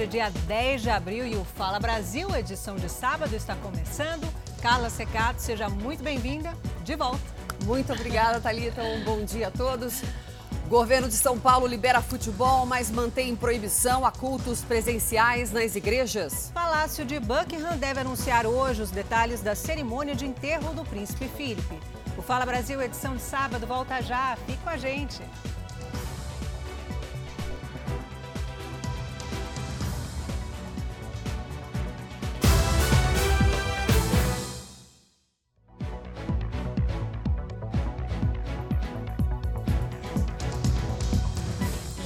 Hoje é dia 10 de abril e o Fala Brasil, edição de sábado, está começando. Carla Secato, seja muito bem-vinda. De volta. Muito obrigada, Thalita. Um bom dia a todos. Governo de São Paulo libera futebol, mas mantém proibição a cultos presenciais nas igrejas. Palácio de Buckingham deve anunciar hoje os detalhes da cerimônia de enterro do príncipe Felipe. O Fala Brasil, edição de sábado, volta já. Fique com a gente.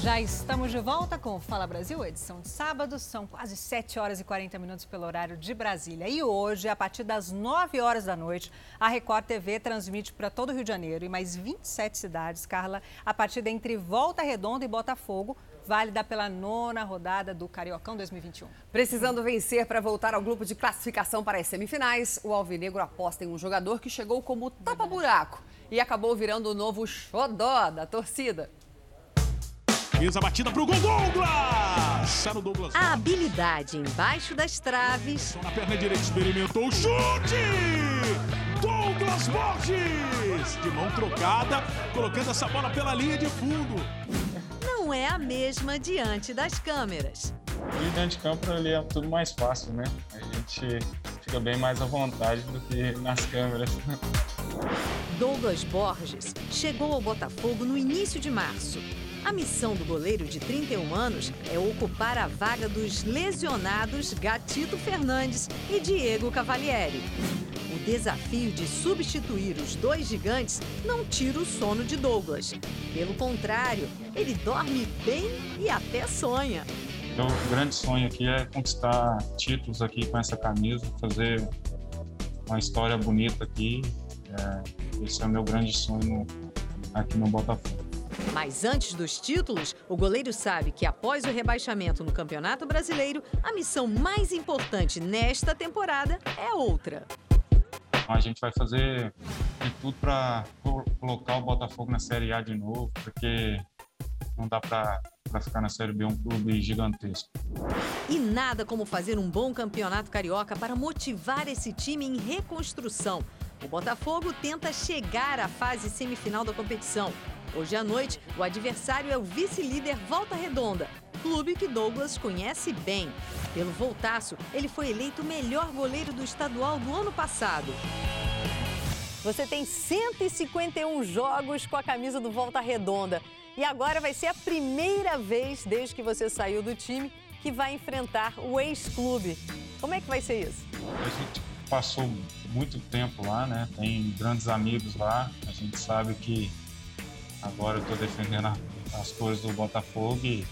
Já estamos de volta com Fala Brasil, edição de sábado. São quase 7 horas e 40 minutos pelo horário de Brasília. E hoje, a partir das 9 horas da noite, a Record TV transmite para todo o Rio de Janeiro e mais 27 cidades, Carla, a partida entre Volta Redonda e Botafogo, válida pela nona rodada do Cariocão 2021. Precisando vencer para voltar ao grupo de classificação para as semifinais, o Alvinegro aposta em um jogador que chegou como tapa-buraco e acabou virando o novo xodó da torcida. Fez a batida pro gol, Douglas! O Douglas. A habilidade embaixo das traves. Na perna direita experimentou o chute! Douglas Borges! De mão trocada, colocando essa bola pela linha de fundo. Não é a mesma diante das câmeras. E diante de campo ali é tudo mais fácil, né? A gente fica bem mais à vontade do que nas câmeras. Douglas Borges chegou ao Botafogo no início de março a missão do goleiro de 31 anos é ocupar a vaga dos lesionados Gatito Fernandes e Diego Cavalieri. O desafio de substituir os dois gigantes não tira o sono de Douglas. Pelo contrário, ele dorme bem e até sonha. Meu grande sonho aqui é conquistar títulos aqui com essa camisa, fazer uma história bonita aqui. É, esse é o meu grande sonho aqui no Botafogo. Mas antes dos títulos, o goleiro sabe que após o rebaixamento no Campeonato Brasileiro, a missão mais importante nesta temporada é outra. A gente vai fazer de tudo para colocar o Botafogo na Série A de novo, porque não dá para ficar na Série B um clube gigantesco. E nada como fazer um bom campeonato carioca para motivar esse time em reconstrução. O Botafogo tenta chegar à fase semifinal da competição. Hoje à noite, o adversário é o vice-líder Volta Redonda, clube que Douglas conhece bem. Pelo Voltaço, ele foi eleito o melhor goleiro do estadual do ano passado. Você tem 151 jogos com a camisa do Volta Redonda. E agora vai ser a primeira vez desde que você saiu do time que vai enfrentar o ex-clube. Como é que vai ser isso? A gente passou muito tempo lá, né? Tem grandes amigos lá. A gente sabe que Agora eu estou defendendo as coisas do Botafogo e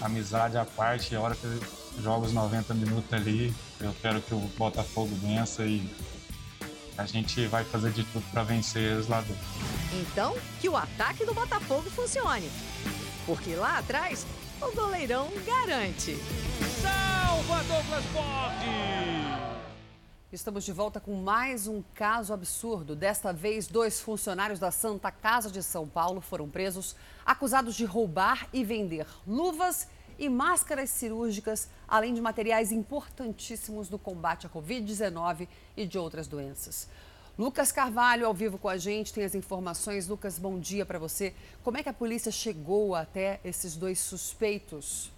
amizade à parte, a hora que eu jogo os 90 minutos ali, eu quero que o Botafogo vença e a gente vai fazer de tudo para vencer eles lá dentro. Então, que o ataque do Botafogo funcione. Porque lá atrás, o goleirão garante. Salva Douglas Borges! Estamos de volta com mais um caso absurdo. Desta vez, dois funcionários da Santa Casa de São Paulo foram presos, acusados de roubar e vender luvas e máscaras cirúrgicas, além de materiais importantíssimos no combate à Covid-19 e de outras doenças. Lucas Carvalho, ao vivo com a gente, tem as informações. Lucas, bom dia para você. Como é que a polícia chegou até esses dois suspeitos?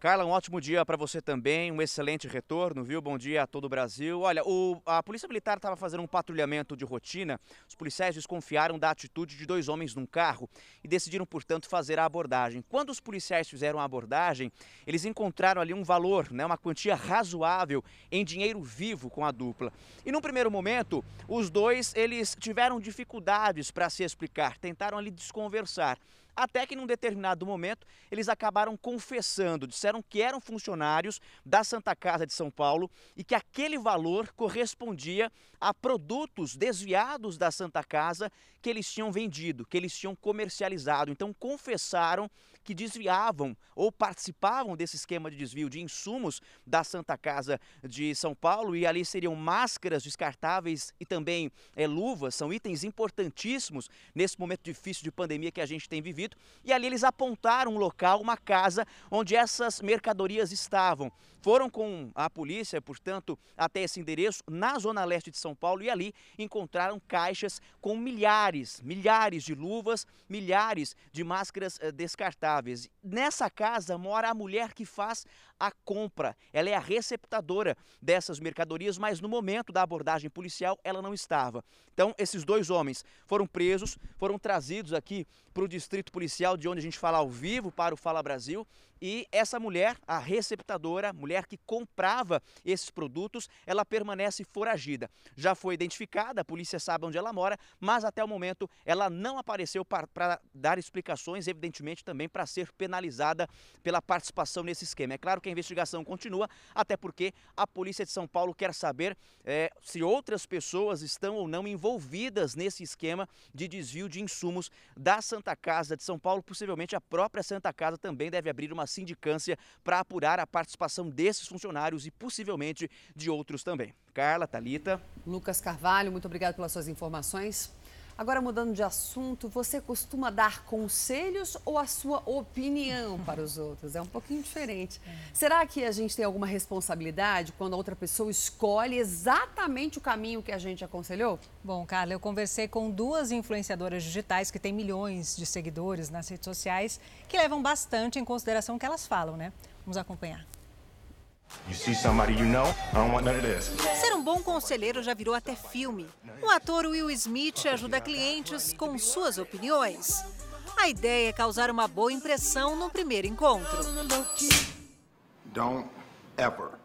Carla, um ótimo dia para você também, um excelente retorno, viu? Bom dia a todo o Brasil. Olha, o, a Polícia Militar estava fazendo um patrulhamento de rotina. Os policiais desconfiaram da atitude de dois homens num carro e decidiram, portanto, fazer a abordagem. Quando os policiais fizeram a abordagem, eles encontraram ali um valor, né, uma quantia razoável em dinheiro vivo com a dupla. E num primeiro momento, os dois eles tiveram dificuldades para se explicar, tentaram ali desconversar. Até que num determinado momento eles acabaram confessando, disseram que eram funcionários da Santa Casa de São Paulo e que aquele valor correspondia a produtos desviados da Santa Casa que eles tinham vendido, que eles tinham comercializado. Então confessaram que desviavam ou participavam desse esquema de desvio de insumos da Santa Casa de São Paulo e ali seriam máscaras descartáveis e também é, luvas, são itens importantíssimos nesse momento difícil de pandemia que a gente tem vivido e ali eles apontaram um local, uma casa onde essas mercadorias estavam. Foram com a polícia, portanto, até esse endereço, na zona leste de São Paulo, e ali encontraram caixas com milhares, milhares de luvas, milhares de máscaras eh, descartáveis. Nessa casa mora a mulher que faz a compra. Ela é a receptadora dessas mercadorias, mas no momento da abordagem policial ela não estava. Então, esses dois homens foram presos, foram trazidos aqui para o distrito policial, de onde a gente fala ao vivo, para o Fala Brasil. E essa mulher, a receptadora, mulher que comprava esses produtos, ela permanece foragida. Já foi identificada, a polícia sabe onde ela mora, mas até o momento ela não apareceu para dar explicações, evidentemente também para ser penalizada pela participação nesse esquema. É claro que a investigação continua, até porque a Polícia de São Paulo quer saber é, se outras pessoas estão ou não envolvidas nesse esquema de desvio de insumos da Santa Casa de São Paulo. Possivelmente a própria Santa Casa também deve abrir uma sindicância para apurar a participação desses funcionários e possivelmente de outros também. Carla, Talita. Lucas Carvalho, muito obrigado pelas suas informações. Agora, mudando de assunto, você costuma dar conselhos ou a sua opinião para os outros? É um pouquinho diferente. Será que a gente tem alguma responsabilidade quando a outra pessoa escolhe exatamente o caminho que a gente aconselhou? Bom, Carla, eu conversei com duas influenciadoras digitais que têm milhões de seguidores nas redes sociais que levam bastante em consideração o que elas falam, né? Vamos acompanhar. Ser um bom conselheiro já virou até filme. O ator Will Smith ajuda clientes com suas opiniões. A ideia é causar uma boa impressão no primeiro encontro. Don't ever.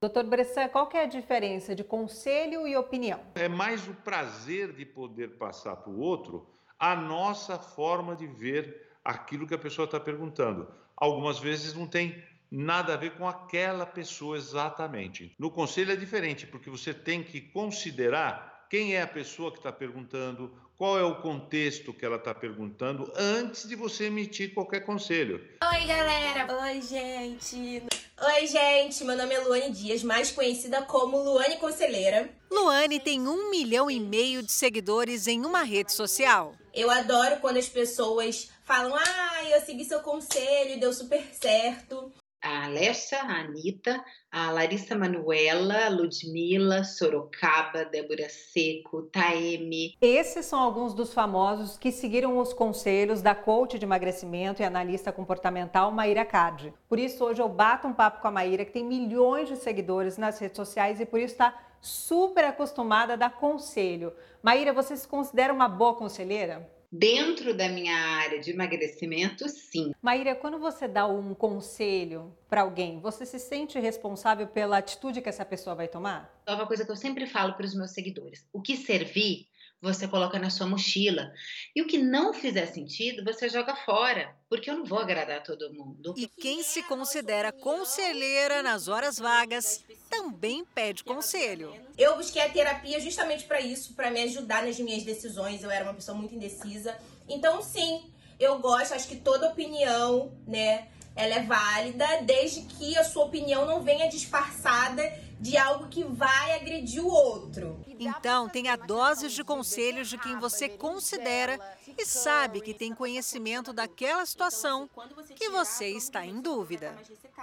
Doutor Bressan, qual é a diferença de conselho e opinião? É mais o prazer de poder passar para o outro a nossa forma de ver aquilo que a pessoa está perguntando. Algumas vezes não tem nada a ver com aquela pessoa exatamente. No conselho é diferente, porque você tem que considerar quem é a pessoa que está perguntando, qual é o contexto que ela está perguntando antes de você emitir qualquer conselho. Oi, galera! Oi, gente! Oi, gente! Meu nome é Luane Dias, mais conhecida como Luane Conselheira. Luane tem um milhão e meio de seguidores em uma rede social. Eu adoro quando as pessoas falam: ah, eu segui seu conselho e deu super certo a Alessia, a Anitta, a Larissa Manuela, Ludmilla, Sorocaba, Débora Seco, Taeme. Esses são alguns dos famosos que seguiram os conselhos da coach de emagrecimento e analista comportamental Maíra Card. Por isso, hoje eu bato um papo com a Maíra, que tem milhões de seguidores nas redes sociais e por isso está super acostumada a dar conselho. Maíra, você se considera uma boa conselheira? Dentro da minha área de emagrecimento, sim. Maíra, quando você dá um conselho para alguém, você se sente responsável pela atitude que essa pessoa vai tomar? É uma coisa que eu sempre falo para os meus seguidores: o que servir você coloca na sua mochila. E o que não fizer sentido, você joga fora, porque eu não vou agradar todo mundo. E quem se considera conselheira nas horas vagas também pede conselho. Eu busquei a terapia justamente para isso, para me ajudar nas minhas decisões. Eu era uma pessoa muito indecisa. Então, sim, eu gosto, acho que toda opinião, né, ela é válida, desde que a sua opinião não venha disfarçada de algo que vai agredir o outro. Então, tenha doses de conselhos de quem você considera e sabe que tem conhecimento daquela situação que você está em dúvida.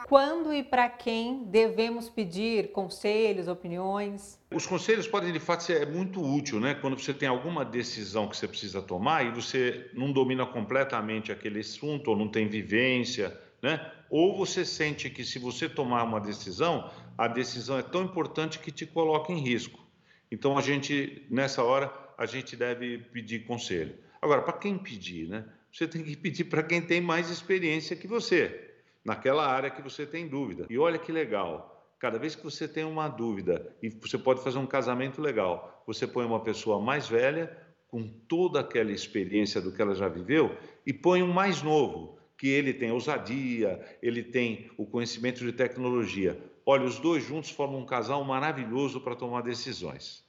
Quando e para quem devemos pedir conselhos, opiniões? Os conselhos podem, de fato, ser muito útil, né? Quando você tem alguma decisão que você precisa tomar e você não domina completamente aquele assunto ou não tem vivência, né? Ou você sente que se você tomar uma decisão, a decisão é tão importante que te coloca em risco. Então a gente nessa hora a gente deve pedir conselho. Agora, para quem pedir, né? Você tem que pedir para quem tem mais experiência que você, naquela área que você tem dúvida. E olha que legal, cada vez que você tem uma dúvida e você pode fazer um casamento legal, você põe uma pessoa mais velha com toda aquela experiência do que ela já viveu e põe um mais novo que ele tem ousadia, ele tem o conhecimento de tecnologia. Olha, os dois juntos formam um casal maravilhoso para tomar decisões.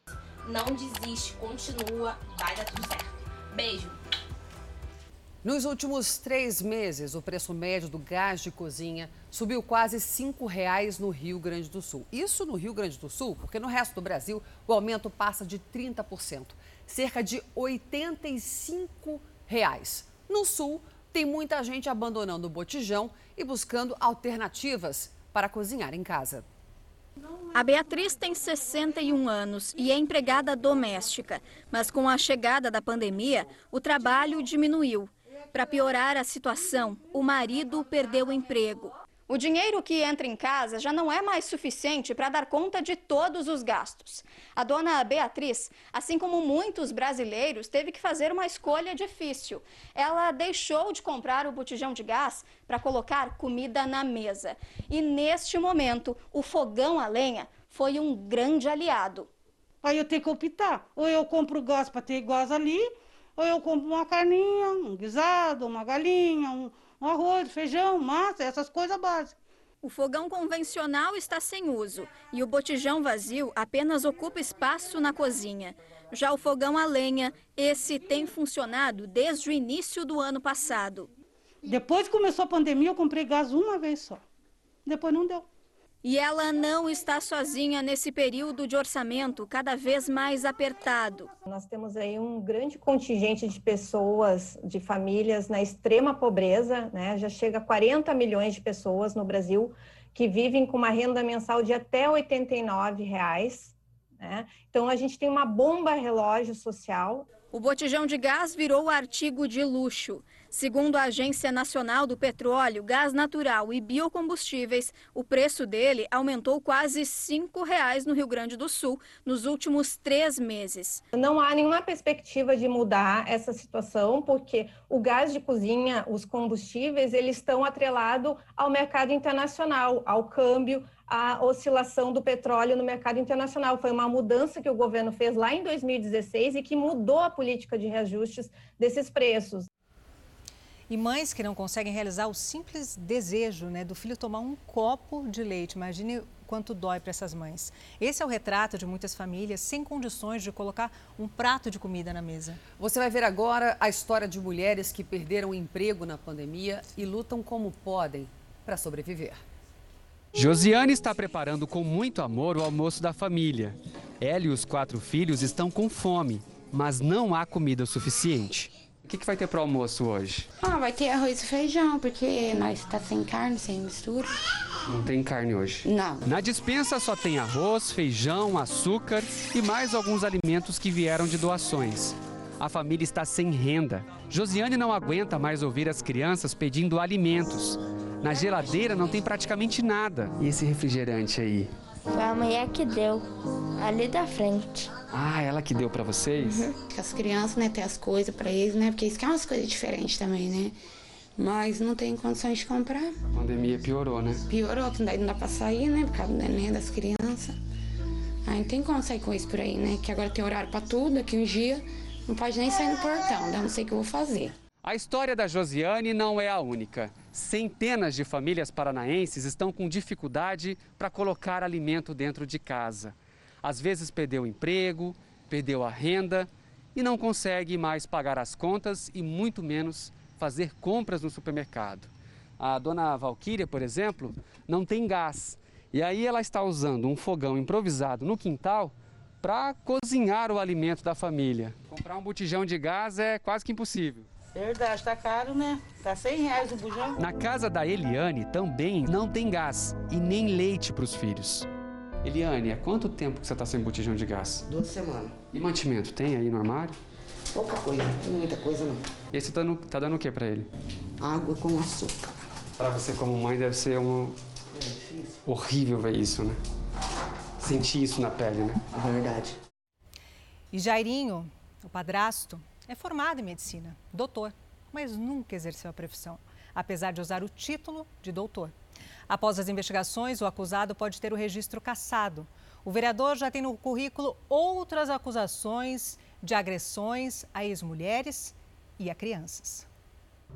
Não desiste, continua, vai dar tudo certo. Beijo. Nos últimos três meses, o preço médio do gás de cozinha subiu quase R$ reais no Rio Grande do Sul. Isso no Rio Grande do Sul, porque no resto do Brasil o aumento passa de 30%, cerca de 85 reais. No Sul, tem muita gente abandonando o botijão e buscando alternativas para cozinhar em casa. A Beatriz tem 61 anos e é empregada doméstica, mas com a chegada da pandemia, o trabalho diminuiu. Para piorar a situação, o marido perdeu o emprego. O dinheiro que entra em casa já não é mais suficiente para dar conta de todos os gastos. A dona Beatriz, assim como muitos brasileiros, teve que fazer uma escolha difícil. Ela deixou de comprar o botijão de gás para colocar comida na mesa. E neste momento, o fogão a lenha foi um grande aliado. Aí eu tenho que optar. Ou eu compro gás para ter gás ali, ou eu compro uma carninha, um guisado, uma galinha, um um arroz, feijão, massa, essas coisas básicas. O fogão convencional está sem uso e o botijão vazio apenas ocupa espaço na cozinha. Já o fogão a lenha, esse tem funcionado desde o início do ano passado. Depois que começou a pandemia, eu comprei gás uma vez só. Depois não deu. E ela não está sozinha nesse período de orçamento cada vez mais apertado. Nós temos aí um grande contingente de pessoas, de famílias na extrema pobreza, né? Já chega a 40 milhões de pessoas no Brasil que vivem com uma renda mensal de até 89 reais. Né? Então a gente tem uma bomba relógio social. O botijão de gás virou artigo de luxo. Segundo a Agência Nacional do Petróleo, Gás Natural e Biocombustíveis, o preço dele aumentou quase R$ reais no Rio Grande do Sul nos últimos três meses. Não há nenhuma perspectiva de mudar essa situação, porque o gás de cozinha, os combustíveis, eles estão atrelados ao mercado internacional, ao câmbio, à oscilação do petróleo no mercado internacional. Foi uma mudança que o governo fez lá em 2016 e que mudou a política de reajustes desses preços. E mães que não conseguem realizar o simples desejo né, do filho tomar um copo de leite. Imagine quanto dói para essas mães. Esse é o retrato de muitas famílias sem condições de colocar um prato de comida na mesa. Você vai ver agora a história de mulheres que perderam o emprego na pandemia e lutam como podem para sobreviver. Josiane está preparando com muito amor o almoço da família. Ela e os quatro filhos estão com fome, mas não há comida o suficiente. O que, que vai ter para o almoço hoje? Ah, vai ter arroz e feijão, porque nós está sem carne, sem mistura. Não tem carne hoje? Não. Na dispensa só tem arroz, feijão, açúcar e mais alguns alimentos que vieram de doações. A família está sem renda. Josiane não aguenta mais ouvir as crianças pedindo alimentos. Na geladeira não tem praticamente nada. E esse refrigerante aí? Foi a mulher que deu, ali da frente. Ah, ela que deu para vocês? Uhum. As crianças, né, ter as coisas para eles, né? Porque isso que é umas coisas diferentes também, né? Mas não tem condições de comprar. A pandemia piorou, né? Piorou, que daí não dá pra sair, né? Por causa do neném, das crianças. Aí não tem como sair com isso por aí, né? Que agora tem horário para tudo, aqui um dia não pode nem sair no portão, daí não sei o que eu vou fazer. A história da Josiane não é a única. Centenas de famílias paranaenses estão com dificuldade para colocar alimento dentro de casa. Às vezes perdeu o emprego, perdeu a renda e não consegue mais pagar as contas e muito menos fazer compras no supermercado. A dona Valquíria, por exemplo, não tem gás. E aí ela está usando um fogão improvisado no quintal para cozinhar o alimento da família. Comprar um botijão de gás é quase que impossível. Verdade, tá caro, né? Tá 100 reais o bujão. Na casa da Eliane também não tem gás e nem leite para os filhos. Eliane, há quanto tempo que você está sem botijão de gás? Duas semanas. E mantimento, tem aí no armário? Pouca coisa, não tem muita coisa não. E aí você tá, no, tá dando o que para ele? Água com açúcar. Para você como mãe deve ser um... É horrível ver isso, né? Sentir isso na pele, né? Verdade. E Jairinho, o padrasto, é formado em medicina, doutor, mas nunca exerceu a profissão, apesar de usar o título de doutor. Após as investigações, o acusado pode ter o registro cassado. O vereador já tem no currículo outras acusações de agressões a ex-mulheres e a crianças.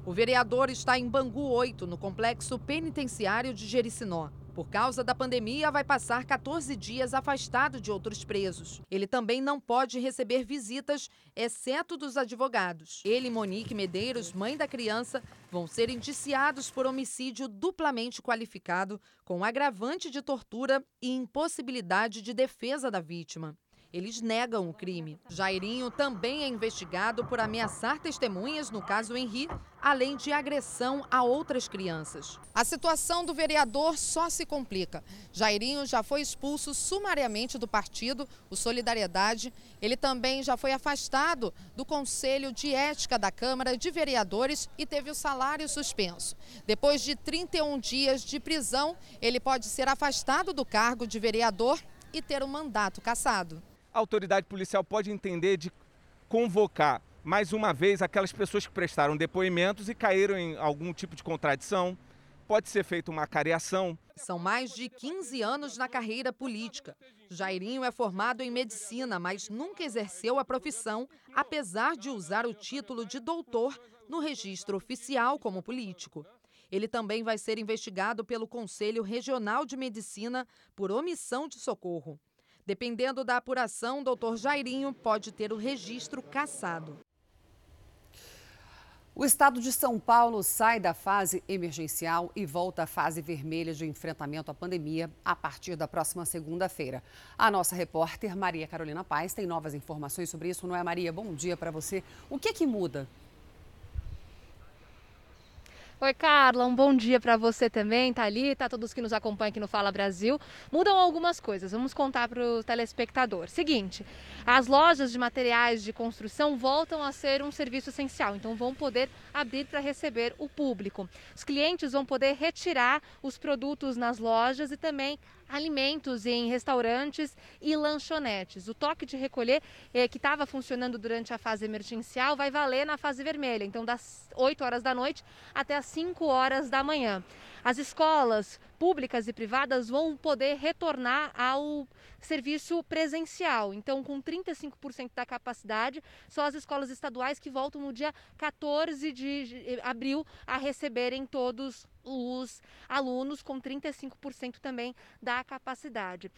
O vereador está em Bangu 8, no complexo penitenciário de Jericinó. Por causa da pandemia, vai passar 14 dias afastado de outros presos. Ele também não pode receber visitas, exceto dos advogados. Ele e Monique Medeiros, mãe da criança, vão ser indiciados por homicídio duplamente qualificado, com agravante de tortura e impossibilidade de defesa da vítima. Eles negam o crime. Jairinho também é investigado por ameaçar testemunhas no caso Henri, além de agressão a outras crianças. A situação do vereador só se complica. Jairinho já foi expulso sumariamente do partido, o Solidariedade. Ele também já foi afastado do Conselho de Ética da Câmara de Vereadores e teve o salário suspenso. Depois de 31 dias de prisão, ele pode ser afastado do cargo de vereador e ter o mandato cassado a autoridade policial pode entender de convocar mais uma vez aquelas pessoas que prestaram depoimentos e caíram em algum tipo de contradição. Pode ser feita uma cariação. São mais de 15 anos na carreira política. Jairinho é formado em medicina, mas nunca exerceu a profissão, apesar de usar o título de doutor no registro oficial como político. Ele também vai ser investigado pelo Conselho Regional de Medicina por omissão de socorro. Dependendo da apuração, o doutor Jairinho pode ter o registro cassado. O estado de São Paulo sai da fase emergencial e volta à fase vermelha de enfrentamento à pandemia a partir da próxima segunda-feira. A nossa repórter Maria Carolina Paz tem novas informações sobre isso, não é, Maria? Bom dia para você. O que é que muda? Oi, Carla, um bom dia para você também, Thalita, todos que nos acompanham aqui no Fala Brasil. Mudam algumas coisas, vamos contar para o telespectador. Seguinte, as lojas de materiais de construção voltam a ser um serviço essencial, então vão poder abrir para receber o público. Os clientes vão poder retirar os produtos nas lojas e também alimentos em restaurantes e lanchonetes. O toque de recolher, eh, que estava funcionando durante a fase emergencial, vai valer na fase vermelha, então das 8 horas da noite até as 5 horas da manhã. As escolas públicas e privadas vão poder retornar ao serviço presencial. Então, com 35% da capacidade, só as escolas estaduais que voltam no dia 14 de abril a receberem todos os alunos, com 35% também da capacidade.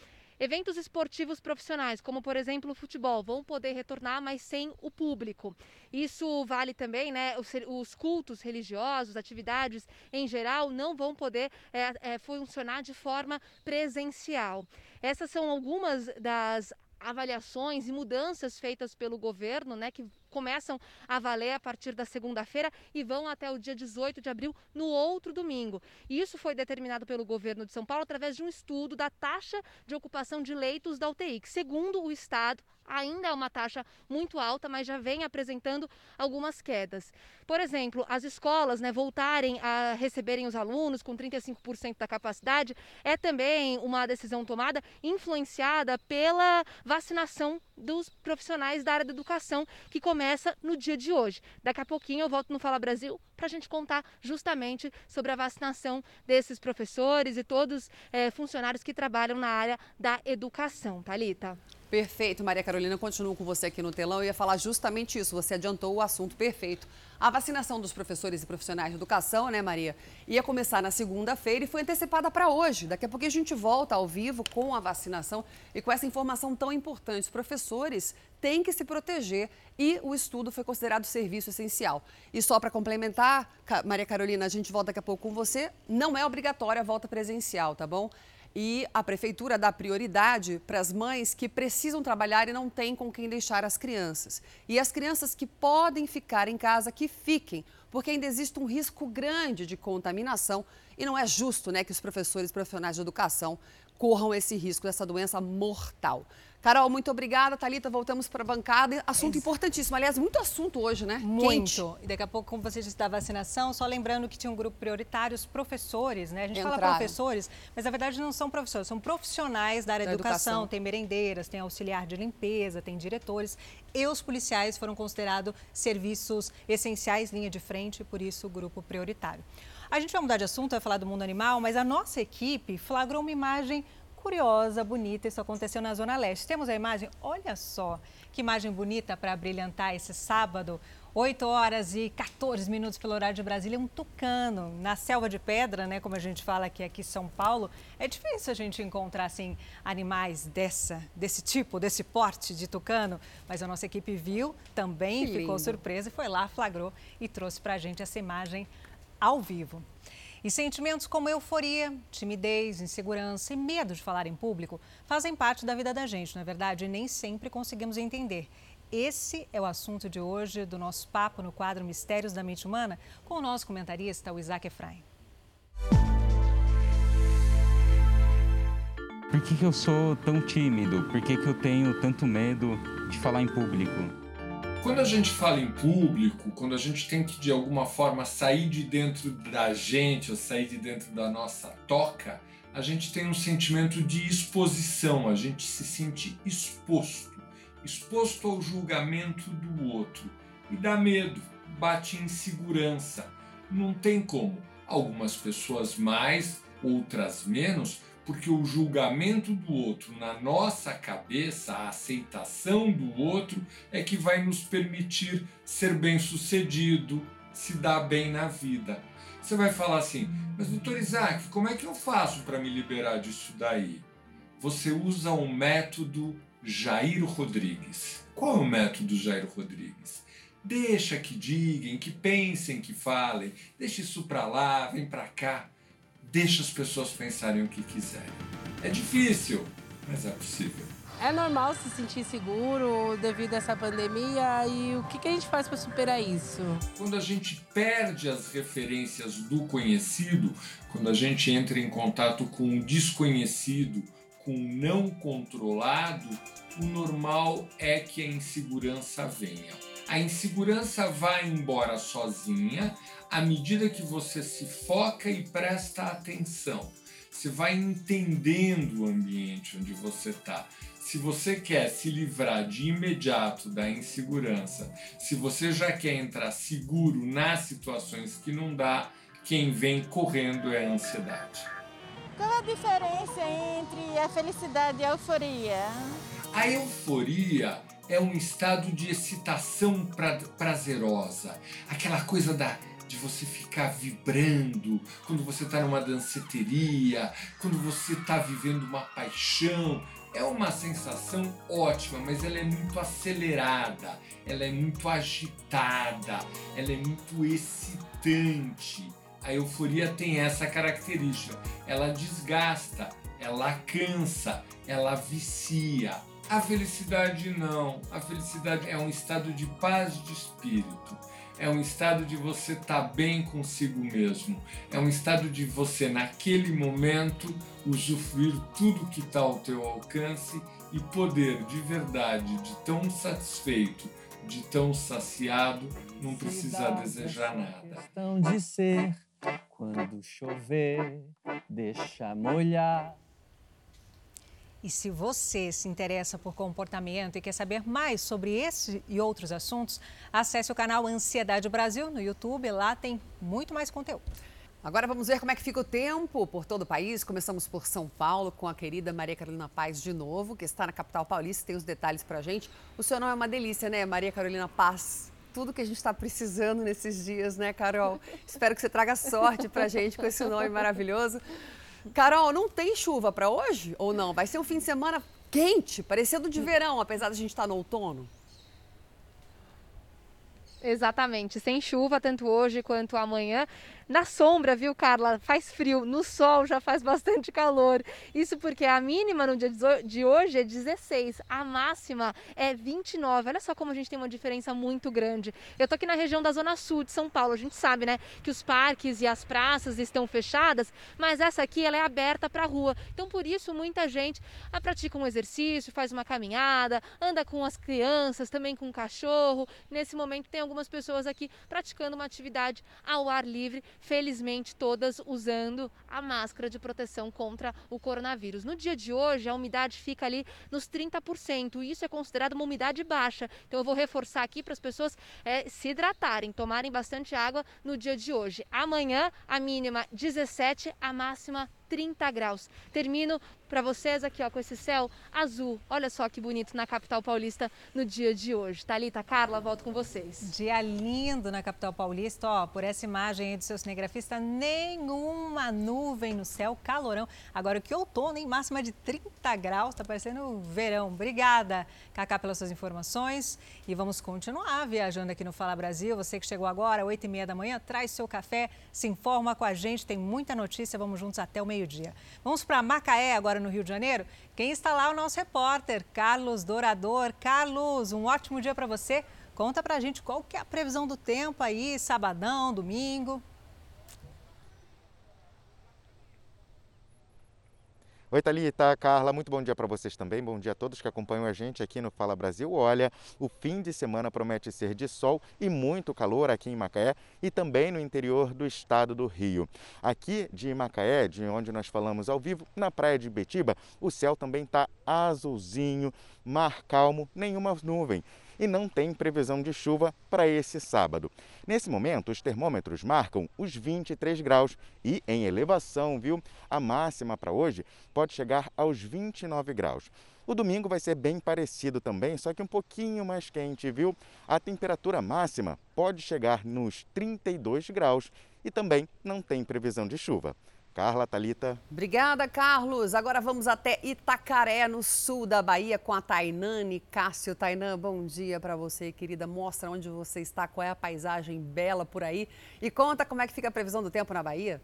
Eventos esportivos profissionais, como por exemplo o futebol, vão poder retornar, mas sem o público. Isso vale também, né? Os, os cultos religiosos, atividades em geral, não vão poder é, é, funcionar de forma presencial. Essas são algumas das avaliações e mudanças feitas pelo governo, né, que começam a valer a partir da segunda-feira e vão até o dia 18 de abril, no outro domingo. Isso foi determinado pelo governo de São Paulo através de um estudo da taxa de ocupação de leitos da UTI, que, segundo o Estado, ainda é uma taxa muito alta, mas já vem apresentando algumas quedas. Por exemplo, as escolas né, voltarem a receberem os alunos com 35% da capacidade é também uma decisão tomada influenciada pela vacinação dos profissionais da área da educação que começa no dia de hoje. Daqui a pouquinho eu volto no Fala Brasil para a gente contar justamente sobre a vacinação desses professores e todos é, funcionários que trabalham na área da educação. Talita. Perfeito, Maria Carolina. Continuo com você aqui no telão. Eu ia falar justamente isso. Você adiantou o assunto perfeito. A vacinação dos professores e profissionais de educação, né, Maria, ia começar na segunda-feira e foi antecipada para hoje. Daqui a pouco a gente volta ao vivo com a vacinação e com essa informação tão importante. Os professores têm que se proteger e o estudo foi considerado serviço essencial. E só para complementar, Maria Carolina, a gente volta daqui a pouco com você. Não é obrigatória a volta presencial, tá bom? E a prefeitura dá prioridade para as mães que precisam trabalhar e não têm com quem deixar as crianças. E as crianças que podem ficar em casa, que fiquem, porque ainda existe um risco grande de contaminação e não é justo né, que os professores profissionais de educação corram esse risco dessa doença mortal. Carol, muito obrigada. Talita, voltamos para a bancada. Assunto importantíssimo. Aliás, muito assunto hoje, né? Muito. Quente. E daqui a pouco, como você disse da vacinação, só lembrando que tinha um grupo prioritário, os professores, né? A gente Entraram. fala professores, mas na verdade não são professores, são profissionais da área da educação. educação. Tem merendeiras, tem auxiliar de limpeza, tem diretores. E os policiais foram considerados serviços essenciais, linha de frente, por isso o grupo prioritário. A gente vai mudar de assunto, vai falar do mundo animal, mas a nossa equipe flagrou uma imagem curiosa, bonita. Isso aconteceu na Zona Leste. Temos a imagem? Olha só que imagem bonita para brilhantar esse sábado. 8 horas e 14 minutos pelo horário de Brasília, um tucano na selva de pedra, né? Como a gente fala aqui, aqui em São Paulo. É difícil a gente encontrar assim, animais dessa, desse tipo, desse porte de tucano. Mas a nossa equipe viu, também ficou surpresa e foi lá, flagrou e trouxe para a gente essa imagem ao vivo. E sentimentos como euforia, timidez, insegurança e medo de falar em público fazem parte da vida da gente, não é verdade? E nem sempre conseguimos entender. Esse é o assunto de hoje do nosso papo no quadro Mistérios da Mente Humana com o nosso comentarista, o Isaac Efraim. Por que, que eu sou tão tímido? Por que, que eu tenho tanto medo de falar em público? Quando a gente fala em público, quando a gente tem que de alguma forma sair de dentro da gente ou sair de dentro da nossa toca, a gente tem um sentimento de exposição, a gente se sente exposto, exposto ao julgamento do outro e dá medo, bate insegurança. Não tem como. Algumas pessoas mais, outras menos, porque o julgamento do outro na nossa cabeça, a aceitação do outro, é que vai nos permitir ser bem-sucedido, se dar bem na vida. Você vai falar assim, mas doutor Isaac, como é que eu faço para me liberar disso daí? Você usa o um método Jair Rodrigues. Qual é o método Jair Rodrigues? Deixa que digam, que pensem, que falem, deixa isso para lá, vem para cá deixa as pessoas pensarem o que quiserem. É difícil, mas é possível. É normal se sentir seguro devido a essa pandemia e o que, que a gente faz para superar isso? Quando a gente perde as referências do conhecido, quando a gente entra em contato com o desconhecido, com o não controlado, o normal é que a insegurança venha. A insegurança vai embora sozinha à medida que você se foca e presta atenção. Você vai entendendo o ambiente onde você está. Se você quer se livrar de imediato da insegurança, se você já quer entrar seguro nas situações que não dá, quem vem correndo é a ansiedade. Qual a diferença entre a felicidade e a euforia? A euforia é um estado de excitação pra prazerosa, aquela coisa da de você ficar vibrando, quando você está numa danceteria, quando você está vivendo uma paixão. É uma sensação ótima, mas ela é muito acelerada, ela é muito agitada, ela é muito excitante. A euforia tem essa característica. Ela desgasta, ela cansa, ela vicia. A felicidade não. A felicidade é um estado de paz de espírito é um estado de você estar tá bem consigo mesmo, é um estado de você, naquele momento, usufruir tudo que está ao teu alcance e poder de verdade, de tão satisfeito, de tão saciado, não precisar desejar nada. Questão de ser quando chover, deixa molhar. E se você se interessa por comportamento e quer saber mais sobre esse e outros assuntos, acesse o canal Ansiedade Brasil no YouTube. Lá tem muito mais conteúdo. Agora vamos ver como é que fica o tempo por todo o país. Começamos por São Paulo com a querida Maria Carolina Paz de novo, que está na capital paulista, tem os detalhes para a gente. O seu nome é uma delícia, né, Maria Carolina Paz? Tudo que a gente está precisando nesses dias, né, Carol? Espero que você traga sorte para a gente com esse nome maravilhoso. Carol, não tem chuva para hoje ou não? Vai ser um fim de semana quente, parecendo de verão, apesar de a gente estar tá no outono? Exatamente, sem chuva tanto hoje quanto amanhã. Na sombra, viu, Carla? Faz frio. No sol já faz bastante calor. Isso porque a mínima no dia de hoje é 16, a máxima é 29. Olha só como a gente tem uma diferença muito grande. Eu tô aqui na região da Zona Sul de São Paulo. A gente sabe, né, que os parques e as praças estão fechadas, mas essa aqui ela é aberta para rua. Então, por isso, muita gente ah, pratica um exercício, faz uma caminhada, anda com as crianças, também com o cachorro. Nesse momento, tem algumas pessoas aqui praticando uma atividade ao ar livre felizmente todas usando a máscara de proteção contra o coronavírus. No dia de hoje, a umidade fica ali nos 30%, e isso é considerado uma umidade baixa. Então eu vou reforçar aqui para as pessoas é, se hidratarem, tomarem bastante água no dia de hoje. Amanhã, a mínima 17, a máxima 30 graus. Termino para vocês aqui ó, com esse céu azul. Olha só que bonito na capital paulista no dia de hoje. Thalita, Carla, volto com vocês. Dia lindo na capital paulista, ó, por essa imagem aí do seu cinegrafista, nenhuma nuvem no céu, calorão. Agora que outono, hein? Máxima de 30 graus, tá parecendo verão. Obrigada, Cacá, pelas suas informações. E vamos continuar viajando aqui no Fala Brasil. Você que chegou agora, 8 e meia da manhã, traz seu café, se informa com a gente, tem muita notícia, vamos juntos até o meio-dia. Vamos para Macaé, agora no Rio de Janeiro. Quem está lá é o nosso repórter, Carlos Dourador. Carlos, um ótimo dia para você. Conta pra gente qual que é a previsão do tempo aí, sabadão, domingo. Oi, Thalita, Carla, muito bom dia para vocês também. Bom dia a todos que acompanham a gente aqui no Fala Brasil. Olha, o fim de semana promete ser de sol e muito calor aqui em Macaé e também no interior do estado do Rio. Aqui de Macaé, de onde nós falamos ao vivo, na praia de Betiba, o céu também está azulzinho, mar calmo, nenhuma nuvem e não tem previsão de chuva para esse sábado. Nesse momento, os termômetros marcam os 23 graus e em elevação, viu? A máxima para hoje pode chegar aos 29 graus. O domingo vai ser bem parecido também, só que um pouquinho mais quente, viu? A temperatura máxima pode chegar nos 32 graus e também não tem previsão de chuva. Carla, Talita. Obrigada, Carlos. Agora vamos até Itacaré, no sul da Bahia, com a Tainane Cássio. Tainã, bom dia para você, querida. Mostra onde você está, qual é a paisagem bela por aí. E conta como é que fica a previsão do tempo na Bahia.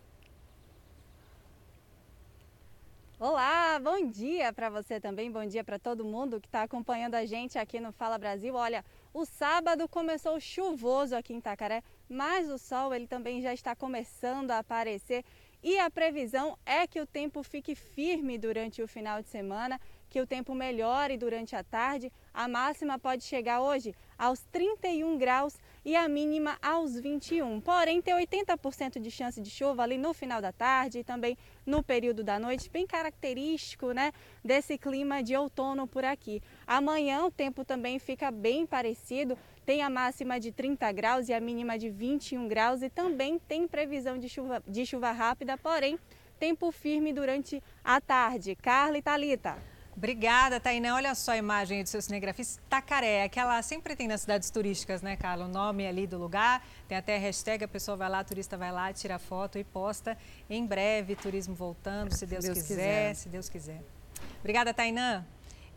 Olá, bom dia para você também, bom dia para todo mundo que está acompanhando a gente aqui no Fala Brasil. Olha, o sábado começou chuvoso aqui em Itacaré, mas o sol ele também já está começando a aparecer e a previsão é que o tempo fique firme durante o final de semana, que o tempo melhore durante a tarde. A máxima pode chegar hoje aos 31 graus e a mínima aos 21. Porém, tem 80% de chance de chuva ali no final da tarde e também no período da noite, bem característico né, desse clima de outono por aqui. Amanhã o tempo também fica bem parecido, tem a máxima de 30 graus e a mínima de 21 graus e também tem previsão de chuva, de chuva rápida, porém tempo firme durante a tarde. Carla e Thalita. Obrigada, Tainá. Olha só a imagem do seu cinegrafista Tacaré, aquela sempre tem nas cidades turísticas, né, Carla? O nome ali do lugar, tem até a hashtag, a pessoa vai lá, a turista vai lá, tira foto e posta. Em breve, turismo voltando, se Deus, Deus quiser, quiser, se Deus quiser. Obrigada, Tainã.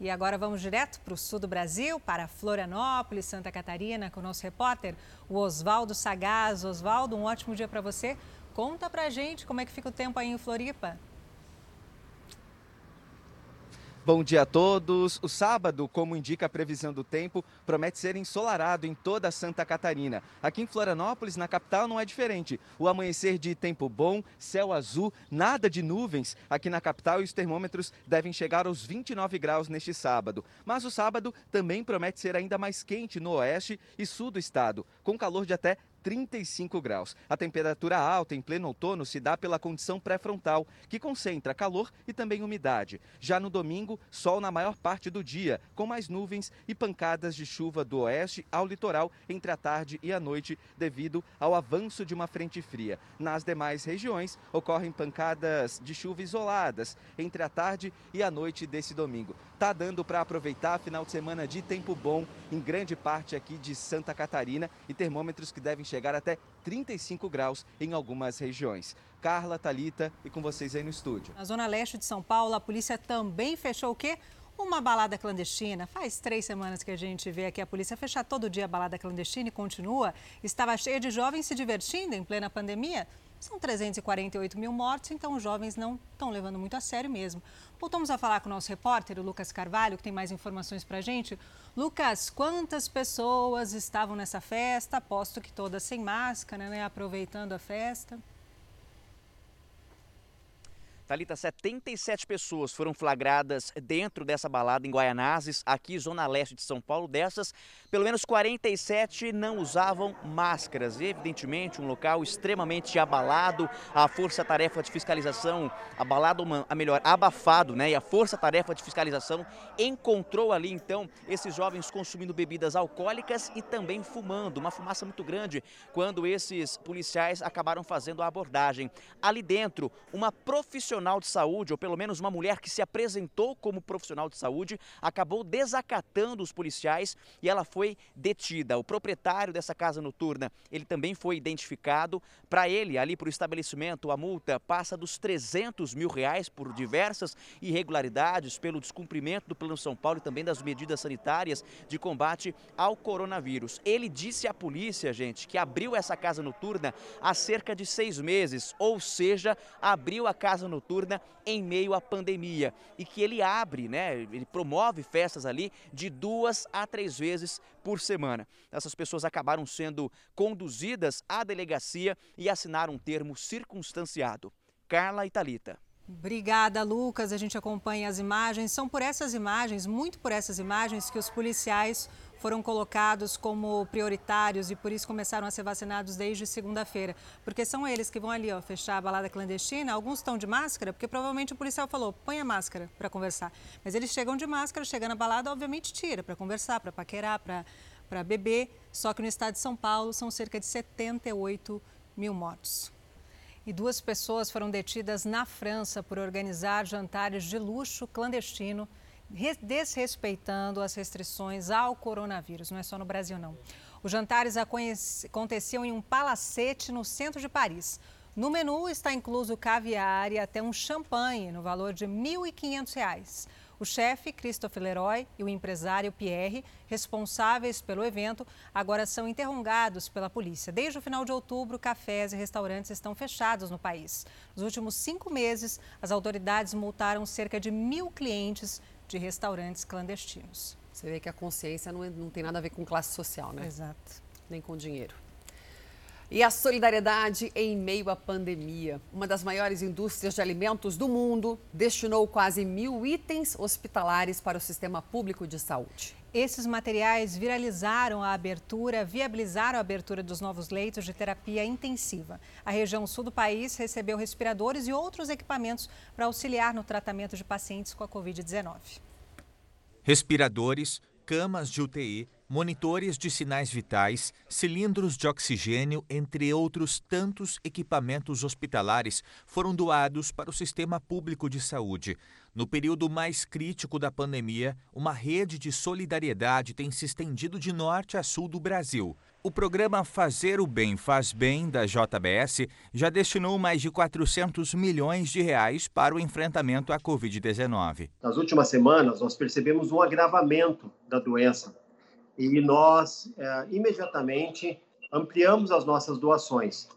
E agora vamos direto para o sul do Brasil, para Florianópolis, Santa Catarina, com o nosso repórter, o Oswaldo Sagaz. Oswaldo, um ótimo dia para você. Conta para gente como é que fica o tempo aí em Floripa. Bom dia a todos. O sábado, como indica a previsão do tempo, promete ser ensolarado em toda Santa Catarina. Aqui em Florianópolis, na capital, não é diferente. O amanhecer de tempo bom, céu azul, nada de nuvens aqui na capital e os termômetros devem chegar aos 29 graus neste sábado. Mas o sábado também promete ser ainda mais quente no oeste e sul do estado, com calor de até 35 graus. A temperatura alta em pleno outono se dá pela condição pré-frontal, que concentra calor e também umidade. Já no domingo, sol na maior parte do dia, com mais nuvens e pancadas de chuva do oeste ao litoral entre a tarde e a noite, devido ao avanço de uma frente fria. Nas demais regiões, ocorrem pancadas de chuva isoladas entre a tarde e a noite desse domingo. Tá dando para aproveitar final de semana de tempo bom em grande parte aqui de Santa Catarina e termômetros que devem chegar até 35 graus em algumas regiões. Carla, Talita e com vocês aí no estúdio. Na zona leste de São Paulo, a polícia também fechou o quê? Uma balada clandestina. Faz três semanas que a gente vê aqui a polícia fechar todo dia a balada clandestina e continua. Estava cheia de jovens se divertindo em plena pandemia. São 348 mil mortes, então os jovens não estão levando muito a sério mesmo. Voltamos a falar com o nosso repórter, o Lucas Carvalho, que tem mais informações para gente. Lucas, quantas pessoas estavam nessa festa? Aposto que todas sem máscara, né? Aproveitando a festa. Thalita, 77 pessoas foram flagradas dentro dessa balada em Guaianazes, aqui zona leste de São Paulo. Dessas, pelo menos 47 não usavam máscaras. Evidentemente, um local extremamente abalado. A força-tarefa de fiscalização, abalado, a melhor, abafado, né? E a força-tarefa de fiscalização encontrou ali, então, esses jovens consumindo bebidas alcoólicas e também fumando. Uma fumaça muito grande quando esses policiais acabaram fazendo a abordagem. Ali dentro, uma profissional profissional de saúde, ou pelo menos uma mulher que se apresentou como profissional de saúde, acabou desacatando os policiais e ela foi detida. O proprietário dessa casa noturna, ele também foi identificado. Para ele, ali para o estabelecimento, a multa passa dos 300 mil reais por diversas irregularidades, pelo descumprimento do Plano São Paulo e também das medidas sanitárias de combate ao coronavírus. Ele disse à polícia, gente, que abriu essa casa noturna há cerca de seis meses, ou seja, abriu a casa noturna em meio à pandemia e que ele abre, né? Ele promove festas ali de duas a três vezes por semana. Essas pessoas acabaram sendo conduzidas à delegacia e assinaram um termo circunstanciado. Carla Italita. Obrigada, Lucas. A gente acompanha as imagens. São por essas imagens, muito por essas imagens, que os policiais foram colocados como prioritários e por isso começaram a ser vacinados desde segunda-feira. Porque são eles que vão ali ó, fechar a balada clandestina. Alguns estão de máscara, porque provavelmente o policial falou: põe a máscara para conversar. Mas eles chegam de máscara, chegando na balada, obviamente tira para conversar, para paquerar, para beber. Só que no estado de São Paulo são cerca de 78 mil mortos. E duas pessoas foram detidas na França por organizar jantares de luxo clandestino desrespeitando as restrições ao coronavírus. Não é só no Brasil, não. Os jantares aconteciam em um palacete no centro de Paris. No menu está incluso caviar e até um champanhe no valor de R$ 1.500. O chefe, Christophe Leroy, e o empresário Pierre, responsáveis pelo evento, agora são interrogados pela polícia. Desde o final de outubro, cafés e restaurantes estão fechados no país. Nos últimos cinco meses, as autoridades multaram cerca de mil clientes de restaurantes clandestinos. Você vê que a consciência não, é, não tem nada a ver com classe social, né? Exato. Nem com dinheiro. E a solidariedade em meio à pandemia. Uma das maiores indústrias de alimentos do mundo destinou quase mil itens hospitalares para o sistema público de saúde. Esses materiais viralizaram a abertura, viabilizaram a abertura dos novos leitos de terapia intensiva. A região sul do país recebeu respiradores e outros equipamentos para auxiliar no tratamento de pacientes com a Covid-19. Respiradores, camas de UTI, monitores de sinais vitais, cilindros de oxigênio, entre outros tantos equipamentos hospitalares, foram doados para o sistema público de saúde. No período mais crítico da pandemia, uma rede de solidariedade tem se estendido de norte a sul do Brasil. O programa Fazer o Bem Faz Bem da JBS já destinou mais de 400 milhões de reais para o enfrentamento à Covid-19. Nas últimas semanas, nós percebemos um agravamento da doença e nós é, imediatamente ampliamos as nossas doações.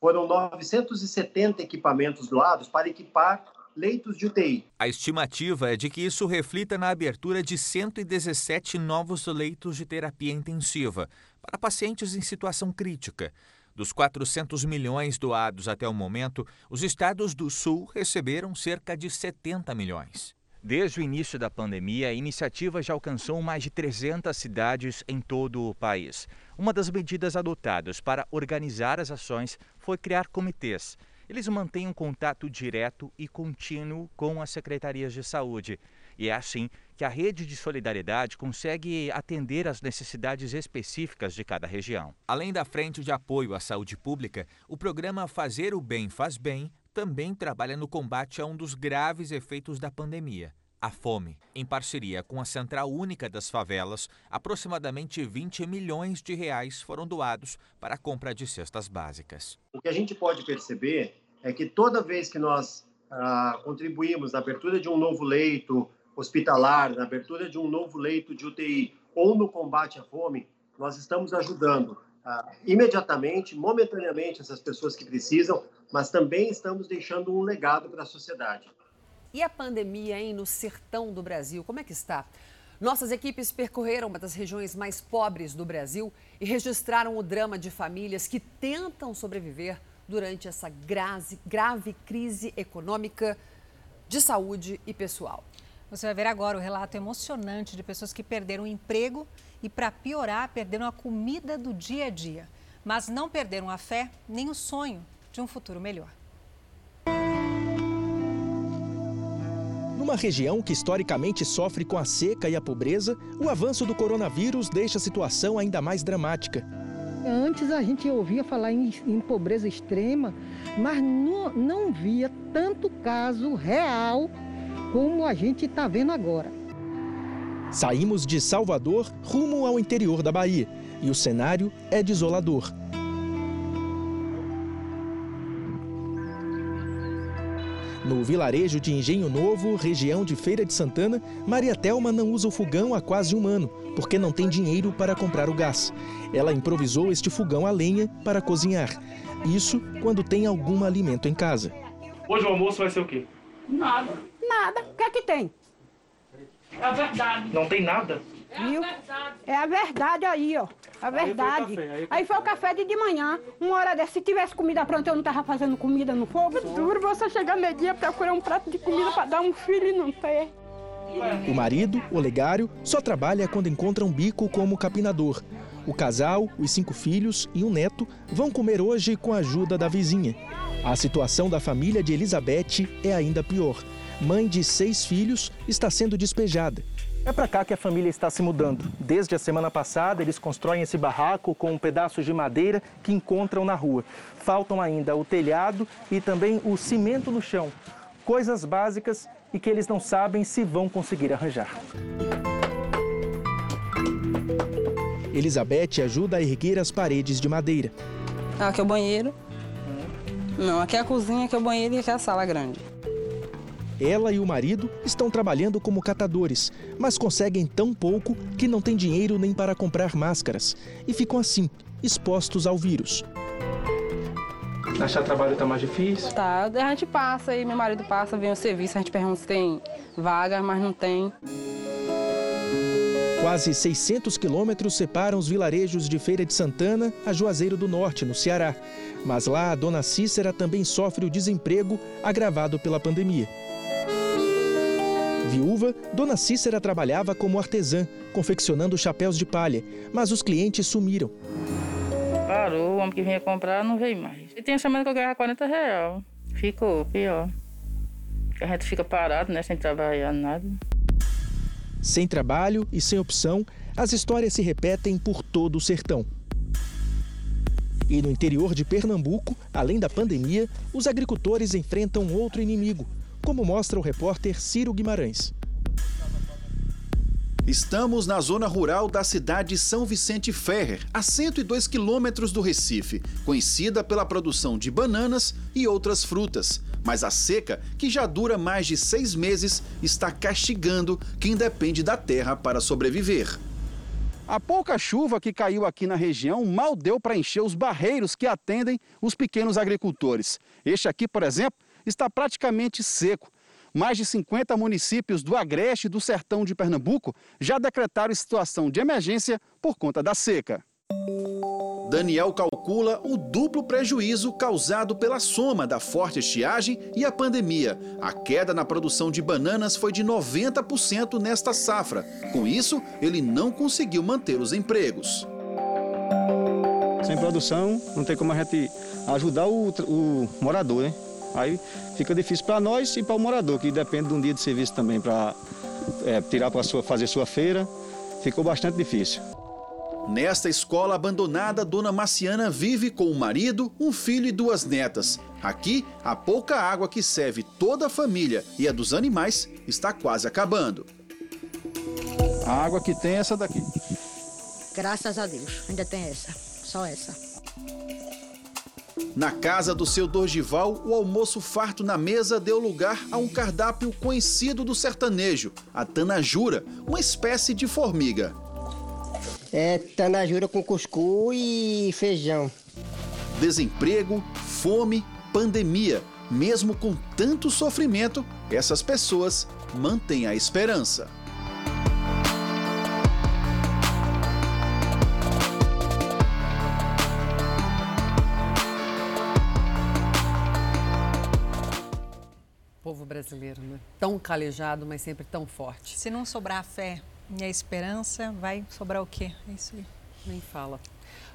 Foram 970 equipamentos doados para equipar leitos de UTI. A estimativa é de que isso reflita na abertura de 117 novos leitos de terapia intensiva para pacientes em situação crítica. Dos 400 milhões doados até o momento, os estados do Sul receberam cerca de 70 milhões. Desde o início da pandemia, a iniciativa já alcançou mais de 300 cidades em todo o país. Uma das medidas adotadas para organizar as ações foi criar comitês eles mantêm um contato direto e contínuo com as secretarias de saúde. E é assim que a rede de solidariedade consegue atender às necessidades específicas de cada região. Além da frente de apoio à saúde pública, o programa Fazer o Bem Faz Bem também trabalha no combate a um dos graves efeitos da pandemia, a fome. Em parceria com a Central Única das Favelas, aproximadamente 20 milhões de reais foram doados para a compra de cestas básicas. O que a gente pode perceber é que toda vez que nós ah, contribuímos na abertura de um novo leito hospitalar, na abertura de um novo leito de UTI ou no combate à fome, nós estamos ajudando ah, imediatamente, momentaneamente, essas pessoas que precisam, mas também estamos deixando um legado para a sociedade. E a pandemia, hein, no sertão do Brasil, como é que está? Nossas equipes percorreram uma das regiões mais pobres do Brasil e registraram o drama de famílias que tentam sobreviver durante essa grave, grave crise econômica, de saúde e pessoal. Você vai ver agora o relato emocionante de pessoas que perderam o emprego e, para piorar, perderam a comida do dia a dia. Mas não perderam a fé nem o sonho de um futuro melhor. Numa região que historicamente sofre com a seca e a pobreza, o avanço do coronavírus deixa a situação ainda mais dramática. Antes a gente ouvia falar em, em pobreza extrema, mas não, não via tanto caso real como a gente está vendo agora. Saímos de Salvador rumo ao interior da Bahia e o cenário é desolador. No vilarejo de Engenho Novo, região de Feira de Santana, Maria Telma não usa o fogão há quase um ano, porque não tem dinheiro para comprar o gás. Ela improvisou este fogão a lenha para cozinhar. Isso quando tem algum alimento em casa. Hoje o almoço vai ser o quê? Nada. Nada. O que é que tem? É a verdade. Não tem nada? Viu? É a verdade aí, ó. A verdade. Aí foi o café, aí- Aí foi o café de, de manhã. Uma hora dessa, se tivesse comida pronta, eu não tava fazendo comida no fogo. Duro você chegar meio dia procurar um prato de comida pra dar um filho e não ter. O marido, Olegário, só trabalha quando encontra um bico como capinador. O casal, os cinco filhos e um neto vão comer hoje com a ajuda da vizinha. A situação da família de Elizabeth é ainda pior. Mãe de seis filhos está sendo despejada. É para cá que a família está se mudando. Desde a semana passada, eles constroem esse barraco com pedaços de madeira que encontram na rua. Faltam ainda o telhado e também o cimento no chão. Coisas básicas e que eles não sabem se vão conseguir arranjar. Elizabeth ajuda a erguer as paredes de madeira. Aqui é o banheiro. Não, aqui é a cozinha, aqui é o banheiro e aqui é a sala grande. Ela e o marido estão trabalhando como catadores, mas conseguem tão pouco que não têm dinheiro nem para comprar máscaras e ficam assim, expostos ao vírus. Achar trabalho está mais difícil? Tá, a gente passa aí, meu marido passa, vem o serviço, a gente pergunta se tem vaga, mas não tem. Quase 600 quilômetros separam os vilarejos de Feira de Santana a Juazeiro do Norte, no Ceará. Mas lá a dona Cícera também sofre o desemprego agravado pela pandemia. Viúva, dona Cícera trabalhava como artesã, confeccionando chapéus de palha, mas os clientes sumiram. Parou, o homem que vinha comprar não veio mais. E tem a semana que eu ganhava 40 reais. Ficou pior. A gente fica parado, né, sem trabalhar nada. Sem trabalho e sem opção, as histórias se repetem por todo o sertão. E no interior de Pernambuco, além da pandemia, os agricultores enfrentam outro inimigo, como mostra o repórter Ciro Guimarães. Estamos na zona rural da cidade de São Vicente Ferrer, a 102 quilômetros do Recife, conhecida pela produção de bananas e outras frutas. Mas a seca, que já dura mais de seis meses, está castigando quem depende da terra para sobreviver. A pouca chuva que caiu aqui na região mal deu para encher os barreiros que atendem os pequenos agricultores. Este aqui, por exemplo, está praticamente seco. Mais de 50 municípios do Agreste e do Sertão de Pernambuco já decretaram situação de emergência por conta da seca. Daniel calcula o duplo prejuízo causado pela soma da forte estiagem e a pandemia. A queda na produção de bananas foi de 90% nesta safra. Com isso, ele não conseguiu manter os empregos. Sem produção, não tem como a gente ajudar o, o morador, né? Aí fica difícil para nós e para o morador, que depende de um dia de serviço também para é, tirar para fazer sua feira. Ficou bastante difícil. Nesta escola abandonada, Dona Marciana vive com o marido, um filho e duas netas. Aqui, a pouca água que serve toda a família e a dos animais está quase acabando. A água que tem é essa daqui. Graças a Deus, ainda tem essa, só essa. Na casa do seu Dorgival, o almoço farto na mesa deu lugar a um cardápio conhecido do sertanejo, a tanajura, uma espécie de formiga. É tanajura com cuscuz e feijão. Desemprego, fome, pandemia. Mesmo com tanto sofrimento, essas pessoas mantêm a esperança. Tão calejado, mas sempre tão forte. Se não sobrar a fé e a esperança, vai sobrar o quê? É isso aí. Nem fala.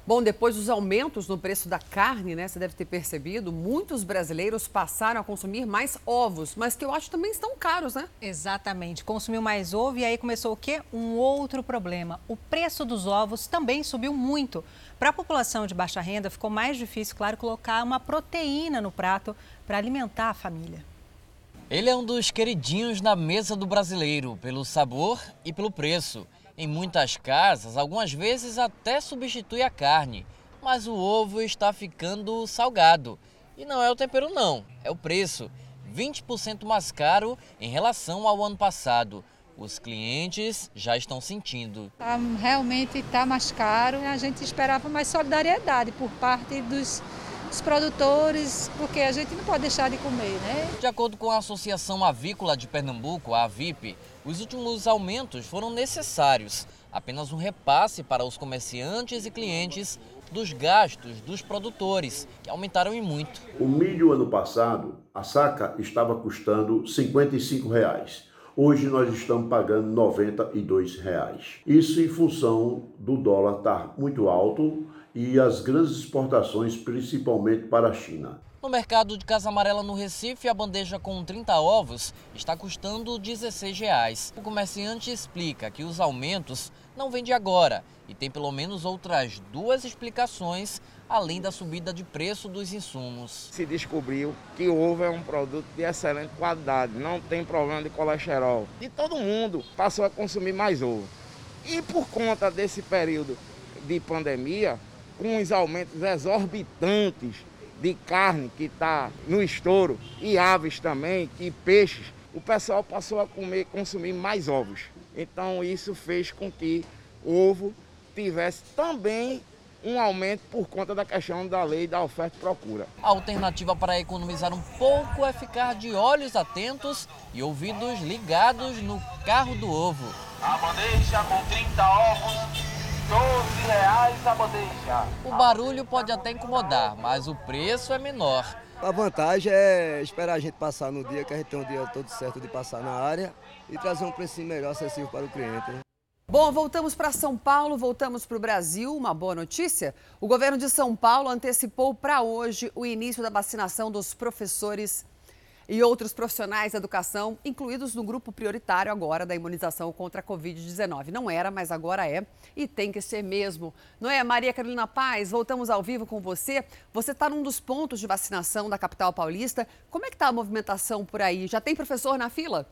Bom, depois dos aumentos no preço da carne, né? Você deve ter percebido, muitos brasileiros passaram a consumir mais ovos, mas que eu acho também estão caros, né? Exatamente. Consumiu mais ovo e aí começou o quê? Um outro problema. O preço dos ovos também subiu muito. Para a população de baixa renda, ficou mais difícil, claro, colocar uma proteína no prato para alimentar a família. Ele é um dos queridinhos na mesa do brasileiro, pelo sabor e pelo preço. Em muitas casas, algumas vezes até substitui a carne, mas o ovo está ficando salgado. E não é o tempero não, é o preço. 20% mais caro em relação ao ano passado. Os clientes já estão sentindo. Tá, realmente está mais caro. A gente esperava mais solidariedade por parte dos os produtores, porque a gente não pode deixar de comer, né? De acordo com a Associação Avícola de Pernambuco, a AVIP, os últimos aumentos foram necessários. Apenas um repasse para os comerciantes e clientes dos gastos dos produtores, que aumentaram em muito. O milho ano passado, a saca estava custando 55 reais. Hoje nós estamos pagando 92 reais. Isso em função do dólar estar muito alto e as grandes exportações, principalmente para a China. No mercado de Casa Amarela, no Recife, a bandeja com 30 ovos está custando 16 reais. O comerciante explica que os aumentos não vêm de agora e tem pelo menos outras duas explicações, além da subida de preço dos insumos. Se descobriu que o ovo é um produto de excelente qualidade, não tem problema de colesterol. E todo mundo passou a consumir mais ovo. E por conta desse período de pandemia, com os aumentos exorbitantes de carne que está no estouro e aves também, e peixes, o pessoal passou a comer, consumir mais ovos. Então isso fez com que o ovo tivesse também um aumento por conta da questão da lei da oferta e procura. A alternativa para economizar um pouco é ficar de olhos atentos e ouvidos ligados no carro do ovo. A bandeja com 30 ovos 12 reais a bandeja. O barulho pode até incomodar, mas o preço é menor. A vantagem é esperar a gente passar no dia, que a gente tem um dia todo certo de passar na área e trazer um preço melhor acessível para o cliente. Né? Bom, voltamos para São Paulo, voltamos para o Brasil. Uma boa notícia: o governo de São Paulo antecipou para hoje o início da vacinação dos professores e outros profissionais da educação, incluídos no grupo prioritário agora da imunização contra a Covid-19. Não era, mas agora é e tem que ser mesmo. Não é, Maria Carolina Paz? Voltamos ao vivo com você. Você está num dos pontos de vacinação da capital paulista. Como é que está a movimentação por aí? Já tem professor na fila?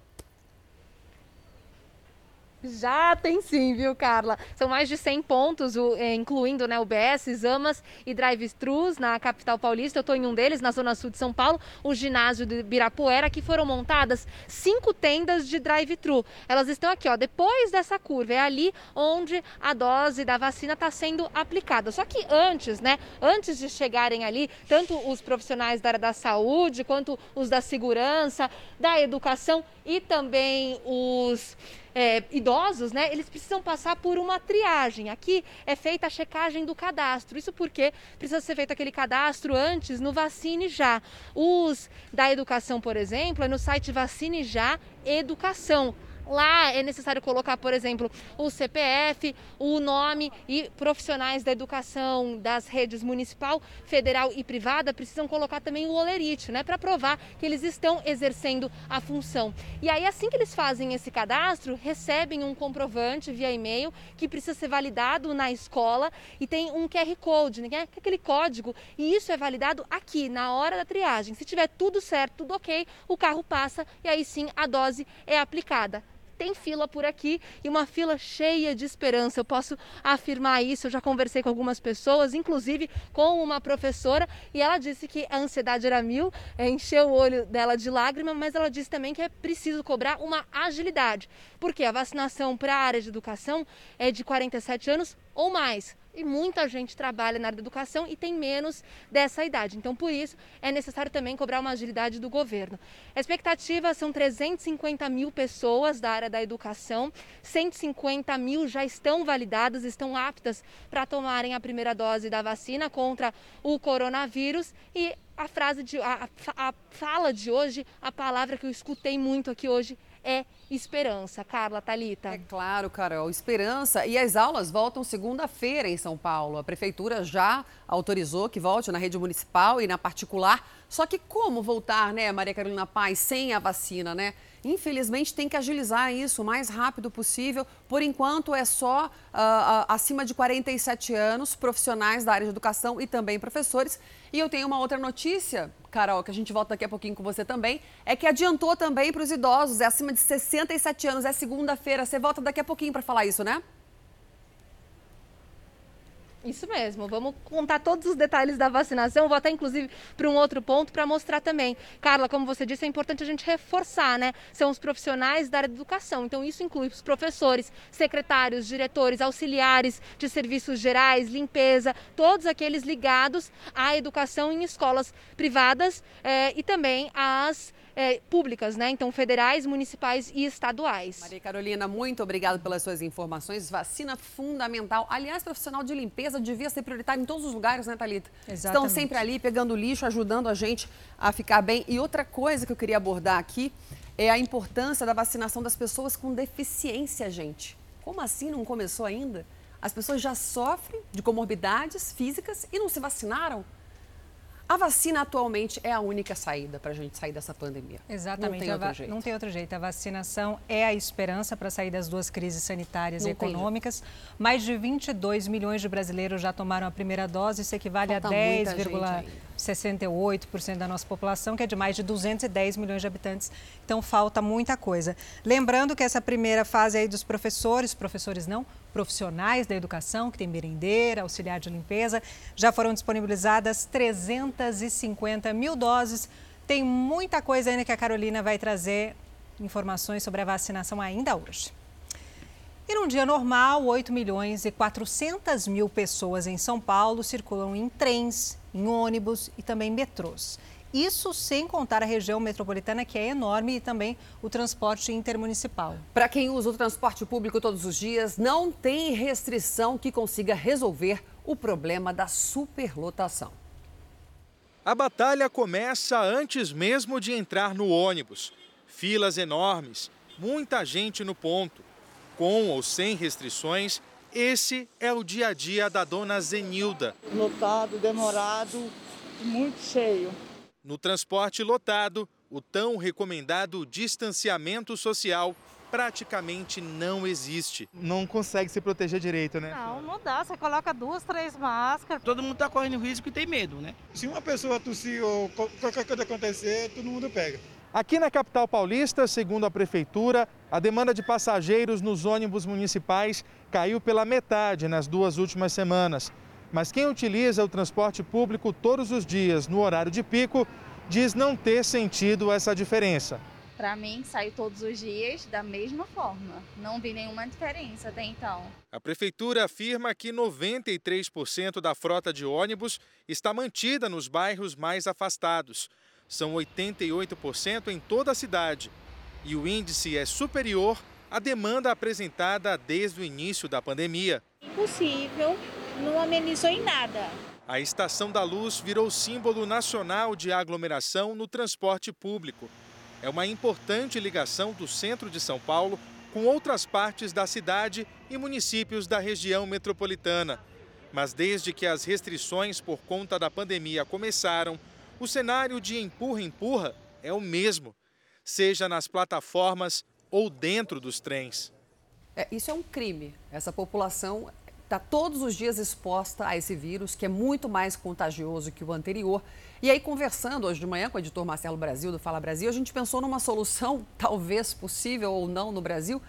Já tem sim, viu, Carla? São mais de 100 pontos, é, incluindo né, UBS, Amas e drive-thrus na capital paulista. Eu estou em um deles, na zona sul de São Paulo, o ginásio de Birapuera, que foram montadas cinco tendas de drive-thru. Elas estão aqui, ó, depois dessa curva. É ali onde a dose da vacina está sendo aplicada. Só que antes, né, antes de chegarem ali, tanto os profissionais da área da saúde, quanto os da segurança, da educação e também os é, idosos, né, eles precisam passar por uma triagem. Aqui é feita a checagem do cadastro. Isso porque precisa ser feito aquele cadastro antes no Vacine Já. Os da educação, por exemplo, é no site Vacine Já Educação. Lá é necessário colocar, por exemplo, o CPF, o nome e profissionais da educação das redes municipal, federal e privada precisam colocar também o olerite, né, para provar que eles estão exercendo a função. E aí assim que eles fazem esse cadastro, recebem um comprovante via e-mail que precisa ser validado na escola e tem um QR Code, né, que é aquele código, e isso é validado aqui na hora da triagem. Se tiver tudo certo, tudo OK, o carro passa e aí sim a dose é aplicada tem fila por aqui e uma fila cheia de esperança. Eu posso afirmar isso. Eu já conversei com algumas pessoas, inclusive com uma professora, e ela disse que a ansiedade era mil, é, encheu o olho dela de lágrima, mas ela disse também que é preciso cobrar uma agilidade, porque a vacinação para a área de educação é de 47 anos ou mais e muita gente trabalha na área da educação e tem menos dessa idade. Então, por isso, é necessário também cobrar uma agilidade do governo. A expectativa são 350 mil pessoas da área da educação, 150 mil já estão validadas, estão aptas para tomarem a primeira dose da vacina contra o coronavírus e a frase de a, a, fala de hoje, a palavra que eu escutei muito aqui hoje é esperança. Carla, Talita. É claro, Carol, esperança. E as aulas voltam segunda-feira em São Paulo. A prefeitura já autorizou que volte na rede municipal e na particular. Só que como voltar, né, Maria Carolina Paz, sem a vacina, né? Infelizmente, tem que agilizar isso o mais rápido possível. Por enquanto, é só uh, acima de 47 anos, profissionais da área de educação e também professores. E eu tenho uma outra notícia, Carol, que a gente volta daqui a pouquinho com você também, é que adiantou também para os idosos, é acima de 67 anos, é segunda-feira. Você volta daqui a pouquinho para falar isso, né? Isso mesmo, vamos contar todos os detalhes da vacinação, vou até inclusive para um outro ponto para mostrar também. Carla, como você disse, é importante a gente reforçar, né? São os profissionais da área de educação, então isso inclui os professores, secretários, diretores, auxiliares de serviços gerais, limpeza, todos aqueles ligados à educação em escolas privadas eh, e também às é, públicas, né? Então, federais, municipais e estaduais. Maria Carolina, muito obrigada pelas suas informações. Vacina fundamental. Aliás, profissional de limpeza devia ser prioritário em todos os lugares, né, Thalita? Exatamente. Estão sempre ali pegando lixo, ajudando a gente a ficar bem. E outra coisa que eu queria abordar aqui é a importância da vacinação das pessoas com deficiência, gente. Como assim não começou ainda? As pessoas já sofrem de comorbidades físicas e não se vacinaram? A vacina atualmente é a única saída para a gente sair dessa pandemia. Exatamente. Não tem outro jeito. Não tem outro jeito. A vacinação é a esperança para sair das duas crises sanitárias não e econômicas. Mais de 22 milhões de brasileiros já tomaram a primeira dose. Isso equivale Falta a 10,68% da nossa população, que é de mais de 210 milhões de habitantes. Então, falta muita coisa. Lembrando que essa primeira fase aí dos professores, professores não, profissionais da educação, que tem merendeira, auxiliar de limpeza. Já foram disponibilizadas 350 mil doses. Tem muita coisa ainda que a Carolina vai trazer informações sobre a vacinação ainda hoje. E num dia normal, 8 milhões e 400 mil pessoas em São Paulo circulam em trens, em ônibus e também metrôs. Isso sem contar a região metropolitana, que é enorme, e também o transporte intermunicipal. Para quem usa o transporte público todos os dias, não tem restrição que consiga resolver o problema da superlotação. A batalha começa antes mesmo de entrar no ônibus. Filas enormes, muita gente no ponto. Com ou sem restrições, esse é o dia a dia da dona Zenilda. Lotado, demorado, muito cheio. No transporte lotado, o tão recomendado distanciamento social praticamente não existe. Não consegue se proteger direito, né? Não, não dá. Você coloca duas, três máscaras. Todo mundo está correndo risco e tem medo, né? Se uma pessoa tossir ou qualquer coisa acontecer, todo mundo pega. Aqui na capital paulista, segundo a prefeitura, a demanda de passageiros nos ônibus municipais caiu pela metade nas duas últimas semanas. Mas quem utiliza o transporte público todos os dias no horário de pico diz não ter sentido essa diferença. Para mim, saio todos os dias da mesma forma. Não vi nenhuma diferença até então. A prefeitura afirma que 93% da frota de ônibus está mantida nos bairros mais afastados. São 88% em toda a cidade. E o índice é superior à demanda apresentada desde o início da pandemia. Impossível não amenizou em nada. A Estação da Luz virou símbolo nacional de aglomeração no transporte público. É uma importante ligação do centro de São Paulo com outras partes da cidade e municípios da região metropolitana. Mas desde que as restrições por conta da pandemia começaram, o cenário de empurra-empurra é o mesmo, seja nas plataformas ou dentro dos trens. É, isso é um crime. Essa população está todos os dias exposta a esse vírus, que é muito mais contagioso que o anterior. E aí, conversando hoje de manhã com o editor Marcelo Brasil, do Fala Brasil, a gente pensou numa solução, talvez possível ou não no Brasil.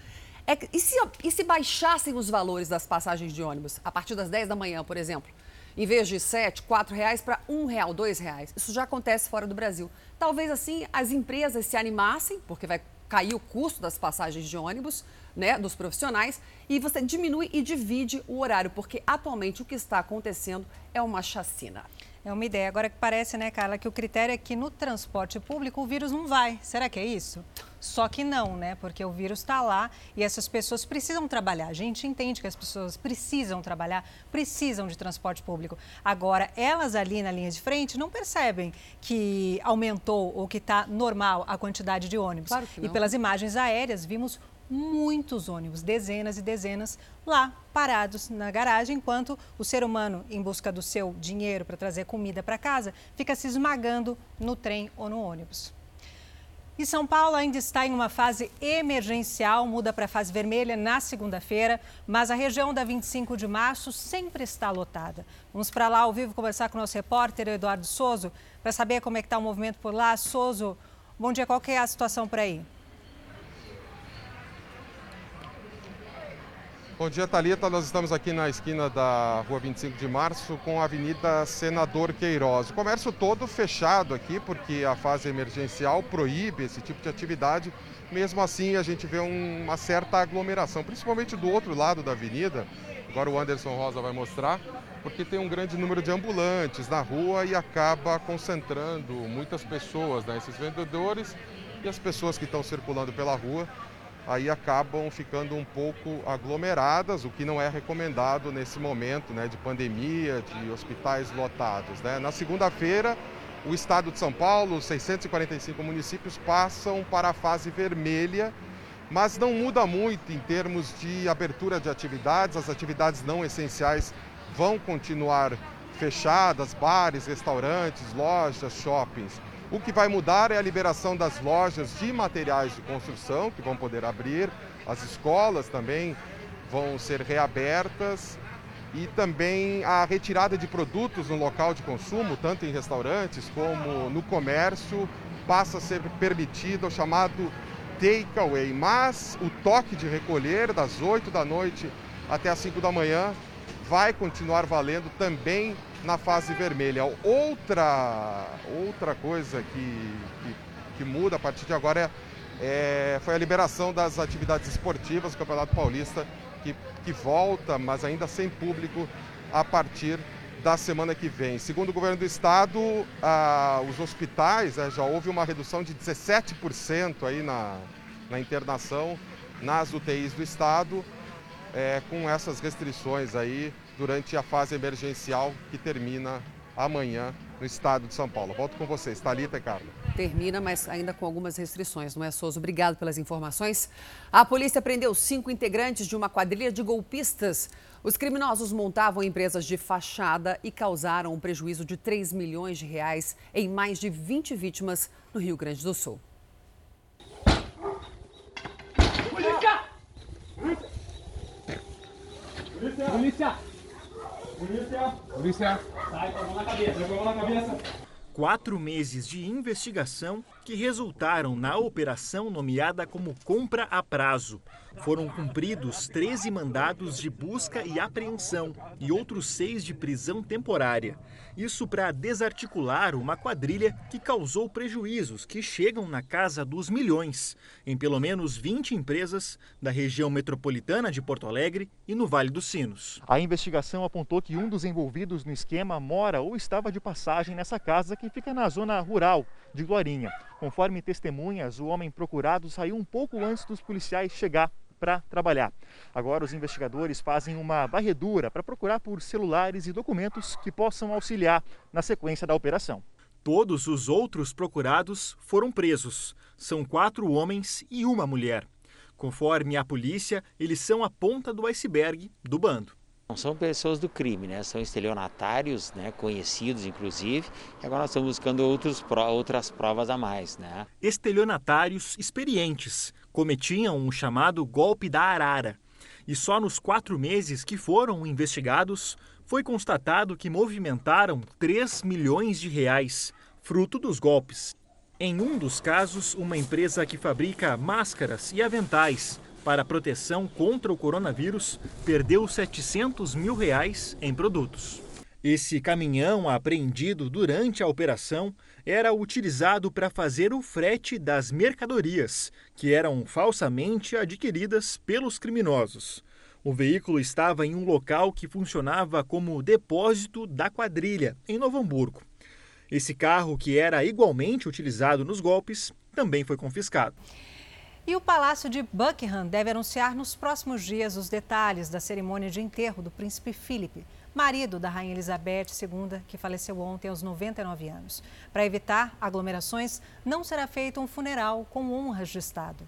É, e, se, e se baixassem os valores das passagens de ônibus, a partir das 10 da manhã, por exemplo? Em vez de 7, 4 reais para 1 real, 2 reais. Isso já acontece fora do Brasil. Talvez assim as empresas se animassem, porque vai cair o custo das passagens de ônibus, né, dos profissionais, e você diminui e divide o horário, porque atualmente o que está acontecendo é uma chacina. É uma ideia. Agora que parece, né, Carla, que o critério é que no transporte público o vírus não vai. Será que é isso? Só que não, né? Porque o vírus está lá e essas pessoas precisam trabalhar. A gente entende que as pessoas precisam trabalhar, precisam de transporte público. Agora, elas ali na linha de frente não percebem que aumentou ou que está normal a quantidade de ônibus. Claro que não. E pelas imagens aéreas, vimos muitos ônibus, dezenas e dezenas lá parados na garagem, enquanto o ser humano, em busca do seu dinheiro para trazer comida para casa, fica se esmagando no trem ou no ônibus. E São Paulo ainda está em uma fase emergencial, muda para a fase vermelha na segunda-feira, mas a região da 25 de março sempre está lotada. Vamos para lá ao vivo conversar com o nosso repórter Eduardo Souza para saber como é que está o movimento por lá. Souza, bom dia, qual que é a situação por aí? Bom dia, Thalita. Nós estamos aqui na esquina da Rua 25 de Março com a Avenida Senador Queiroz. O comércio todo fechado aqui porque a fase emergencial proíbe esse tipo de atividade. Mesmo assim, a gente vê um, uma certa aglomeração, principalmente do outro lado da avenida. Agora o Anderson Rosa vai mostrar, porque tem um grande número de ambulantes na rua e acaba concentrando muitas pessoas, né? esses vendedores e as pessoas que estão circulando pela rua aí acabam ficando um pouco aglomeradas, o que não é recomendado nesse momento né, de pandemia, de hospitais lotados. Né? Na segunda-feira, o estado de São Paulo, 645 municípios, passam para a fase vermelha, mas não muda muito em termos de abertura de atividades, as atividades não essenciais vão continuar fechadas, bares, restaurantes, lojas, shoppings. O que vai mudar é a liberação das lojas de materiais de construção, que vão poder abrir, as escolas também vão ser reabertas e também a retirada de produtos no local de consumo, tanto em restaurantes como no comércio, passa a ser permitido o chamado takeaway. Mas o toque de recolher das 8 da noite até as 5 da manhã vai continuar valendo também na fase vermelha. Outra, outra coisa que, que, que muda a partir de agora é, é, foi a liberação das atividades esportivas, o Campeonato Paulista, que, que volta, mas ainda sem público, a partir da semana que vem. Segundo o governo do estado, ah, os hospitais né, já houve uma redução de 17% aí na, na internação nas UTIs do estado, é, com essas restrições aí durante a fase emergencial que termina amanhã no estado de São Paulo. Volto com vocês, Thalita e Carla. Termina, mas ainda com algumas restrições, não é, Souza? Obrigado pelas informações. A polícia prendeu cinco integrantes de uma quadrilha de golpistas. Os criminosos montavam empresas de fachada e causaram um prejuízo de 3 milhões de reais em mais de 20 vítimas no Rio Grande do Sul. Polícia! Polícia! Polícia! Polícia! Polícia! Sai com a mão na cabeça, com a mão na cabeça. Quatro meses de investigação que resultaram na operação nomeada como compra a prazo. Foram cumpridos 13 mandados de busca e apreensão e outros seis de prisão temporária. Isso para desarticular uma quadrilha que causou prejuízos que chegam na casa dos milhões em pelo menos 20 empresas da região metropolitana de Porto Alegre e no Vale dos Sinos. A investigação apontou que um dos envolvidos no esquema mora ou estava de passagem nessa casa que fica na zona rural de Glorinha. Conforme testemunhas, o homem procurado saiu um pouco antes dos policiais chegar para trabalhar. Agora, os investigadores fazem uma varredura para procurar por celulares e documentos que possam auxiliar na sequência da operação. Todos os outros procurados foram presos. São quatro homens e uma mulher. Conforme a polícia, eles são a ponta do iceberg do bando. Não são pessoas do crime, né? São estelionatários, né? Conhecidos, inclusive. E agora nós estamos buscando outros, outras provas a mais, né? Estelionatários experientes cometiam um chamado golpe da arara. E só nos quatro meses que foram investigados, foi constatado que movimentaram 3 milhões de reais, fruto dos golpes. Em um dos casos, uma empresa que fabrica máscaras e aventais para proteção contra o coronavírus perdeu 700 mil reais em produtos. Esse caminhão apreendido durante a operação era utilizado para fazer o frete das mercadorias, que eram falsamente adquiridas pelos criminosos. O veículo estava em um local que funcionava como depósito da quadrilha, em Novo Hamburgo. Esse carro, que era igualmente utilizado nos golpes, também foi confiscado. E o Palácio de Buckingham deve anunciar nos próximos dias os detalhes da cerimônia de enterro do príncipe Philip, marido da rainha Elizabeth II, que faleceu ontem aos 99 anos. Para evitar aglomerações, não será feito um funeral com honras de Estado.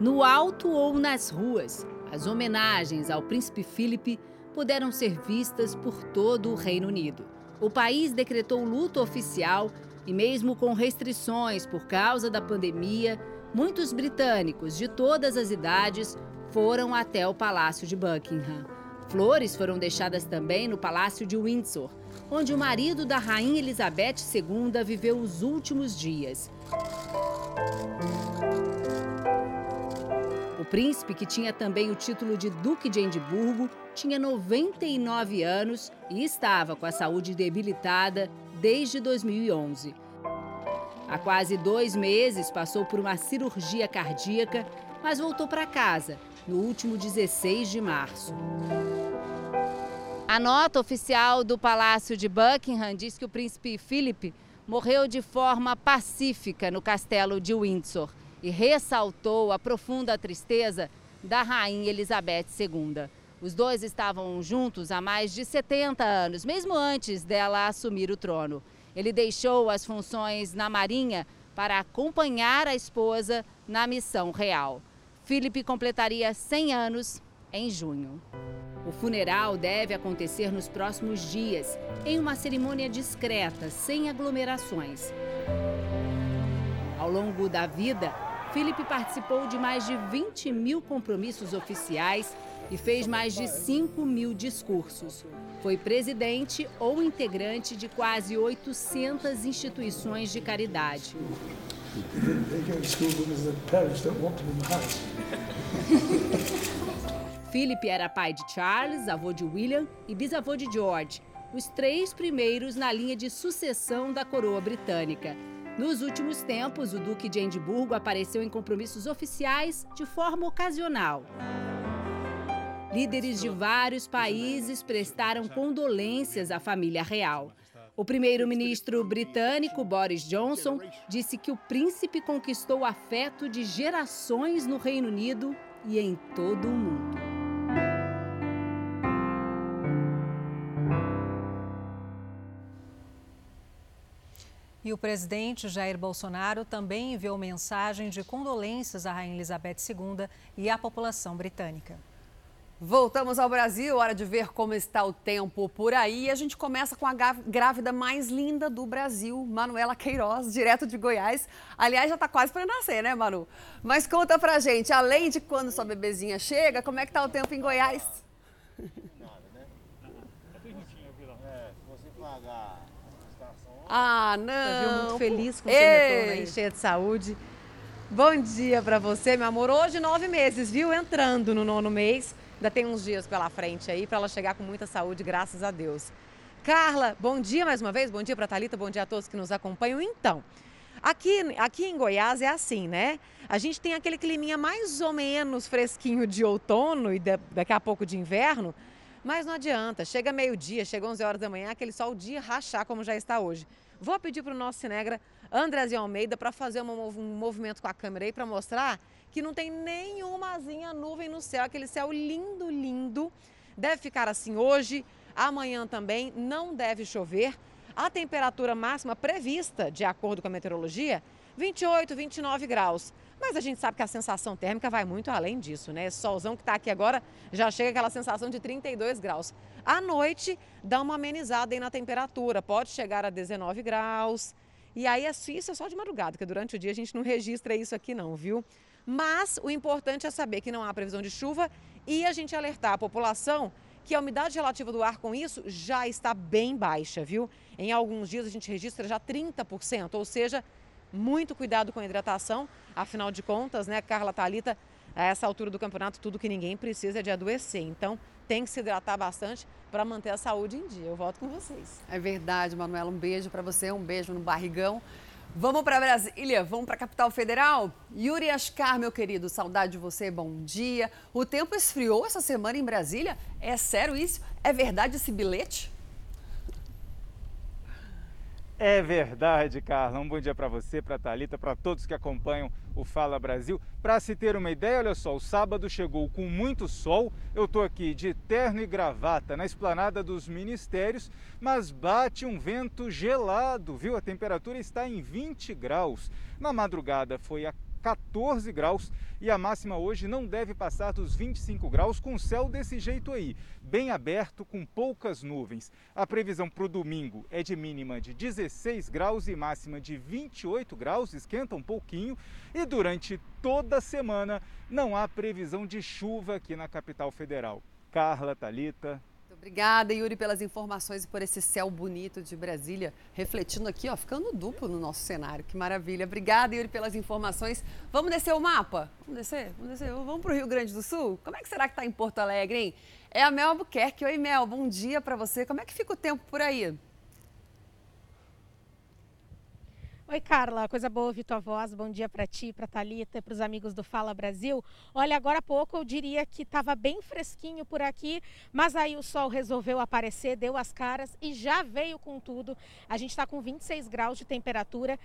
No alto ou nas ruas, as homenagens ao príncipe Philip puderam ser vistas por todo o Reino Unido. O país decretou luto oficial e, mesmo com restrições por causa da pandemia, muitos britânicos de todas as idades foram até o Palácio de Buckingham. Flores foram deixadas também no Palácio de Windsor, onde o marido da Rainha Elizabeth II viveu os últimos dias. O príncipe, que tinha também o título de Duque de Edimburgo, tinha 99 anos e estava com a saúde debilitada desde 2011. Há quase dois meses passou por uma cirurgia cardíaca, mas voltou para casa no último 16 de março. A nota oficial do Palácio de Buckingham diz que o príncipe Philip morreu de forma pacífica no castelo de Windsor e ressaltou a profunda tristeza da rainha Elizabeth II. Os dois estavam juntos há mais de 70 anos, mesmo antes dela assumir o trono. Ele deixou as funções na Marinha para acompanhar a esposa na missão real. Philip completaria 100 anos em junho. O funeral deve acontecer nos próximos dias, em uma cerimônia discreta, sem aglomerações. Ao longo da vida, Philip participou de mais de 20 mil compromissos oficiais e fez mais de 5 mil discursos. Foi presidente ou integrante de quase 800 instituições de caridade. Philip era pai de Charles, avô de William e bisavô de George, os três primeiros na linha de sucessão da coroa britânica. Nos últimos tempos, o Duque de Edimburgo apareceu em compromissos oficiais de forma ocasional. Líderes de vários países prestaram condolências à família real. O primeiro-ministro britânico Boris Johnson disse que o príncipe conquistou o afeto de gerações no Reino Unido e em todo o mundo. E o presidente Jair Bolsonaro também enviou mensagem de condolências à Rainha Elizabeth II e à população britânica. Voltamos ao Brasil, hora de ver como está o tempo por aí. A gente começa com a grávida mais linda do Brasil, Manuela Queiroz, direto de Goiás. Aliás, já está quase para nascer, né, Manu? Mas conta pra gente, além de quando sua bebezinha chega, como é que tá o tempo em Goiás? Nada, né? É, se você pagar ah, não. Eu viu muito feliz com o seu retorno aí, cheia de saúde. Bom dia para você, meu amor. Hoje, nove meses, viu? Entrando no nono mês. Ainda tem uns dias pela frente aí para ela chegar com muita saúde, graças a Deus. Carla, bom dia mais uma vez. Bom dia para Talita, bom dia a todos que nos acompanham. Então, aqui, aqui em Goiás é assim, né? A gente tem aquele climinha mais ou menos fresquinho de outono e de, daqui a pouco de inverno. Mas não adianta, chega meio-dia, chega 11 horas da manhã, aquele sol dia rachar como já está hoje. Vou pedir para o nosso Cinegra, Andrezinho Almeida, para fazer um movimento com a câmera aí para mostrar que não tem nenhumazinha nuvem no céu, aquele céu lindo, lindo. Deve ficar assim hoje, amanhã também, não deve chover. A temperatura máxima prevista, de acordo com a meteorologia, 28, 29 graus. Mas a gente sabe que a sensação térmica vai muito além disso, né? Esse solzão que está aqui agora já chega aquela sensação de 32 graus. À noite, dá uma amenizada aí na temperatura, pode chegar a 19 graus. E aí, isso é só de madrugada, porque durante o dia a gente não registra isso aqui não, viu? Mas o importante é saber que não há previsão de chuva e a gente alertar a população que a umidade relativa do ar com isso já está bem baixa, viu? Em alguns dias a gente registra já 30%, ou seja, muito cuidado com a hidratação, afinal de contas, né, Carla Talita, a essa altura do campeonato, tudo que ninguém precisa é de adoecer. Então, tem que se hidratar bastante para manter a saúde em dia. Eu volto com vocês. É verdade, Manuela. Um beijo para você, um beijo no barrigão. Vamos para Brasília, vamos para a capital federal? Yuri Ascar, meu querido, saudade de você, bom dia. O tempo esfriou essa semana em Brasília? É sério isso? É verdade esse bilhete? É verdade, Carla. Um bom dia para você, para Talita, para todos que acompanham o Fala Brasil. Para se ter uma ideia, olha só, o sábado chegou com muito sol. Eu estou aqui de terno e gravata na esplanada dos ministérios, mas bate um vento gelado, viu? A temperatura está em 20 graus. Na madrugada foi a 14 graus e a máxima hoje não deve passar dos 25 graus com o céu desse jeito aí, bem aberto com poucas nuvens. A previsão para o domingo é de mínima de 16 graus e máxima de 28 graus, esquenta um pouquinho e durante toda a semana não há previsão de chuva aqui na capital federal. Carla, Talita, Obrigada, Yuri, pelas informações e por esse céu bonito de Brasília, refletindo aqui, ó, ficando duplo no nosso cenário. Que maravilha. Obrigada, Yuri, pelas informações. Vamos descer o mapa? Vamos descer? Vamos descer? Vamos para o Rio Grande do Sul? Como é que será que está em Porto Alegre, hein? É a Mel Albuquerque. Oi, Mel, bom dia para você. Como é que fica o tempo por aí? Oi, Carla, coisa boa ouvir tua voz. Bom dia para ti, para Talita, para os amigos do Fala Brasil. Olha, agora há pouco eu diria que estava bem fresquinho por aqui, mas aí o sol resolveu aparecer, deu as caras e já veio com tudo. A gente está com 26 graus de temperatura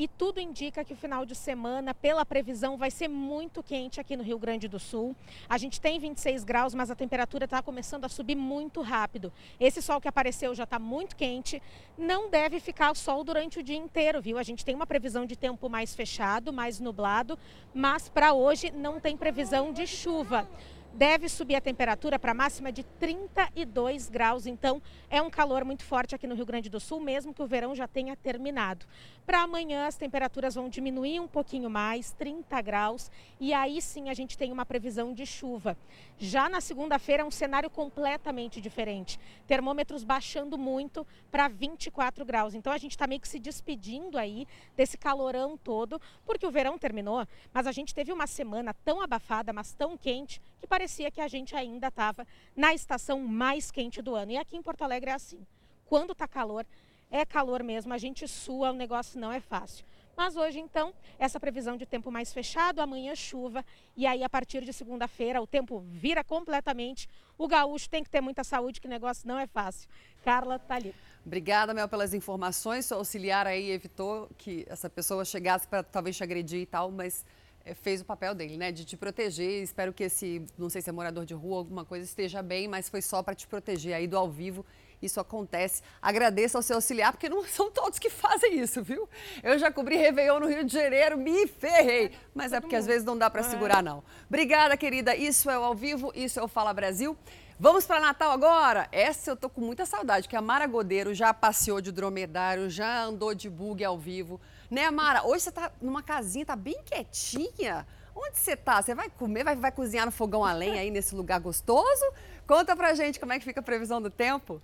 e tudo indica que o final de semana, pela previsão, vai ser muito quente aqui no Rio Grande do Sul. A gente tem 26 graus, mas a temperatura está começando a subir muito rápido. Esse sol que apareceu já está muito quente. Não deve ficar sol durante o dia inteiro, viu? A gente tem uma previsão de tempo mais fechado, mais nublado, mas para hoje não tem previsão de chuva deve subir a temperatura para máxima de 32 graus. Então, é um calor muito forte aqui no Rio Grande do Sul, mesmo que o verão já tenha terminado. Para amanhã, as temperaturas vão diminuir um pouquinho mais, 30 graus, e aí sim a gente tem uma previsão de chuva. Já na segunda-feira, é um cenário completamente diferente. Termômetros baixando muito para 24 graus. Então, a gente está meio que se despedindo aí desse calorão todo, porque o verão terminou, mas a gente teve uma semana tão abafada, mas tão quente, que parecia que a gente ainda estava na estação mais quente do ano. E aqui em Porto Alegre é assim. Quando está calor, é calor mesmo, a gente sua, o negócio não é fácil. Mas hoje, então, essa previsão de tempo mais fechado, amanhã chuva, e aí a partir de segunda-feira o tempo vira completamente. O gaúcho tem que ter muita saúde, que negócio não é fácil. Carla, tá ali. Obrigada, Mel, pelas informações. Seu auxiliar aí evitou que essa pessoa chegasse para talvez te agredir e tal, mas fez o papel dele, né? De te proteger. Espero que esse, não sei se é morador de rua, alguma coisa esteja bem, mas foi só para te proteger aí do ao vivo. Isso acontece. Agradeço ao seu auxiliar, porque não são todos que fazem isso, viu? Eu já cobri Réveillon no Rio de Janeiro, me ferrei. Mas é porque às vezes não dá para segurar, não. Obrigada, querida. Isso é o ao vivo, isso é o Fala Brasil. Vamos para Natal agora? Essa eu tô com muita saudade, que a Mara Godeiro já passeou de dromedário, já andou de bug ao vivo. Né, Mara? Hoje você tá numa casinha, tá bem quietinha. Onde você tá? Você vai comer, vai, vai cozinhar no fogão a lenha aí nesse lugar gostoso? Conta pra gente como é que fica a previsão do tempo.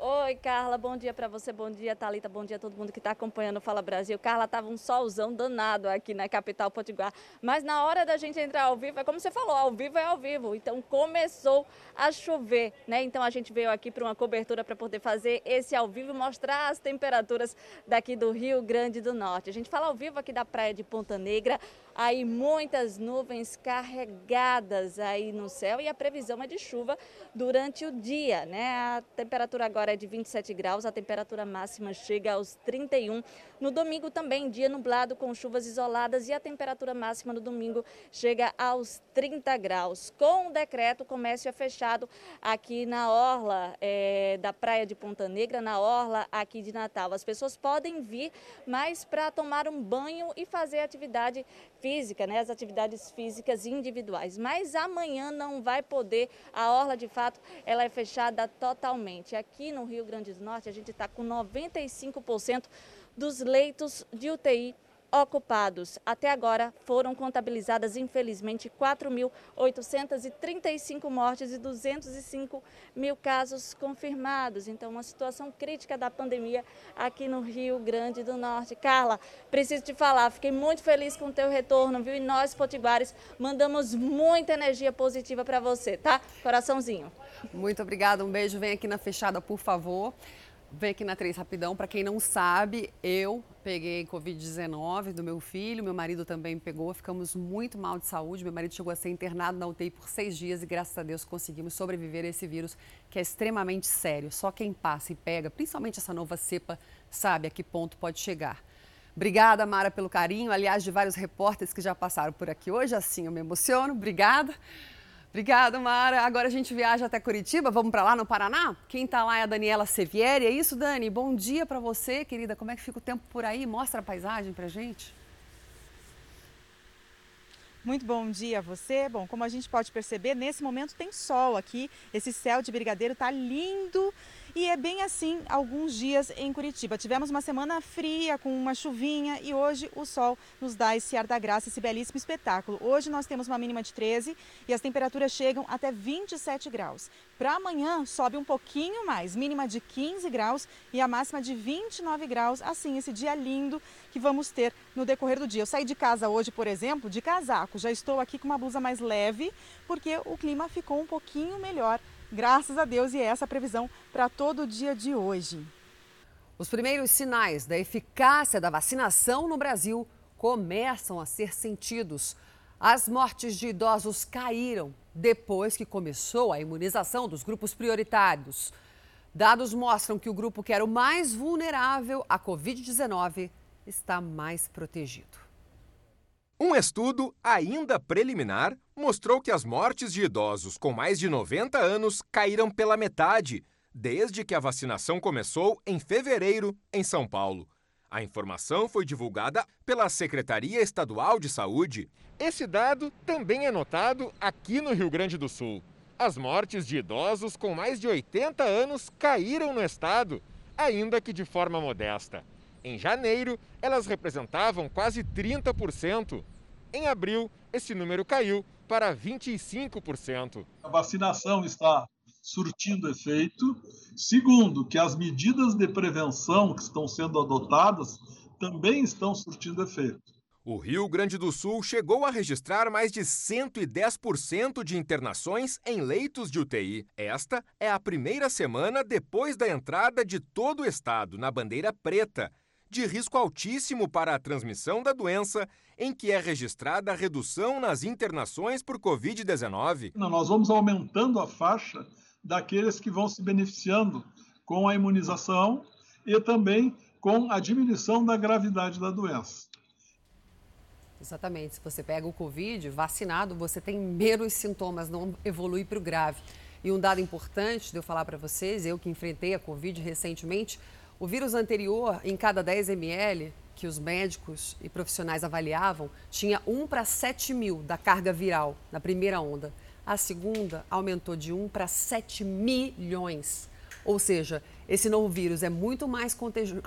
Oi, Carla, bom dia para você, bom dia, Talita, bom dia a todo mundo que está acompanhando o Fala Brasil. Carla, tava um solzão danado aqui na capital potiguar, mas na hora da gente entrar ao vivo, é como você falou, ao vivo é ao vivo. Então começou a chover, né? Então a gente veio aqui para uma cobertura para poder fazer esse ao vivo e mostrar as temperaturas daqui do Rio Grande do Norte. A gente fala ao vivo aqui da praia de Ponta Negra, aí muitas nuvens carregadas aí no céu e a previsão é de chuva durante o dia, né? A temperatura agora agora é de 27 graus, a temperatura máxima chega aos 31. No domingo também, dia nublado com chuvas isoladas e a temperatura máxima no domingo chega aos 30 graus. Com o decreto, o comércio é fechado aqui na orla é, da Praia de Ponta Negra, na orla aqui de Natal. As pessoas podem vir, mas para tomar um banho e fazer atividade física, né, as atividades físicas individuais. Mas amanhã não vai poder, a orla de fato, ela é fechada totalmente. Aqui no Rio Grande do Norte, a gente está com 95% dos leitos de UTI ocupados. Até agora foram contabilizadas, infelizmente, 4.835 mortes e 205 mil casos confirmados. Então, uma situação crítica da pandemia aqui no Rio Grande do Norte. Carla, preciso te falar, fiquei muito feliz com o teu retorno, viu? E nós, potiguares, mandamos muita energia positiva para você, tá? Coraçãozinho. Muito obrigada, um beijo. Vem aqui na fechada, por favor. Vem aqui na 3 rapidão. Para quem não sabe, eu peguei Covid-19 do meu filho, meu marido também pegou. Ficamos muito mal de saúde. Meu marido chegou a ser internado na UTI por seis dias e, graças a Deus, conseguimos sobreviver a esse vírus que é extremamente sério. Só quem passa e pega, principalmente essa nova cepa, sabe a que ponto pode chegar. Obrigada, Mara, pelo carinho. Aliás, de vários repórteres que já passaram por aqui hoje, assim eu me emociono. Obrigada. Obrigada, Mara. Agora a gente viaja até Curitiba. Vamos para lá no Paraná? Quem está lá é a Daniela Sevieri. É isso, Dani? Bom dia para você, querida. Como é que fica o tempo por aí? Mostra a paisagem para gente. Muito bom dia a você. Bom, como a gente pode perceber, nesse momento tem sol aqui. Esse céu de brigadeiro tá lindo e é bem assim alguns dias em Curitiba. Tivemos uma semana fria com uma chuvinha e hoje o sol nos dá esse ar da graça, esse belíssimo espetáculo. Hoje nós temos uma mínima de 13 e as temperaturas chegam até 27 graus. Para amanhã sobe um pouquinho mais, mínima de 15 graus e a máxima de 29 graus. Assim, esse dia lindo que vamos ter no decorrer do dia. Eu saí de casa hoje, por exemplo, de casaco. Já estou aqui com uma blusa mais leve porque o clima ficou um pouquinho melhor Graças a Deus, e é essa a previsão para todo o dia de hoje. Os primeiros sinais da eficácia da vacinação no Brasil começam a ser sentidos. As mortes de idosos caíram depois que começou a imunização dos grupos prioritários. Dados mostram que o grupo que era o mais vulnerável à Covid-19 está mais protegido. Um estudo, ainda preliminar, mostrou que as mortes de idosos com mais de 90 anos caíram pela metade desde que a vacinação começou em fevereiro em São Paulo. A informação foi divulgada pela Secretaria Estadual de Saúde. Esse dado também é notado aqui no Rio Grande do Sul. As mortes de idosos com mais de 80 anos caíram no estado, ainda que de forma modesta. Em janeiro, elas representavam quase 30%. Em abril, esse número caiu para 25%. A vacinação está surtindo efeito. Segundo, que as medidas de prevenção que estão sendo adotadas também estão surtindo efeito. O Rio Grande do Sul chegou a registrar mais de 110% de internações em leitos de UTI. Esta é a primeira semana depois da entrada de todo o estado na bandeira preta de risco altíssimo para a transmissão da doença, em que é registrada a redução nas internações por Covid-19. Nós vamos aumentando a faixa daqueles que vão se beneficiando com a imunização e também com a diminuição da gravidade da doença. Exatamente. Se você pega o Covid, vacinado, você tem menos sintomas, não evolui para o grave. E um dado importante de eu falar para vocês, eu que enfrentei a Covid recentemente, o vírus anterior, em cada 10 ml que os médicos e profissionais avaliavam, tinha 1 para 7 mil da carga viral na primeira onda. A segunda aumentou de 1 para 7 milhões. Ou seja, esse novo vírus é muito mais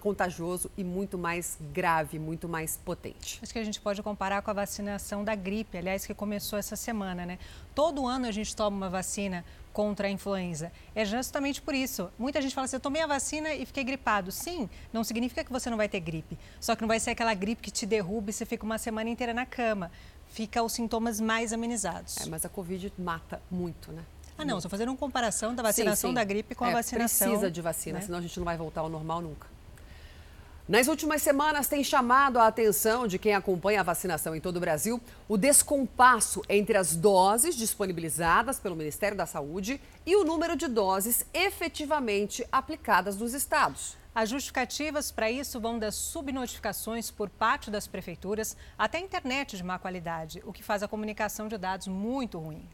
contagioso e muito mais grave, muito mais potente. Acho que a gente pode comparar com a vacinação da gripe, aliás, que começou essa semana, né? Todo ano a gente toma uma vacina contra a influenza. É justamente por isso. Muita gente fala assim: eu tomei a vacina e fiquei gripado. Sim, não significa que você não vai ter gripe. Só que não vai ser aquela gripe que te derruba e você fica uma semana inteira na cama. Fica os sintomas mais amenizados. É, mas a Covid mata muito, né? Ah, não, estou fazendo uma comparação da vacinação sim, sim. da gripe com é, a vacinação. Precisa de vacina, né? senão a gente não vai voltar ao normal nunca. Nas últimas semanas, tem chamado a atenção de quem acompanha a vacinação em todo o Brasil o descompasso entre as doses disponibilizadas pelo Ministério da Saúde e o número de doses efetivamente aplicadas nos estados. As justificativas para isso vão das subnotificações por parte das prefeituras até a internet de má qualidade, o que faz a comunicação de dados muito ruim.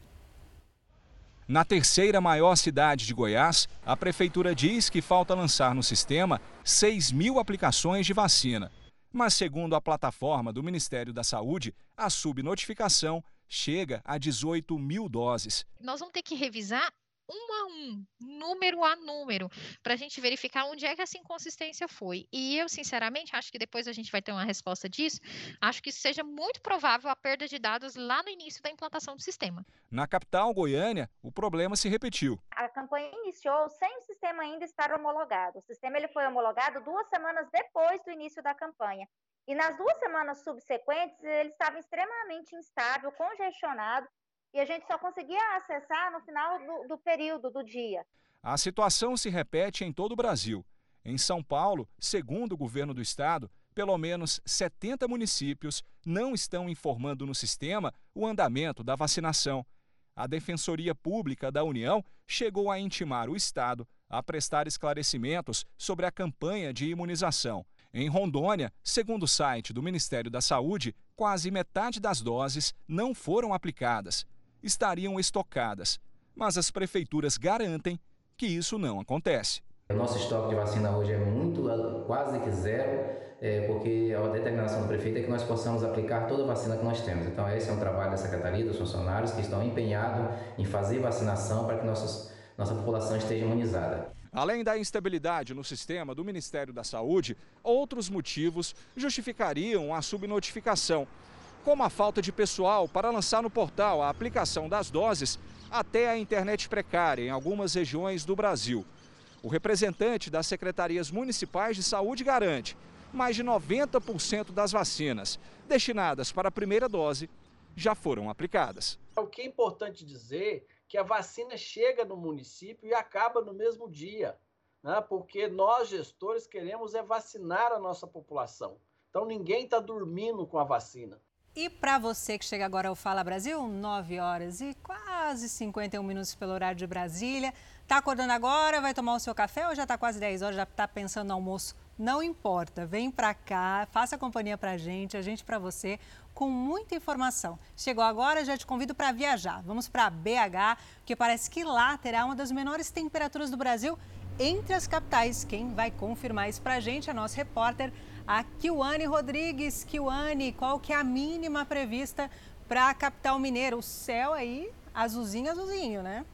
Na terceira maior cidade de Goiás, a prefeitura diz que falta lançar no sistema 6 mil aplicações de vacina. Mas, segundo a plataforma do Ministério da Saúde, a subnotificação chega a 18 mil doses. Nós vamos ter que revisar um a um, número a número, para a gente verificar onde é que essa inconsistência foi. E eu, sinceramente, acho que depois a gente vai ter uma resposta disso. Acho que seja muito provável a perda de dados lá no início da implantação do sistema. Na capital, Goiânia, o problema se repetiu. A campanha iniciou sem o sistema ainda estar homologado. O sistema ele foi homologado duas semanas depois do início da campanha. E nas duas semanas subsequentes, ele estava extremamente instável, congestionado e a gente só conseguia acessar no final do, do período do dia. A situação se repete em todo o Brasil. Em São Paulo, segundo o governo do estado, pelo menos 70 municípios não estão informando no sistema o andamento da vacinação. A Defensoria Pública da União chegou a intimar o Estado a prestar esclarecimentos sobre a campanha de imunização. Em Rondônia, segundo o site do Ministério da Saúde, quase metade das doses não foram aplicadas. Estariam estocadas. Mas as prefeituras garantem que isso não acontece. O nosso estoque de vacina hoje é muito, quase que zero, é, porque a determinação do prefeito é que nós possamos aplicar toda a vacina que nós temos. Então, esse é um trabalho da secretaria, dos funcionários que estão empenhados em fazer vacinação para que nossas, nossa população esteja imunizada. Além da instabilidade no sistema do Ministério da Saúde, outros motivos justificariam a subnotificação, como a falta de pessoal para lançar no portal a aplicação das doses até a internet precária em algumas regiões do Brasil. O representante das secretarias municipais de saúde garante mais de 90% das vacinas destinadas para a primeira dose já foram aplicadas. O que é importante dizer que a vacina chega no município e acaba no mesmo dia, né? porque nós, gestores, queremos é vacinar a nossa população. Então ninguém está dormindo com a vacina. E para você que chega agora ao Fala Brasil, 9 horas e quase 51 minutos pelo horário de Brasília. Tá acordando agora, vai tomar o seu café ou já está quase 10 horas, já está pensando no almoço? Não importa, vem para cá, faça companhia para a gente, a gente para você, com muita informação. Chegou agora, já te convido para viajar. Vamos para BH, porque parece que lá terá uma das menores temperaturas do Brasil entre as capitais. Quem vai confirmar isso para a gente é nosso repórter, a Kiwane Rodrigues. Kiwane, qual que é a mínima prevista para a capital mineira? O céu aí, azulzinho, azulzinho, né?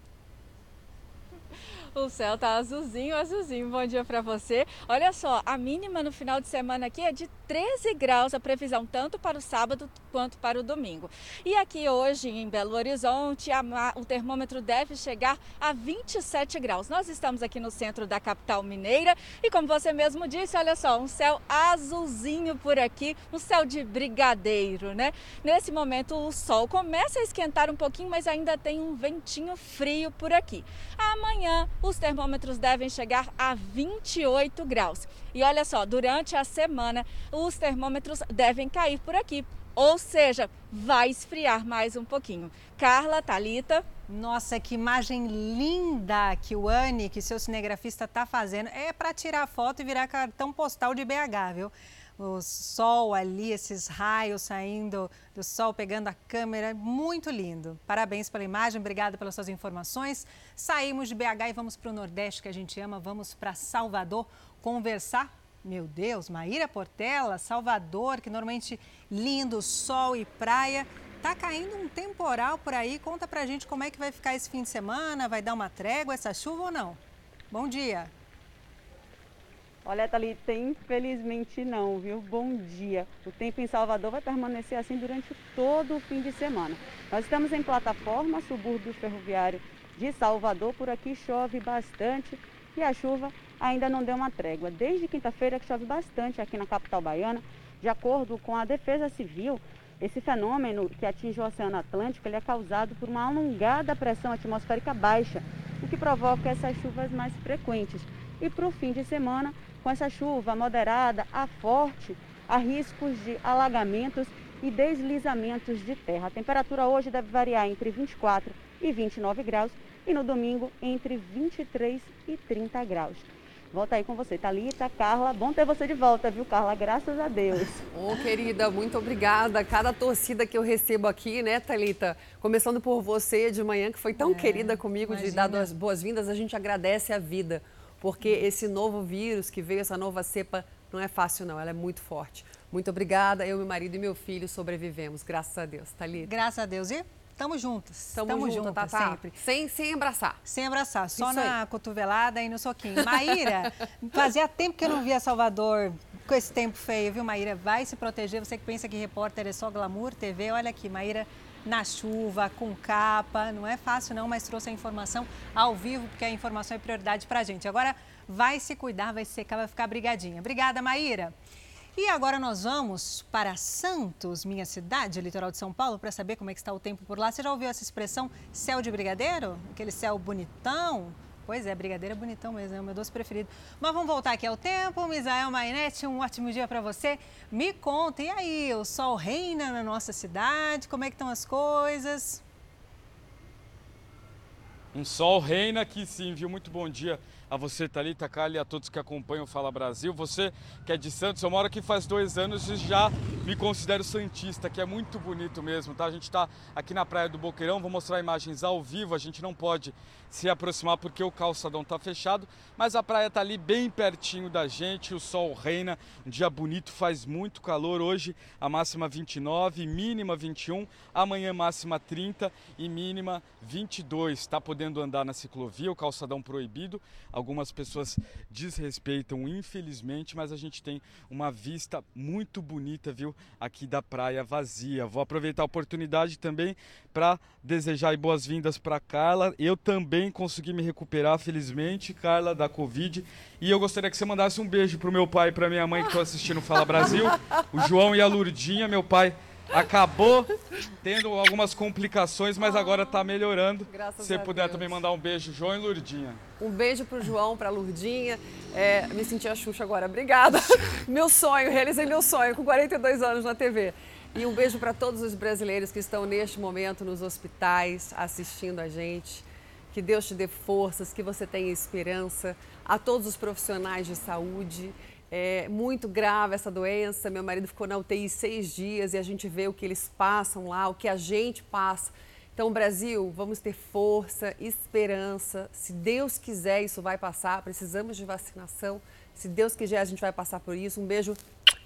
O céu tá azulzinho, azulzinho. Bom dia para você. Olha só, a mínima no final de semana aqui é de 13 graus, a previsão tanto para o sábado quanto para o domingo. E aqui hoje em Belo Horizonte, o termômetro deve chegar a 27 graus. Nós estamos aqui no centro da capital mineira e como você mesmo disse, olha só, um céu azulzinho por aqui, um céu de brigadeiro, né? Nesse momento o sol começa a esquentar um pouquinho, mas ainda tem um ventinho frio por aqui. Amanhã os termômetros devem chegar a 28 graus. E olha só, durante a semana os termômetros devem cair por aqui. Ou seja, vai esfriar mais um pouquinho. Carla, Talita. Nossa, que imagem linda que o Anne, que seu cinegrafista está fazendo. É para tirar foto e virar cartão postal de BH, viu? O sol ali, esses raios saindo do sol, pegando a câmera, muito lindo. Parabéns pela imagem, obrigada pelas suas informações. Saímos de BH e vamos para o Nordeste que a gente ama, vamos para Salvador conversar. Meu Deus, Maíra Portela, Salvador, que normalmente lindo, sol e praia. Tá caindo um temporal por aí. Conta pra gente como é que vai ficar esse fim de semana, vai dar uma trégua essa chuva ou não? Bom dia. Olha, Thalita, infelizmente não, viu? Bom dia. O tempo em Salvador vai permanecer assim durante todo o fim de semana. Nós estamos em plataforma, subúrbio ferroviário de Salvador. Por aqui chove bastante e a chuva ainda não deu uma trégua. Desde quinta-feira que chove bastante aqui na capital baiana. De acordo com a Defesa Civil, esse fenômeno que atinge o Oceano Atlântico ele é causado por uma alongada pressão atmosférica baixa, o que provoca essas chuvas mais frequentes. E para o fim de semana, com essa chuva moderada a forte, há riscos de alagamentos e deslizamentos de terra. A temperatura hoje deve variar entre 24 e 29 graus e no domingo entre 23 e 30 graus. Volta aí com você, Thalita, Carla. Bom ter você de volta, viu, Carla? Graças a Deus. Ô, oh, querida, muito obrigada. Cada torcida que eu recebo aqui, né, Thalita? Começando por você de manhã, que foi tão é, querida comigo, imagina. de dar as boas-vindas, a gente agradece a vida porque esse novo vírus que veio, essa nova cepa, não é fácil não, ela é muito forte. Muito obrigada, eu, meu marido e meu filho sobrevivemos, graças a Deus. Tá ali. Graças a Deus. E Estamos juntas. Estamos juntas, tá, tá, sempre. Sem, sem abraçar. Sem abraçar, só Isso na aí. cotovelada e no soquinho. Maíra, fazia tempo que eu não via Salvador com esse tempo feio, viu, Maíra? Vai se proteger. Você que pensa que repórter é só glamour, TV, olha aqui, Maíra na chuva, com capa. Não é fácil não, mas trouxe a informação ao vivo, porque a informação é prioridade para a gente. Agora vai se cuidar, vai secar, vai ficar brigadinha. Obrigada, Maíra. E agora nós vamos para Santos, minha cidade, litoral de São Paulo, para saber como é que está o tempo por lá. Você já ouviu essa expressão céu de brigadeiro? Aquele céu bonitão, Pois é, brigadeiro é bonitão mesmo, é o meu doce preferido. Mas vamos voltar aqui ao tempo. Misael Mainete, um ótimo dia para você. Me conta, e aí, o sol reina na nossa cidade? Como é que estão as coisas? Um sol reina aqui sim, viu? Muito bom dia a você, Thalita Kali, a todos que acompanham o Fala Brasil. Você que é de Santos, eu moro aqui faz dois anos e já me considero Santista, que é muito bonito mesmo, tá? A gente está aqui na Praia do Boqueirão, vou mostrar imagens ao vivo, a gente não pode se aproximar porque o calçadão está fechado, mas a praia está ali bem pertinho da gente, o sol reina, um dia bonito, faz muito calor. Hoje a máxima 29, mínima 21, amanhã máxima 30 e mínima 22. Está podendo andar na ciclovia, o calçadão proibido. Algumas pessoas desrespeitam, infelizmente, mas a gente tem uma vista muito bonita, viu, aqui da praia vazia. Vou aproveitar a oportunidade também para desejar boas-vindas para Carla. Eu também consegui me recuperar, felizmente, Carla, da Covid. E eu gostaria que você mandasse um beijo pro meu pai e pra minha mãe que estão assistindo Fala Brasil, o João e a Lurdinha, meu pai acabou tendo algumas complicações, mas agora está melhorando. Graças Se puder Deus. também mandar um beijo, João e Lurdinha. Um beijo pro João, pra Lurdinha. É, me senti a Xuxa agora. Obrigada. Meu sonho, realizei meu sonho com 42 anos na TV. E um beijo para todos os brasileiros que estão neste momento nos hospitais assistindo a gente. Que Deus te dê forças, que você tenha esperança. A todos os profissionais de saúde. É muito grave essa doença. Meu marido ficou na UTI seis dias e a gente vê o que eles passam lá, o que a gente passa. Então, Brasil, vamos ter força, esperança. Se Deus quiser, isso vai passar. Precisamos de vacinação. Se Deus quiser, a gente vai passar por isso. Um beijo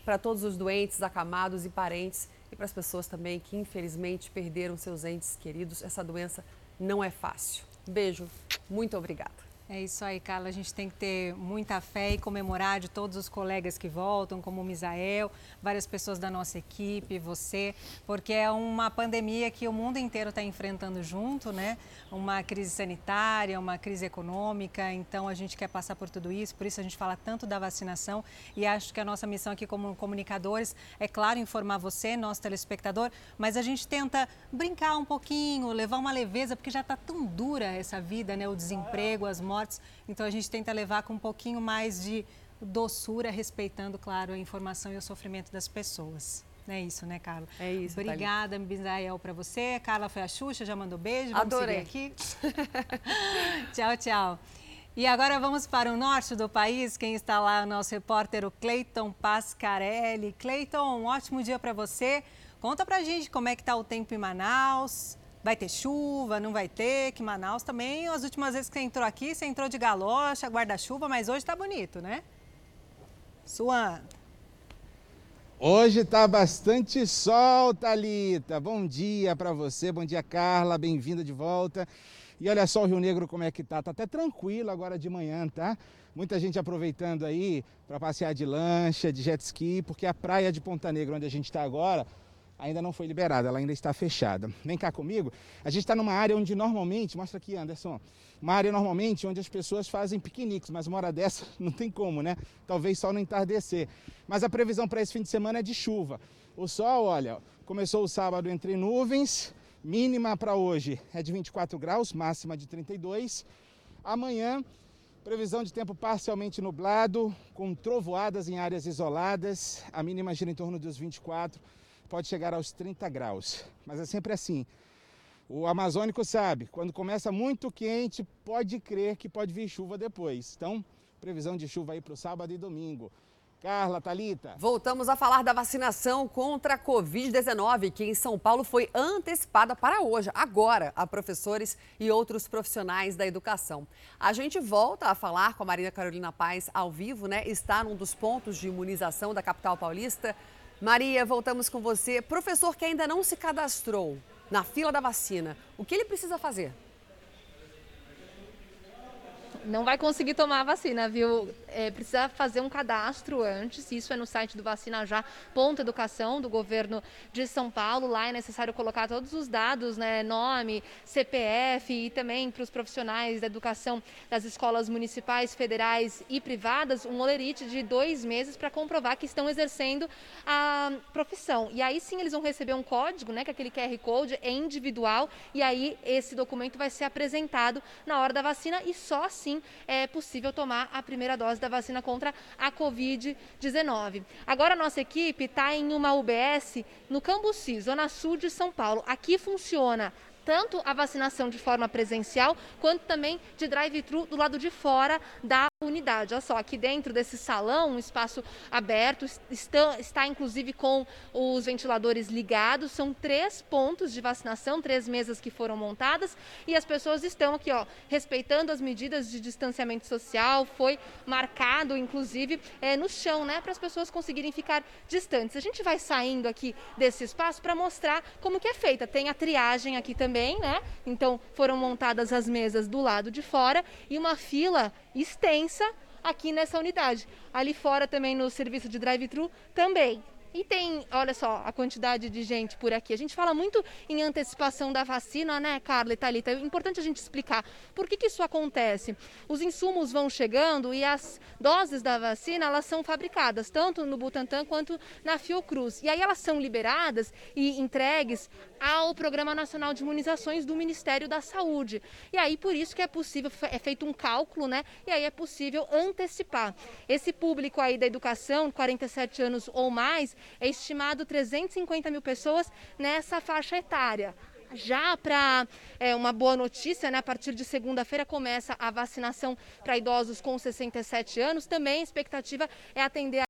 para todos os doentes, acamados e parentes e para as pessoas também que infelizmente perderam seus entes queridos. Essa doença não é fácil. Beijo, muito obrigada. É isso aí, Carla. A gente tem que ter muita fé e comemorar de todos os colegas que voltam, como o Misael, várias pessoas da nossa equipe, você, porque é uma pandemia que o mundo inteiro está enfrentando junto, né? Uma crise sanitária, uma crise econômica. Então a gente quer passar por tudo isso, por isso a gente fala tanto da vacinação e acho que a nossa missão aqui como comunicadores é, claro, informar você, nosso telespectador, mas a gente tenta brincar um pouquinho, levar uma leveza, porque já está tão dura essa vida, né? O desemprego, as mortes. Então a gente tenta levar com um pouquinho mais de doçura, respeitando, claro, a informação e o sofrimento das pessoas. É isso, né, Carla? É isso. Obrigada, Misael, para você. Carla foi a Xuxa, já mandou beijo. Vamos Adorei. aqui. tchau, tchau. E agora vamos para o norte do país. Quem está lá é o nosso repórter, o Cleiton Pascarelli. Cleiton, um ótimo dia para você. Conta pra gente como é que está o tempo em Manaus. Vai ter chuva, não vai ter? Que Manaus também, as últimas vezes que você entrou aqui, você entrou de galocha, guarda-chuva, mas hoje está bonito, né? Suando. Hoje tá bastante sol, Thalita. Bom dia para você, bom dia, Carla, bem-vinda de volta. E olha só o Rio Negro como é que tá, tá até tranquilo agora de manhã, tá? Muita gente aproveitando aí para passear de lancha, de jet ski, porque a praia de Ponta Negra, onde a gente está agora, ainda não foi liberada, ela ainda está fechada. Vem cá comigo. A gente está numa área onde normalmente, mostra aqui, Anderson, uma área normalmente onde as pessoas fazem piqueniques, mas uma hora dessa não tem como, né? Talvez só no entardecer. Mas a previsão para esse fim de semana é de chuva. O sol, olha, começou o sábado entre nuvens, mínima para hoje é de 24 graus, máxima de 32. Amanhã, previsão de tempo parcialmente nublado, com trovoadas em áreas isoladas, a mínima gira em torno dos 24 pode chegar aos 30 graus. Mas é sempre assim. O amazônico sabe, quando começa muito quente, pode crer que pode vir chuva depois. Então, previsão de chuva aí para o sábado e domingo. Carla, Talita. Voltamos a falar da vacinação contra a Covid-19, que em São Paulo foi antecipada para hoje, agora, a professores e outros profissionais da educação. A gente volta a falar com a Maria Carolina Paz ao vivo, né? Está num dos pontos de imunização da capital paulista. Maria, voltamos com você. Professor que ainda não se cadastrou na fila da vacina, o que ele precisa fazer? Não vai conseguir tomar a vacina, viu? É, precisa fazer um cadastro antes, isso é no site do Vacina Já, ponto educação do governo de São Paulo. Lá é necessário colocar todos os dados, né? Nome, CPF e também para os profissionais da educação das escolas municipais, federais e privadas, um olerite de dois meses para comprovar que estão exercendo a profissão. E aí sim eles vão receber um código, né? Que é aquele QR Code é individual, e aí esse documento vai ser apresentado na hora da vacina e só assim é possível tomar a primeira dose da vacina contra a Covid-19. Agora nossa equipe está em uma UBS no Cambuci, Zona Sul de São Paulo. Aqui funciona tanto a vacinação de forma presencial, quanto também de drive-thru do lado de fora da unidade. Olha só, aqui dentro desse salão, um espaço aberto, está, está inclusive com os ventiladores ligados. São três pontos de vacinação, três mesas que foram montadas e as pessoas estão aqui, ó, respeitando as medidas de distanciamento social. Foi marcado, inclusive, é, no chão, né, para as pessoas conseguirem ficar distantes. A gente vai saindo aqui desse espaço para mostrar como que é feita. Tem a triagem aqui também né? Então foram montadas as mesas do lado de fora e uma fila extensa aqui nessa unidade. Ali fora também no serviço de drive-thru também. E tem, olha só, a quantidade de gente por aqui. A gente fala muito em antecipação da vacina, né, Carla e Thalita? É importante a gente explicar por que, que isso acontece. Os insumos vão chegando e as doses da vacina, elas são fabricadas, tanto no Butantan quanto na Fiocruz. E aí elas são liberadas e entregues ao Programa Nacional de Imunizações do Ministério da Saúde. E aí por isso que é possível, é feito um cálculo, né? E aí é possível antecipar. Esse público aí da educação, 47 anos ou mais, é estimado 350 mil pessoas nessa faixa etária. Já para é, uma boa notícia, né, a partir de segunda-feira começa a vacinação para idosos com 67 anos. Também a expectativa é atender a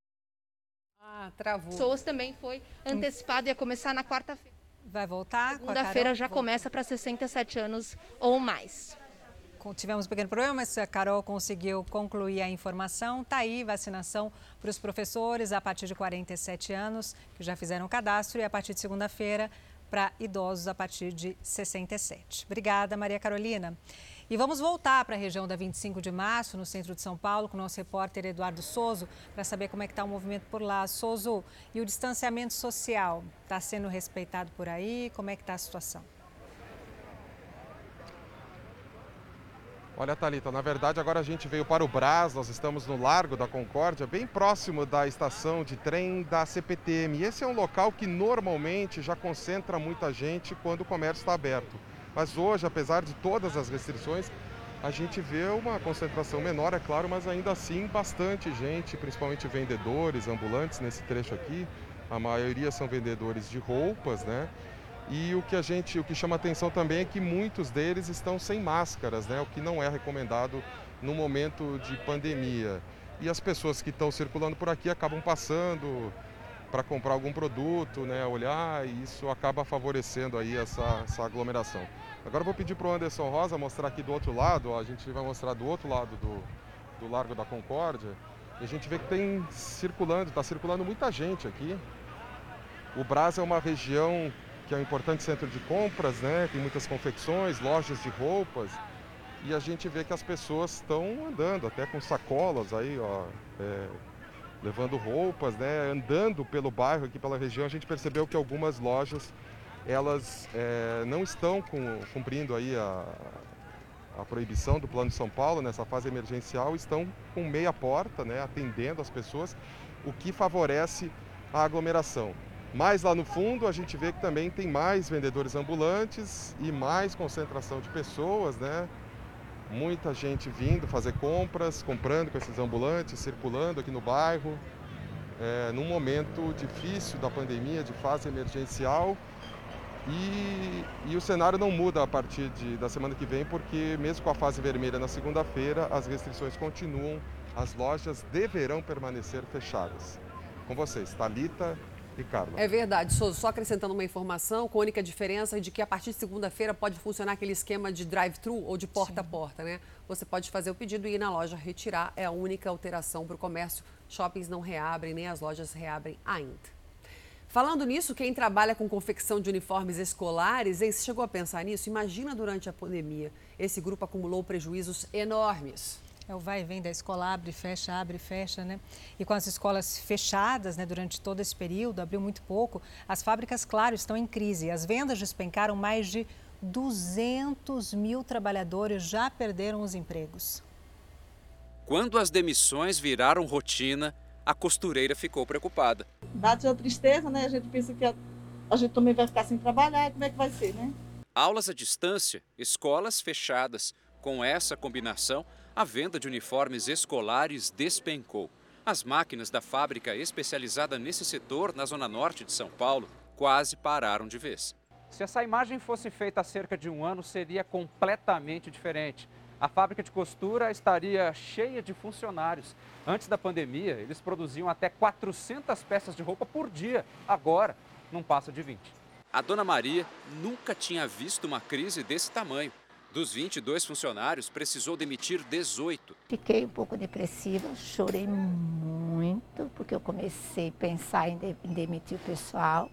ah, travou. pessoas. Também foi antecipado, ia começar na quarta-feira. Vai voltar? Segunda-feira já começa para 67 anos ou mais. Tivemos um pequeno problema, mas a Carol conseguiu concluir a informação. Está aí vacinação para os professores a partir de 47 anos, que já fizeram o cadastro, e a partir de segunda-feira para idosos a partir de 67. Obrigada, Maria Carolina. E vamos voltar para a região da 25 de março, no centro de São Paulo, com o nosso repórter Eduardo Souza, para saber como é que está o movimento por lá. Souza, e o distanciamento social está sendo respeitado por aí? Como é que está a situação? Olha, Thalita, na verdade agora a gente veio para o Brás, nós estamos no Largo da Concórdia, bem próximo da estação de trem da CPTM. Esse é um local que normalmente já concentra muita gente quando o comércio está aberto. Mas hoje, apesar de todas as restrições, a gente vê uma concentração menor, é claro, mas ainda assim bastante gente, principalmente vendedores, ambulantes nesse trecho aqui. A maioria são vendedores de roupas, né? E o que a gente, o que chama atenção também é que muitos deles estão sem máscaras, né? O que não é recomendado no momento de pandemia. E as pessoas que estão circulando por aqui acabam passando para comprar algum produto, né? Olhar e isso acaba favorecendo aí essa, essa aglomeração. Agora vou pedir para o Anderson Rosa mostrar aqui do outro lado, ó, a gente vai mostrar do outro lado do, do Largo da Concórdia. E a gente vê que tem circulando, está circulando muita gente aqui. O Brás é uma região que é um importante centro de compras, né? Tem muitas confecções, lojas de roupas. E a gente vê que as pessoas estão andando, até com sacolas aí, ó, é, levando roupas, né? Andando pelo bairro aqui, pela região, a gente percebeu que algumas lojas elas é, não estão com, cumprindo aí a, a proibição do Plano de São Paulo nessa fase emergencial, estão com meia porta, né, atendendo as pessoas, o que favorece a aglomeração. Mais lá no fundo, a gente vê que também tem mais vendedores ambulantes e mais concentração de pessoas, né? Muita gente vindo fazer compras, comprando com esses ambulantes, circulando aqui no bairro. É, num momento difícil da pandemia, de fase emergencial. E, e, o cenário não muda a partir de, da semana que vem, porque mesmo com a fase vermelha na segunda-feira, as restrições continuam, as lojas deverão permanecer fechadas. Com vocês, Talita é verdade, Souza. Só acrescentando uma informação, com a única diferença de que a partir de segunda-feira pode funcionar aquele esquema de drive-thru ou de porta a porta, né? Você pode fazer o pedido e ir na loja retirar. É a única alteração para o comércio. Shoppings não reabrem, nem as lojas reabrem ainda. Falando nisso, quem trabalha com confecção de uniformes escolares, hein, você chegou a pensar nisso? Imagina durante a pandemia. Esse grupo acumulou prejuízos enormes. É o vai e vem da escola, abre, fecha, abre, fecha, né? E com as escolas fechadas, né, durante todo esse período, abriu muito pouco, as fábricas, claro, estão em crise. As vendas despencaram, mais de 200 mil trabalhadores já perderam os empregos. Quando as demissões viraram rotina, a costureira ficou preocupada. Bate a tristeza, né? A gente pensa que a, a gente também vai ficar sem trabalhar, como é que vai ser, né? Aulas à distância, escolas fechadas. Com essa combinação, A venda de uniformes escolares despencou. As máquinas da fábrica especializada nesse setor, na zona norte de São Paulo, quase pararam de vez. Se essa imagem fosse feita há cerca de um ano, seria completamente diferente. A fábrica de costura estaria cheia de funcionários. Antes da pandemia, eles produziam até 400 peças de roupa por dia. Agora, não passa de 20. A dona Maria nunca tinha visto uma crise desse tamanho. Dos 22 funcionários, precisou demitir 18. Fiquei um pouco depressiva, chorei muito, porque eu comecei a pensar em, de, em demitir o pessoal.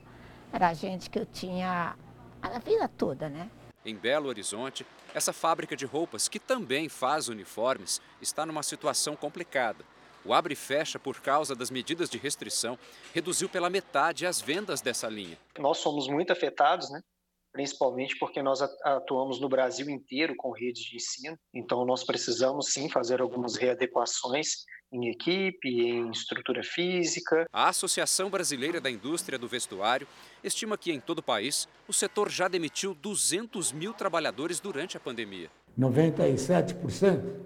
Era gente que eu tinha a vida toda, né? Em Belo Horizonte, essa fábrica de roupas, que também faz uniformes, está numa situação complicada. O abre e fecha por causa das medidas de restrição reduziu pela metade as vendas dessa linha. Nós somos muito afetados, né? Principalmente porque nós atuamos no Brasil inteiro com redes de ensino, então nós precisamos sim fazer algumas readequações em equipe, em estrutura física. A Associação Brasileira da Indústria do Vestuário estima que em todo o país o setor já demitiu 200 mil trabalhadores durante a pandemia. 97%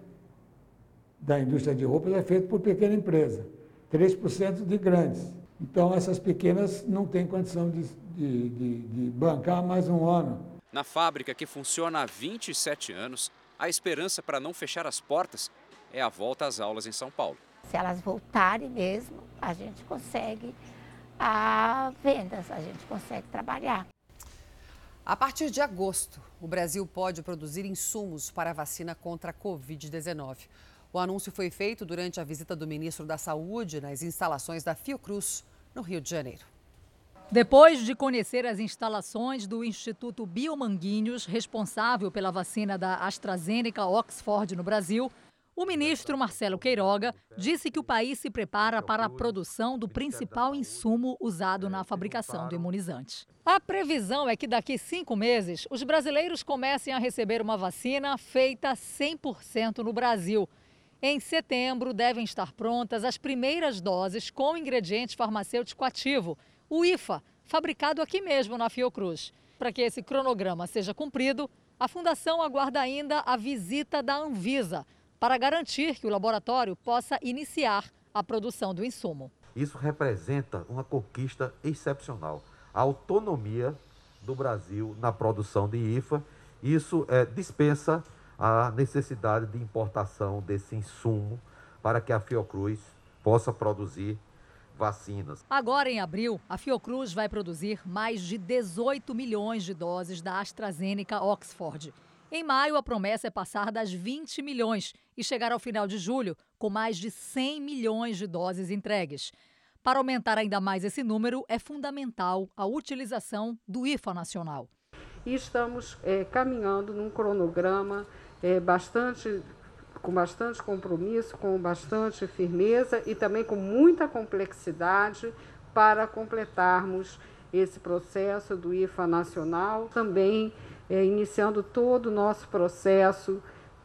da indústria de roupas é feita por pequena empresa, 3% de grandes. Então essas pequenas não têm condição de, de, de, de bancar mais um ano. Na fábrica que funciona há 27 anos, a esperança para não fechar as portas é a volta às aulas em São Paulo. Se elas voltarem mesmo, a gente consegue a vendas, a gente consegue trabalhar. A partir de agosto, o Brasil pode produzir insumos para a vacina contra a Covid-19. O anúncio foi feito durante a visita do ministro da Saúde nas instalações da Fiocruz, no Rio de Janeiro. Depois de conhecer as instalações do Instituto Biomanguinhos, responsável pela vacina da AstraZeneca Oxford no Brasil, o ministro Marcelo Queiroga disse que o país se prepara para a produção do principal insumo usado na fabricação do imunizante. A previsão é que daqui cinco meses os brasileiros comecem a receber uma vacina feita 100% no Brasil. Em setembro devem estar prontas as primeiras doses com ingrediente farmacêutico ativo o IFA, fabricado aqui mesmo na Fiocruz. Para que esse cronograma seja cumprido, a Fundação aguarda ainda a visita da Anvisa para garantir que o laboratório possa iniciar a produção do insumo. Isso representa uma conquista excepcional. A autonomia do Brasil na produção de IFA, isso é, dispensa a necessidade de importação desse insumo para que a Fiocruz possa produzir vacinas. Agora, em abril, a Fiocruz vai produzir mais de 18 milhões de doses da AstraZeneca Oxford. Em maio, a promessa é passar das 20 milhões e chegar ao final de julho com mais de 100 milhões de doses entregues. Para aumentar ainda mais esse número, é fundamental a utilização do IFA nacional. E estamos é, caminhando num cronograma é, bastante com bastante compromisso, com bastante firmeza e também com muita complexidade para completarmos esse processo do IFA nacional, também é, iniciando todo o nosso processo,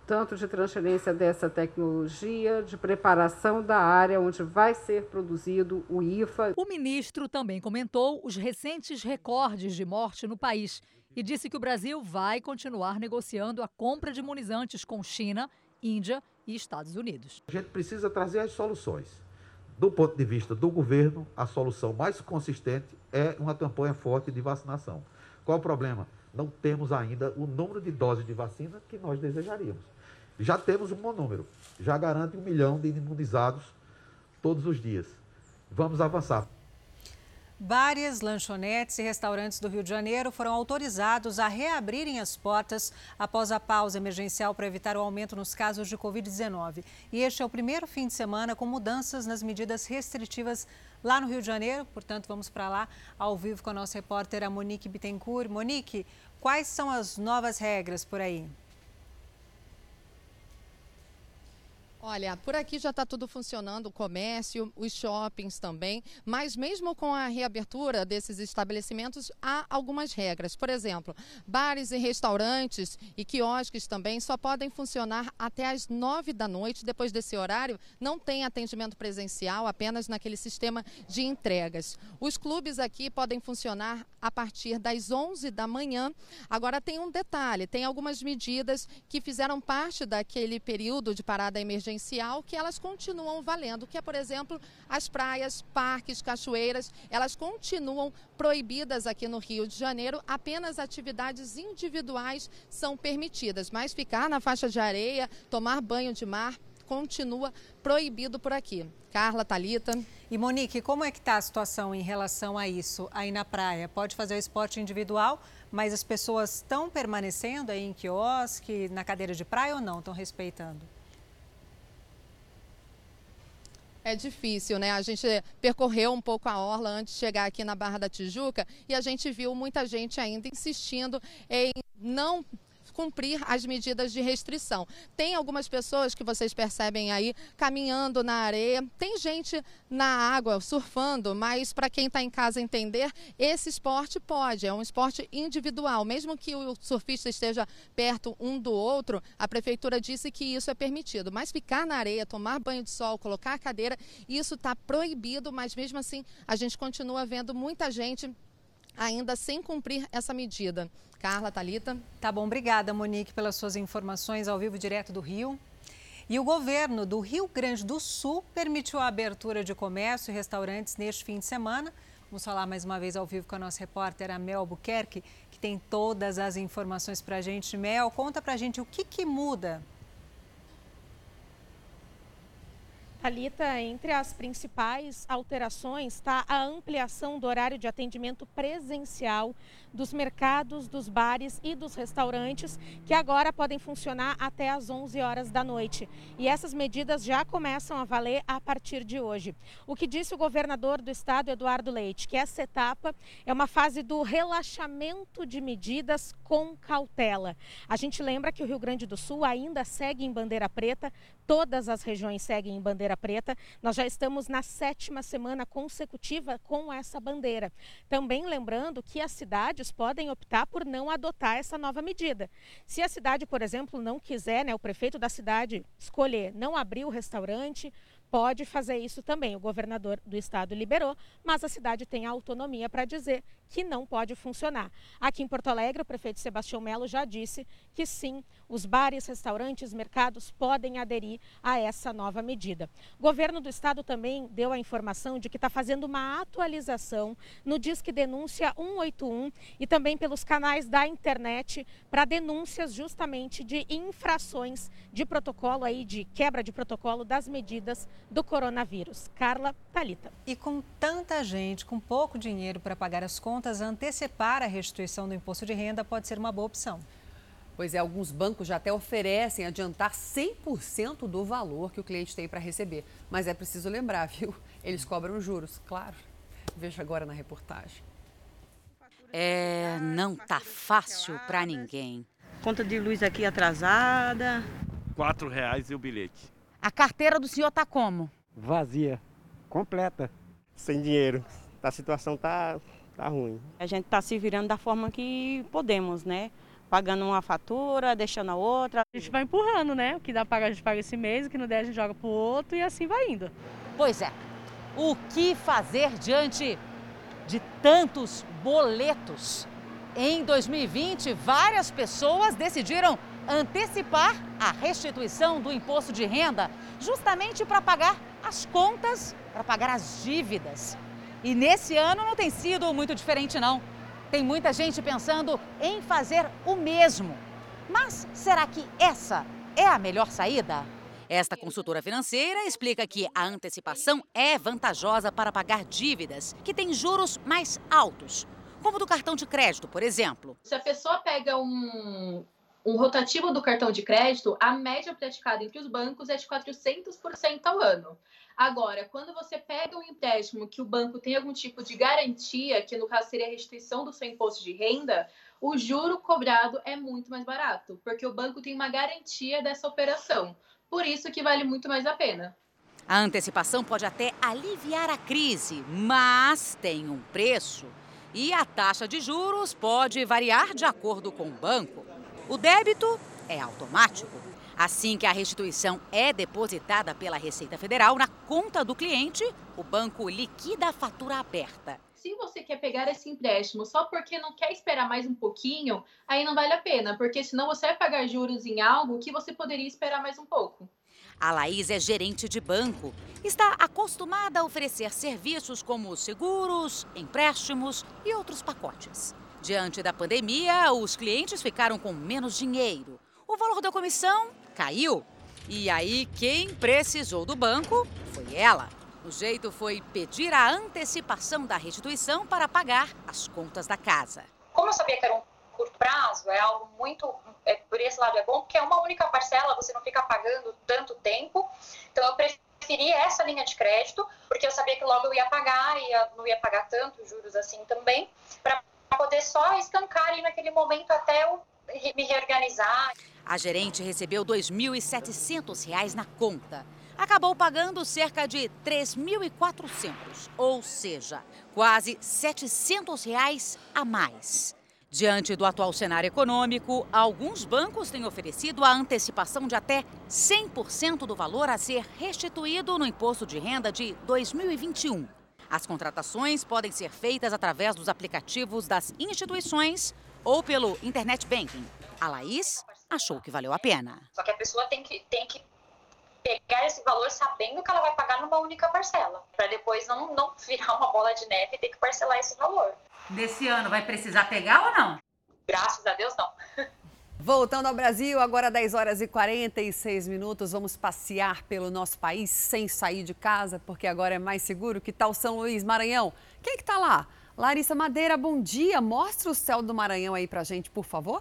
tanto de transferência dessa tecnologia, de preparação da área onde vai ser produzido o IFA. O ministro também comentou os recentes recordes de morte no país e disse que o Brasil vai continuar negociando a compra de imunizantes com China Índia e Estados Unidos. A gente precisa trazer as soluções. Do ponto de vista do governo, a solução mais consistente é uma campanha forte de vacinação. Qual o problema? Não temos ainda o número de doses de vacina que nós desejaríamos. Já temos um bom número, já garante um milhão de imunizados todos os dias. Vamos avançar. Várias lanchonetes e restaurantes do Rio de Janeiro foram autorizados a reabrirem as portas após a pausa emergencial para evitar o aumento nos casos de Covid-19. E este é o primeiro fim de semana com mudanças nas medidas restritivas lá no Rio de Janeiro. Portanto, vamos para lá ao vivo com a nossa repórter a Monique Bittencourt. Monique, quais são as novas regras por aí? Olha, por aqui já está tudo funcionando, o comércio, os shoppings também, mas mesmo com a reabertura desses estabelecimentos, há algumas regras. Por exemplo, bares e restaurantes e quiosques também só podem funcionar até às nove da noite. Depois desse horário, não tem atendimento presencial, apenas naquele sistema de entregas. Os clubes aqui podem funcionar a partir das onze da manhã. Agora tem um detalhe, tem algumas medidas que fizeram parte daquele período de parada emergencial emergencial que elas continuam valendo, que é, por exemplo, as praias, parques, cachoeiras, elas continuam proibidas aqui no Rio de Janeiro, apenas atividades individuais são permitidas, mas ficar na faixa de areia, tomar banho de mar, continua proibido por aqui. Carla, Talita. E Monique, como é que está a situação em relação a isso aí na praia? Pode fazer o esporte individual, mas as pessoas estão permanecendo aí em quiosque, na cadeira de praia ou não? Estão respeitando? É difícil, né? A gente percorreu um pouco a orla antes de chegar aqui na Barra da Tijuca e a gente viu muita gente ainda insistindo em não cumprir as medidas de restrição. Tem algumas pessoas que vocês percebem aí caminhando na areia, tem gente na água surfando, mas para quem está em casa entender, esse esporte pode, é um esporte individual. Mesmo que o surfista esteja perto um do outro, a prefeitura disse que isso é permitido. Mas ficar na areia, tomar banho de sol, colocar a cadeira, isso está proibido, mas mesmo assim a gente continua vendo muita gente ainda sem cumprir essa medida. Carla, Talita. Tá bom, obrigada, Monique, pelas suas informações ao vivo direto do Rio. E o governo do Rio Grande do Sul permitiu a abertura de comércio e restaurantes neste fim de semana. Vamos falar mais uma vez ao vivo com a nossa repórter, a Mel Albuquerque, que tem todas as informações para a gente. Mel, conta para a gente o que, que muda Talita, entre as principais alterações está a ampliação do horário de atendimento presencial dos mercados, dos bares e dos restaurantes, que agora podem funcionar até às 11 horas da noite. E essas medidas já começam a valer a partir de hoje. O que disse o governador do estado, Eduardo Leite, que essa etapa é uma fase do relaxamento de medidas com cautela. A gente lembra que o Rio Grande do Sul ainda segue em bandeira preta, todas as regiões seguem em bandeira preta. Nós já estamos na sétima semana consecutiva com essa bandeira. Também lembrando que as cidades podem optar por não adotar essa nova medida. Se a cidade, por exemplo, não quiser, né, o prefeito da cidade escolher não abrir o restaurante, pode fazer isso também. O governador do estado liberou, mas a cidade tem a autonomia para dizer que não pode funcionar. Aqui em Porto Alegre, o prefeito Sebastião Melo já disse que sim, os bares, restaurantes, mercados podem aderir a essa nova medida. O governo do estado também deu a informação de que está fazendo uma atualização no Disque Denúncia 181 e também pelos canais da internet para denúncias justamente de infrações de protocolo aí, de quebra de protocolo das medidas do coronavírus. Carla Talita. E com tanta gente, com pouco dinheiro para pagar as contas, antecipar a restituição do imposto de renda pode ser uma boa opção. Pois é, alguns bancos já até oferecem adiantar 100% do valor que o cliente tem para receber. Mas é preciso lembrar, viu? Eles cobram juros, claro. Veja agora na reportagem. É, não tá fácil para ninguém. Conta de luz aqui atrasada. Quatro reais e o bilhete. A carteira do senhor tá como? Vazia, completa. Sem dinheiro. A situação tá, tá ruim. A gente tá se virando da forma que podemos, né? pagando uma fatura, deixando a outra. A gente vai empurrando, né? O que dá para pagar, a gente paga esse mês, o que não der, a gente joga pro outro e assim vai indo. Pois é. O que fazer diante de tantos boletos? Em 2020, várias pessoas decidiram antecipar a restituição do imposto de renda, justamente para pagar as contas, para pagar as dívidas. E nesse ano não tem sido muito diferente, não. Tem muita gente pensando em fazer o mesmo. Mas será que essa é a melhor saída? Esta consultora financeira explica que a antecipação é vantajosa para pagar dívidas que têm juros mais altos, como do cartão de crédito, por exemplo. Se a pessoa pega um, um rotativo do cartão de crédito, a média praticada entre os bancos é de 400% ao ano. Agora, quando você pega um empréstimo que o banco tem algum tipo de garantia, que no caso seria a restituição do seu imposto de renda, o juro cobrado é muito mais barato, porque o banco tem uma garantia dessa operação. Por isso que vale muito mais a pena. A antecipação pode até aliviar a crise, mas tem um preço. E a taxa de juros pode variar de acordo com o banco. O débito é automático. Assim que a restituição é depositada pela Receita Federal na conta do cliente, o banco liquida a fatura aberta se você quer pegar esse empréstimo só porque não quer esperar mais um pouquinho, aí não vale a pena, porque senão você vai pagar juros em algo que você poderia esperar mais um pouco. A Laís é gerente de banco. Está acostumada a oferecer serviços como seguros, empréstimos e outros pacotes. Diante da pandemia, os clientes ficaram com menos dinheiro. O valor da comissão caiu. E aí, quem precisou do banco foi ela. O jeito foi pedir a antecipação da restituição para pagar as contas da casa. Como eu sabia que era um curto prazo, é algo muito. É, por esse lado é bom, porque é uma única parcela, você não fica pagando tanto tempo. Então eu preferi essa linha de crédito, porque eu sabia que logo eu ia pagar e não ia pagar tanto juros assim também, para poder só estancar ali naquele momento até eu me reorganizar. A gerente recebeu R$ 2.700 na conta acabou pagando cerca de 3.400, ou seja, quase 700 reais a mais. Diante do atual cenário econômico, alguns bancos têm oferecido a antecipação de até 100% do valor a ser restituído no imposto de renda de 2021. As contratações podem ser feitas através dos aplicativos das instituições ou pelo internet banking. A Laís achou que valeu a pena. Só que a pessoa tem que, tem que pegar esse valor sabendo que ela vai pagar numa única parcela, para depois não, não virar uma bola de neve e ter que parcelar esse valor. Nesse ano vai precisar pegar ou não? Graças a Deus, não. Voltando ao Brasil, agora 10 horas e 46 minutos, vamos passear pelo nosso país sem sair de casa, porque agora é mais seguro. Que tal São Luís, Maranhão? Quem é que tá lá? Larissa Madeira, bom dia. Mostra o céu do Maranhão aí pra gente, por favor.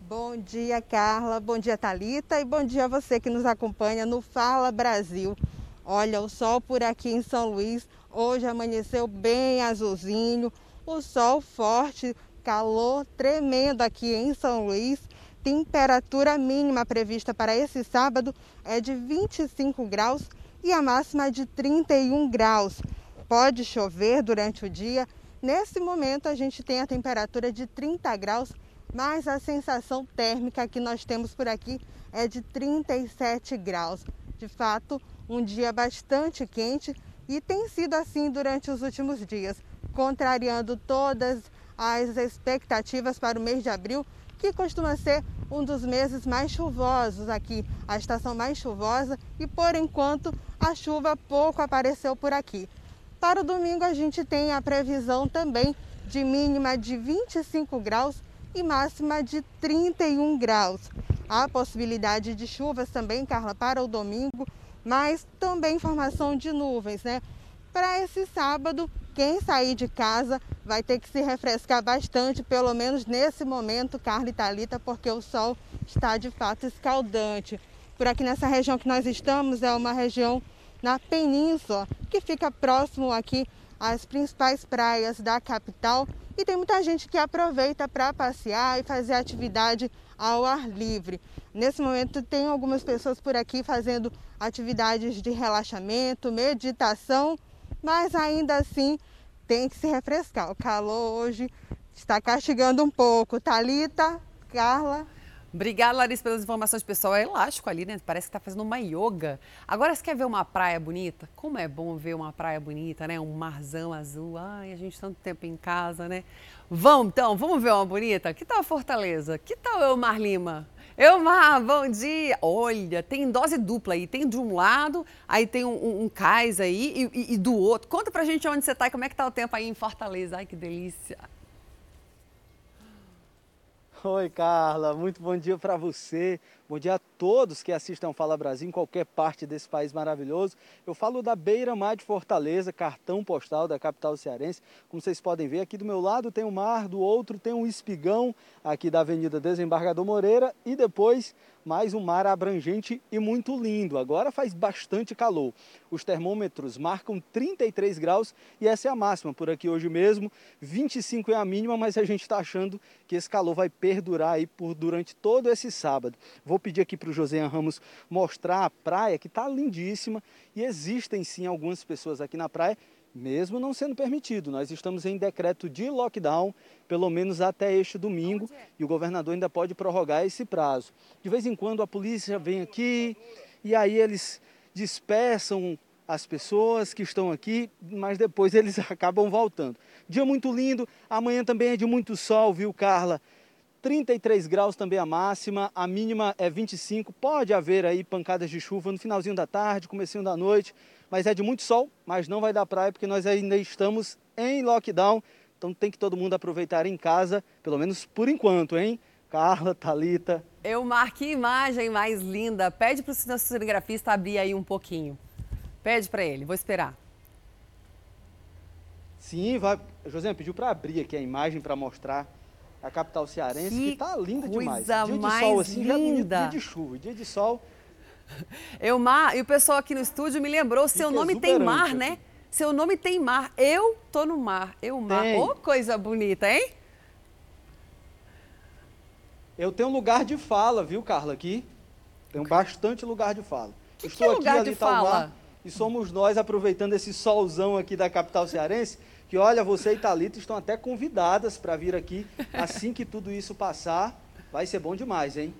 Bom dia, Carla. Bom dia, Talita. E bom dia a você que nos acompanha no Fala Brasil. Olha, o sol por aqui em São Luís hoje amanheceu bem azulzinho, o sol forte, calor tremendo aqui em São Luís. Temperatura mínima prevista para esse sábado é de 25 graus e a máxima de 31 graus. Pode chover durante o dia. Nesse momento a gente tem a temperatura de 30 graus mas a sensação térmica que nós temos por aqui é de 37 graus. De fato, um dia bastante quente e tem sido assim durante os últimos dias, contrariando todas as expectativas para o mês de abril, que costuma ser um dos meses mais chuvosos aqui, a estação mais chuvosa, e por enquanto a chuva pouco apareceu por aqui. Para o domingo a gente tem a previsão também de mínima de 25 graus e máxima de 31 graus. Há possibilidade de chuvas também, Carla, para o domingo, mas também formação de nuvens, né? Para esse sábado, quem sair de casa vai ter que se refrescar bastante, pelo menos nesse momento, Carla e Thalita, porque o sol está de fato escaldante. Por aqui nessa região que nós estamos, é uma região na península, que fica próximo aqui às principais praias da capital e tem muita gente que aproveita para passear e fazer atividade ao ar livre. Nesse momento, tem algumas pessoas por aqui fazendo atividades de relaxamento, meditação, mas ainda assim tem que se refrescar. O calor hoje está castigando um pouco. Talita, Carla. Obrigada, Larissa, pelas informações. Pessoal, é elástico ali, né? Parece que está fazendo uma yoga. Agora, você quer ver uma praia bonita? Como é bom ver uma praia bonita, né? Um marzão azul. Ai, a gente tanto tempo em casa, né? Vamos, então, vamos ver uma bonita? Que tal Fortaleza? Que tal Elmar Lima? Elmar, bom dia! Olha, tem dose dupla aí. Tem de um lado, aí tem um, um, um cais aí e, e, e, do outro. Conta pra gente onde você tá e como é que tá o tempo aí em Fortaleza. Ai, que delícia! Oi, Carla, muito bom dia para você. Bom dia a todos que assistem ao Fala Brasil em qualquer parte desse país maravilhoso. Eu falo da Beira Mar de Fortaleza, cartão postal da capital cearense. Como vocês podem ver, aqui do meu lado tem o mar, do outro tem um espigão aqui da Avenida Desembargador Moreira e depois mais um mar abrangente e muito lindo. Agora faz bastante calor. Os termômetros marcam 33 graus e essa é a máxima por aqui hoje mesmo. 25 é a mínima, mas a gente está achando que esse calor vai perdurar aí por durante todo esse sábado. Vou pedir aqui para o José Ramos mostrar a praia que está lindíssima e existem sim algumas pessoas aqui na praia mesmo não sendo permitido. Nós estamos em decreto de lockdown, pelo menos até este domingo, e o governador ainda pode prorrogar esse prazo. De vez em quando a polícia vem aqui e aí eles dispersam as pessoas que estão aqui, mas depois eles acabam voltando. Dia muito lindo, amanhã também é de muito sol, viu, Carla? 33 graus também a máxima, a mínima é 25. Pode haver aí pancadas de chuva no finalzinho da tarde, comecinho da noite, mas é de muito sol, mas não vai dar praia porque nós ainda estamos em lockdown. Então tem que todo mundo aproveitar em casa, pelo menos por enquanto, hein? Carla, Talita. Eu marquei imagem mais linda. Pede para o cinegrafista abrir aí um pouquinho. Pede para ele, vou esperar. Sim, vai. José pediu para abrir aqui a imagem para mostrar a capital cearense, que, que tá linda demais. Dia de sol assim, linda. já é bonito, dia de chuva, dia de sol eu, Mar, e o pessoal aqui no estúdio me lembrou, seu nome tem mar, né? Seu nome tem mar. Eu tô no mar. Eu mar. Ô, oh, coisa bonita, hein? Eu tenho lugar de fala, viu, Carla, aqui. Tenho bastante lugar de fala. Que Estou que é lugar aqui, de fala? Mar, e somos nós aproveitando esse solzão aqui da capital cearense, que olha, você e Thalita estão até convidadas para vir aqui assim que tudo isso passar. Vai ser bom demais, hein?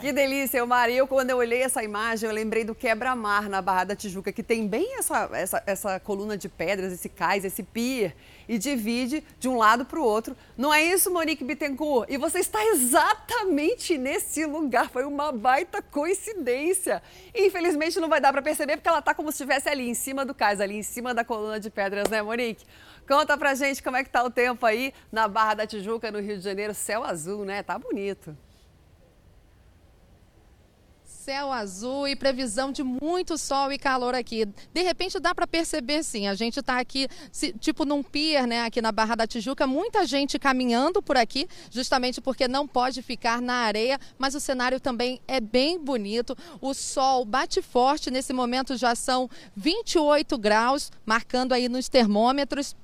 Que delícia, Mari. Eu, quando eu olhei essa imagem, eu lembrei do quebra-mar na Barra da Tijuca, que tem bem essa, essa, essa coluna de pedras, esse cais, esse pier, e divide de um lado para o outro. Não é isso, Monique Bittencourt? E você está exatamente nesse lugar. Foi uma baita coincidência. Infelizmente não vai dar para perceber, porque ela está como se estivesse ali em cima do cais, ali em cima da coluna de pedras, né, Monique? Conta pra gente como é que tá o tempo aí na Barra da Tijuca, no Rio de Janeiro. Céu azul, né? Tá bonito céu azul e previsão de muito sol e calor aqui. De repente dá para perceber sim, a gente está aqui tipo num pier, né, aqui na Barra da Tijuca, muita gente caminhando por aqui, justamente porque não pode ficar na areia, mas o cenário também é bem bonito. O sol bate forte, nesse momento já são 28 graus, marcando aí nos termômetros.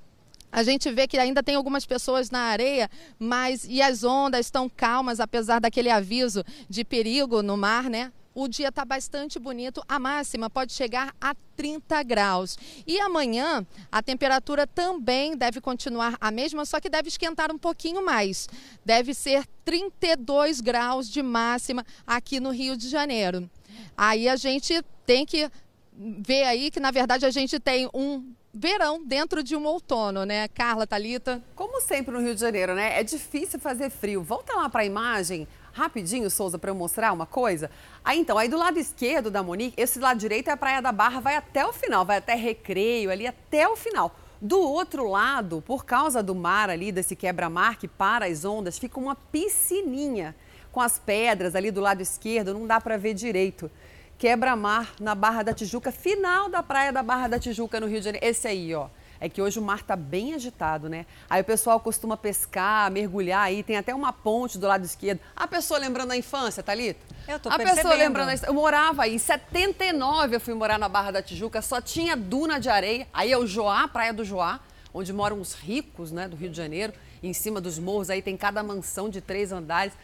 A gente vê que ainda tem algumas pessoas na areia, mas e as ondas estão calmas, apesar daquele aviso de perigo no mar, né? O dia está bastante bonito, a máxima pode chegar a 30 graus. E amanhã a temperatura também deve continuar a mesma, só que deve esquentar um pouquinho mais. Deve ser 32 graus de máxima aqui no Rio de Janeiro. Aí a gente tem que ver aí que na verdade a gente tem um verão dentro de um outono, né? Carla, Talita. Como sempre no Rio de Janeiro, né? É difícil fazer frio. Volta lá para a imagem rapidinho, Souza, para eu mostrar uma coisa. Aí então, aí do lado esquerdo da Monique, esse lado direito é a Praia da Barra, vai até o final, vai até Recreio, ali até o final. Do outro lado, por causa do mar ali, desse quebra-mar que para as ondas, fica uma piscininha com as pedras ali do lado esquerdo, não dá para ver direito. Quebra-mar na Barra da Tijuca, final da Praia da Barra da Tijuca, no Rio de Janeiro. Esse aí, ó é que hoje o mar está bem agitado, né? Aí o pessoal costuma pescar, mergulhar aí, tem até uma ponte do lado esquerdo. A pessoa lembrando a infância, Thalita? Eu tô A percebendo. pessoa lembrando. Eu morava aí, em 79 eu fui morar na Barra da Tijuca, só tinha duna de areia. Aí é o Joá, Praia do Joá, onde moram os ricos, né, do Rio de Janeiro. Em cima dos morros aí tem cada mansão de três andares.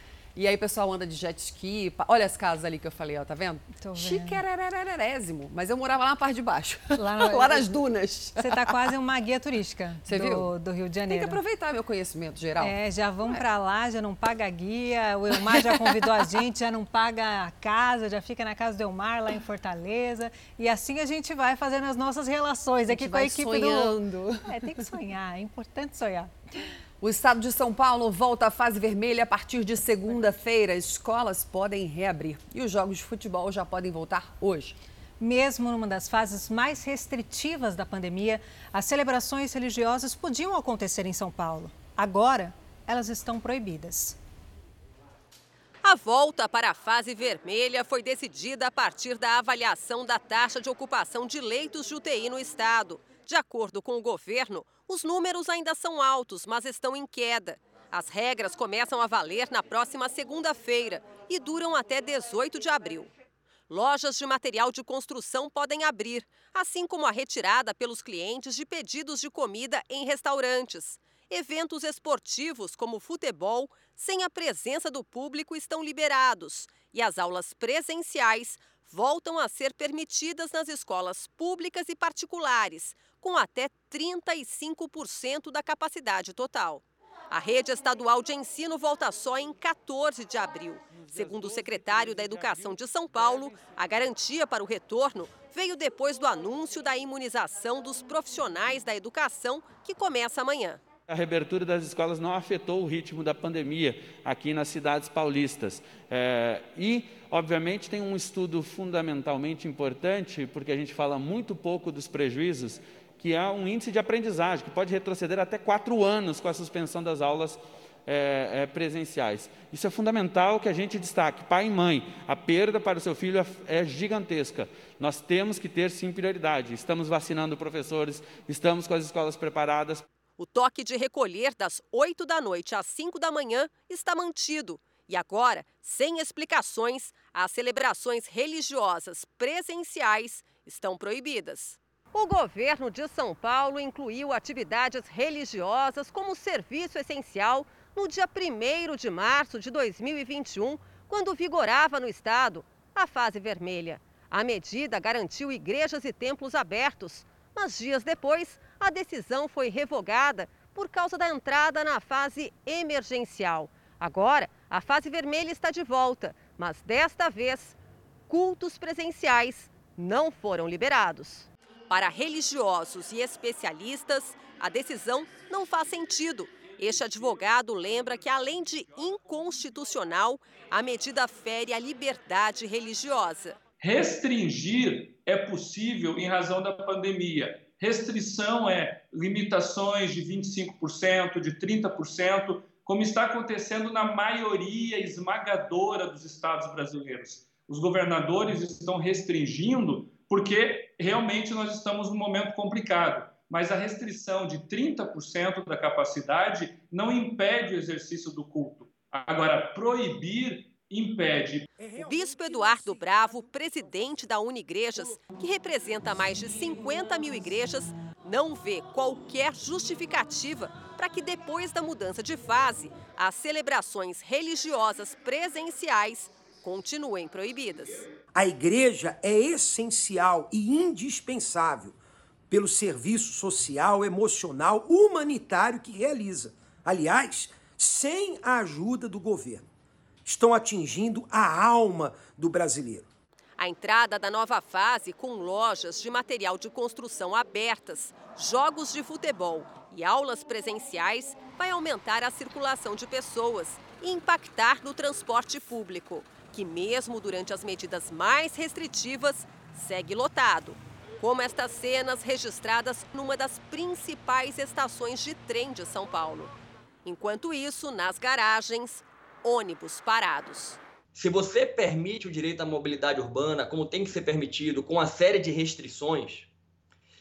E aí o pessoal anda de jet ski. Olha as casas ali que eu falei, ó, tá vendo? Tô vendo. Chiquerererésimo. Mas eu morava lá na parte de baixo. Lá, no... lá nas dunas. Você tá quase uma guia turística Você do, viu? do Rio de Janeiro. Tem que aproveitar meu conhecimento geral. É, já vamos é. para lá, já não paga guia. O Elmar já convidou a gente, já não paga a casa, já fica na casa do Elmar lá em Fortaleza. E assim a gente vai fazendo as nossas relações aqui com a equipe sonhando. do. É, tem que sonhar, é importante sonhar. O estado de São Paulo volta à fase vermelha a partir de segunda-feira. Escolas podem reabrir e os jogos de futebol já podem voltar hoje. Mesmo numa das fases mais restritivas da pandemia, as celebrações religiosas podiam acontecer em São Paulo. Agora, elas estão proibidas. A volta para a fase vermelha foi decidida a partir da avaliação da taxa de ocupação de leitos de UTI no estado. De acordo com o governo, os números ainda são altos, mas estão em queda. As regras começam a valer na próxima segunda-feira e duram até 18 de abril. Lojas de material de construção podem abrir, assim como a retirada pelos clientes de pedidos de comida em restaurantes. Eventos esportivos, como futebol, sem a presença do público, estão liberados. E as aulas presenciais voltam a ser permitidas nas escolas públicas e particulares, com até 35% da capacidade total. A rede estadual de ensino volta só em 14 de abril. Segundo o secretário da Educação de São Paulo, a garantia para o retorno veio depois do anúncio da imunização dos profissionais da educação, que começa amanhã. A reabertura das escolas não afetou o ritmo da pandemia aqui nas cidades paulistas. É, e, obviamente, tem um estudo fundamentalmente importante, porque a gente fala muito pouco dos prejuízos que é um índice de aprendizagem, que pode retroceder até quatro anos com a suspensão das aulas é, é, presenciais. Isso é fundamental que a gente destaque. Pai e mãe, a perda para o seu filho é, é gigantesca. Nós temos que ter sim prioridade. Estamos vacinando professores, estamos com as escolas preparadas. O toque de recolher das 8 da noite às 5 da manhã está mantido. E agora, sem explicações, as celebrações religiosas presenciais estão proibidas. O governo de São Paulo incluiu atividades religiosas como serviço essencial no dia 1 de março de 2021, quando vigorava no estado a fase vermelha. A medida garantiu igrejas e templos abertos, mas dias depois a decisão foi revogada por causa da entrada na fase emergencial. Agora, a fase vermelha está de volta, mas desta vez, cultos presenciais não foram liberados. Para religiosos e especialistas, a decisão não faz sentido. Este advogado lembra que, além de inconstitucional, a medida fere a liberdade religiosa. Restringir é possível em razão da pandemia. Restrição é limitações de 25%, de 30%, como está acontecendo na maioria esmagadora dos estados brasileiros. Os governadores estão restringindo porque realmente nós estamos num momento complicado. Mas a restrição de 30% da capacidade não impede o exercício do culto. Agora, proibir impede. O bispo Eduardo Bravo, presidente da Unigrejas, que representa mais de 50 mil igrejas, não vê qualquer justificativa para que depois da mudança de fase, as celebrações religiosas presenciais continuem proibidas. A igreja é essencial e indispensável pelo serviço social, emocional, humanitário que realiza. Aliás, sem a ajuda do governo. Estão atingindo a alma do brasileiro. A entrada da nova fase, com lojas de material de construção abertas, jogos de futebol e aulas presenciais, vai aumentar a circulação de pessoas e impactar no transporte público que, mesmo durante as medidas mais restritivas, segue lotado. Como estas cenas registradas numa das principais estações de trem de São Paulo. Enquanto isso, nas garagens, ônibus parados. Se você permite o direito à mobilidade urbana, como tem que ser permitido, com uma série de restrições,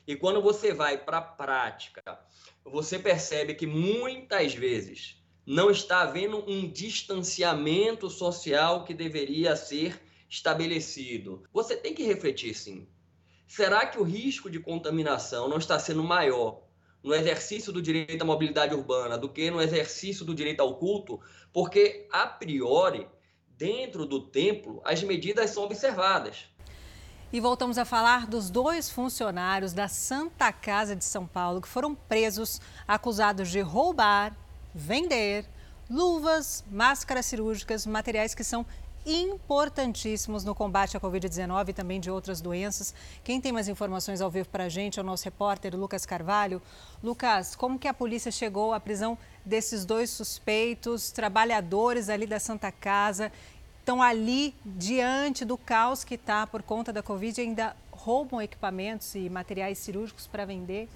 e quando você vai para a prática, você percebe que muitas vezes não está havendo um distanciamento social que deveria ser estabelecido. Você tem que refletir sim. Será que o risco de contaminação não está sendo maior no exercício do direito à mobilidade urbana do que no exercício do direito ao culto? Porque, a priori, dentro do templo, as medidas são observadas. E voltamos a falar dos dois funcionários da Santa Casa de São Paulo que foram presos acusados de roubar vender luvas, máscaras cirúrgicas, materiais que são importantíssimos no combate à Covid-19 e também de outras doenças. Quem tem mais informações ao vivo para a gente é o nosso repórter Lucas Carvalho. Lucas, como que a polícia chegou à prisão desses dois suspeitos, trabalhadores ali da Santa Casa, estão ali diante do caos que está por conta da Covid e ainda roubam equipamentos e materiais cirúrgicos para vender?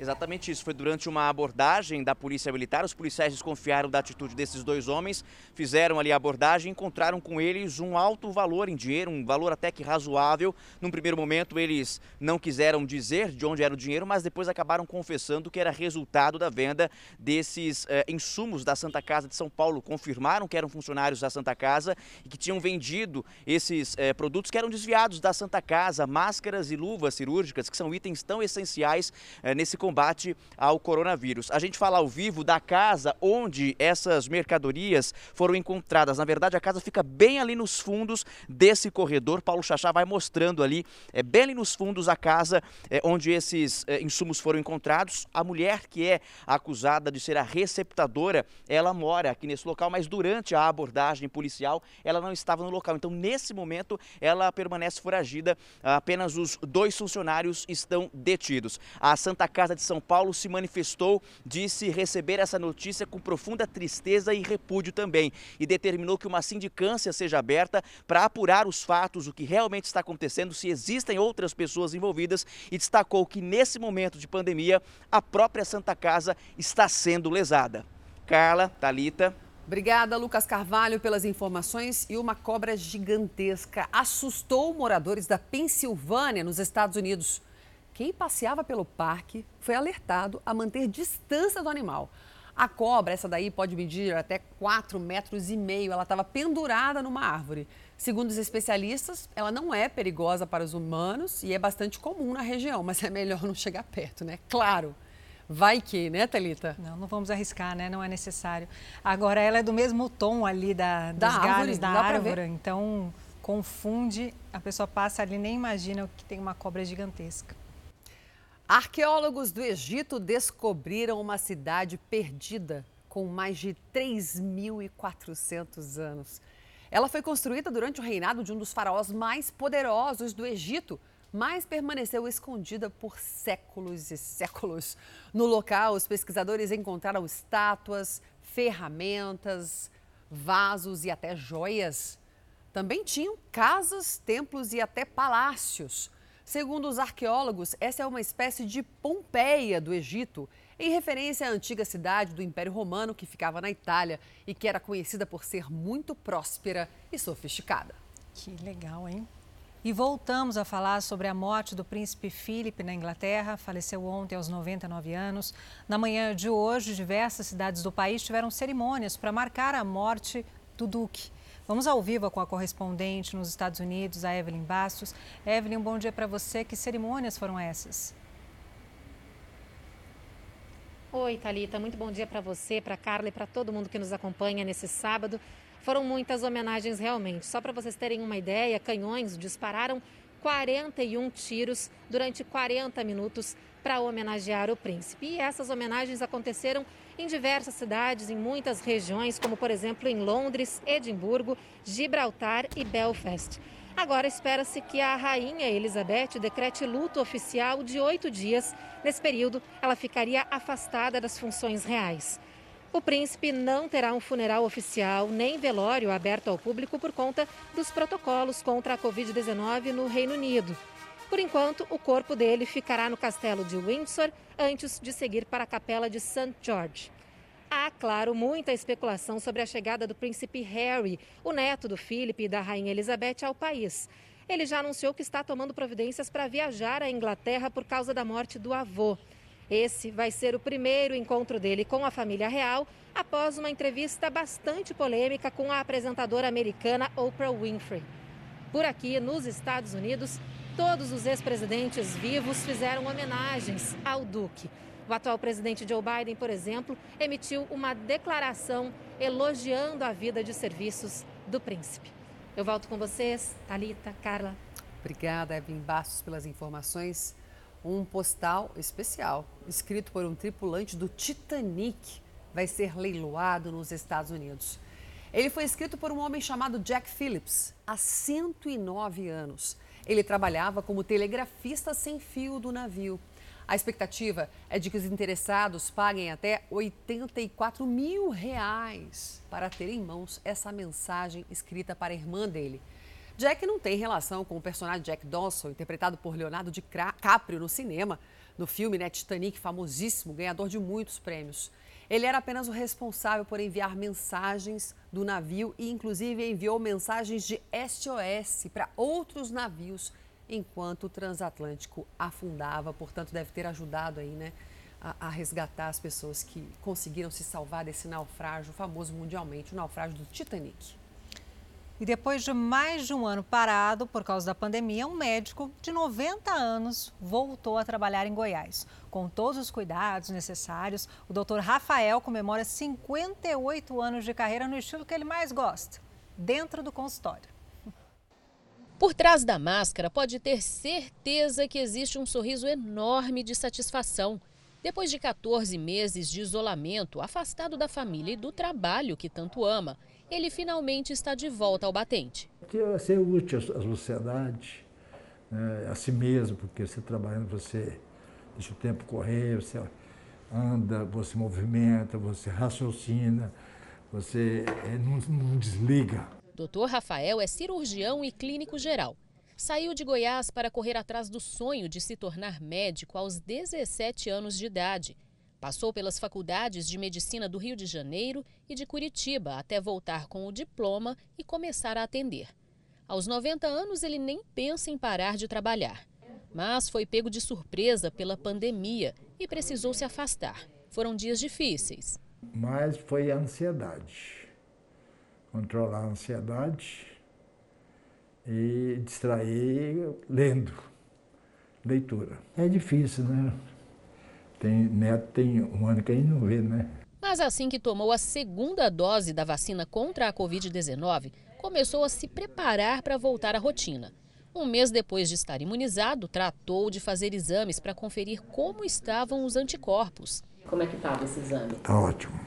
Exatamente isso. Foi durante uma abordagem da Polícia Militar. Os policiais desconfiaram da atitude desses dois homens, fizeram ali a abordagem encontraram com eles um alto valor em dinheiro, um valor até que razoável. Num primeiro momento, eles não quiseram dizer de onde era o dinheiro, mas depois acabaram confessando que era resultado da venda desses eh, insumos da Santa Casa de São Paulo. Confirmaram que eram funcionários da Santa Casa e que tinham vendido esses eh, produtos que eram desviados da Santa Casa, máscaras e luvas cirúrgicas, que são itens tão essenciais eh, nesse combate ao coronavírus. A gente fala ao vivo da casa onde essas mercadorias foram encontradas. Na verdade, a casa fica bem ali nos fundos desse corredor. Paulo Chachá vai mostrando ali, é bem ali nos fundos a casa é, onde esses é, insumos foram encontrados. A mulher que é acusada de ser a receptadora, ela mora aqui nesse local, mas durante a abordagem policial, ela não estava no local. Então, nesse momento, ela permanece foragida. Apenas os dois funcionários estão detidos. A Santa Casa de São Paulo se manifestou, disse receber essa notícia com profunda tristeza e repúdio também e determinou que uma sindicância seja aberta para apurar os fatos, o que realmente está acontecendo, se existem outras pessoas envolvidas e destacou que nesse momento de pandemia a própria Santa Casa está sendo lesada. Carla, Talita. Obrigada, Lucas Carvalho, pelas informações. E uma cobra gigantesca assustou moradores da Pensilvânia, nos Estados Unidos. Quem passeava pelo parque foi alertado a manter distância do animal. A cobra, essa daí, pode medir até 4 metros e meio. Ela estava pendurada numa árvore. Segundo os especialistas, ela não é perigosa para os humanos e é bastante comum na região, mas é melhor não chegar perto, né? Claro. Vai que, né, Thalita? Não, não vamos arriscar, né? Não é necessário. Agora, ela é do mesmo tom ali da, dos da galhos árvore, da árvore, então confunde, a pessoa passa ali nem imagina que tem uma cobra gigantesca. Arqueólogos do Egito descobriram uma cidade perdida com mais de 3.400 anos. Ela foi construída durante o reinado de um dos faraós mais poderosos do Egito, mas permaneceu escondida por séculos e séculos. No local, os pesquisadores encontraram estátuas, ferramentas, vasos e até joias. Também tinham casas, templos e até palácios. Segundo os arqueólogos, essa é uma espécie de Pompeia do Egito, em referência à antiga cidade do Império Romano que ficava na Itália e que era conhecida por ser muito próspera e sofisticada. Que legal, hein? E voltamos a falar sobre a morte do príncipe Philip na Inglaterra. Faleceu ontem aos 99 anos. Na manhã de hoje, diversas cidades do país tiveram cerimônias para marcar a morte do duque. Vamos ao vivo com a correspondente nos Estados Unidos, a Evelyn Bastos. Evelyn, um bom dia para você. Que cerimônias foram essas? Oi, Talita. Muito bom dia para você, para Carla e para todo mundo que nos acompanha nesse sábado. Foram muitas homenagens realmente. Só para vocês terem uma ideia, canhões dispararam 41 tiros durante 40 minutos para homenagear o príncipe. E essas homenagens aconteceram em diversas cidades, em muitas regiões, como por exemplo em Londres, Edimburgo, Gibraltar e Belfast. Agora espera-se que a rainha Elizabeth decrete luto oficial de oito dias. Nesse período, ela ficaria afastada das funções reais. O príncipe não terá um funeral oficial nem velório aberto ao público por conta dos protocolos contra a Covid-19 no Reino Unido. Por enquanto, o corpo dele ficará no castelo de Windsor antes de seguir para a capela de St. George. Há, claro, muita especulação sobre a chegada do príncipe Harry, o neto do Philip e da rainha Elizabeth, ao país. Ele já anunciou que está tomando providências para viajar à Inglaterra por causa da morte do avô. Esse vai ser o primeiro encontro dele com a família real após uma entrevista bastante polêmica com a apresentadora americana Oprah Winfrey. Por aqui, nos Estados Unidos, Todos os ex-presidentes vivos fizeram homenagens ao Duque. O atual presidente Joe Biden, por exemplo, emitiu uma declaração elogiando a vida de serviços do príncipe. Eu volto com vocês, Talita, Carla. Obrigada, Evelyn Bastos, pelas informações. Um postal especial, escrito por um tripulante do Titanic, vai ser leiloado nos Estados Unidos. Ele foi escrito por um homem chamado Jack Phillips, há 109 anos. Ele trabalhava como telegrafista sem fio do navio. A expectativa é de que os interessados paguem até 84 mil reais para ter em mãos essa mensagem escrita para a irmã dele. Jack não tem relação com o personagem Jack Dawson, interpretado por Leonardo DiCaprio no cinema. no filme né, Titanic, famosíssimo, ganhador de muitos prêmios. Ele era apenas o responsável por enviar mensagens do navio e, inclusive, enviou mensagens de SOS para outros navios enquanto o transatlântico afundava. Portanto, deve ter ajudado aí, né, a, a, resgatar as pessoas que conseguiram se salvar desse naufrágio famoso mundialmente, o naufrágio do Titanic. E depois de mais de um ano parado por causa da pandemia, um médico de 90 anos voltou a trabalhar em Goiás. Com todos os cuidados necessários, o doutor Rafael comemora 58 anos de carreira no estilo que ele mais gosta, dentro do consultório. Por trás da máscara, pode ter certeza que existe um sorriso enorme de satisfação. Depois de 14 meses de isolamento, afastado da família e do trabalho que tanto ama, ele finalmente está de volta ao batente. Que ser útil à sociedade, né, a si mesmo, porque você trabalhando, você deixa o tempo correr, você anda, você movimenta, você raciocina, você é, não, não desliga. Dr. Rafael é cirurgião e clínico geral. Saiu de Goiás para correr atrás do sonho de se tornar médico aos 17 anos de idade. Passou pelas faculdades de medicina do Rio de Janeiro e de Curitiba até voltar com o diploma e começar a atender. Aos 90 anos, ele nem pensa em parar de trabalhar. Mas foi pego de surpresa pela pandemia e precisou se afastar. Foram dias difíceis. Mas foi a ansiedade. Controlar a ansiedade e distrair lendo, leitura. É difícil, né? Tem neto, tem um ano que a gente não vê, né? Mas assim que tomou a segunda dose da vacina contra a Covid-19, começou a se preparar para voltar à rotina. Um mês depois de estar imunizado, tratou de fazer exames para conferir como estavam os anticorpos. Como é que estava esse exame? Tá ótimo.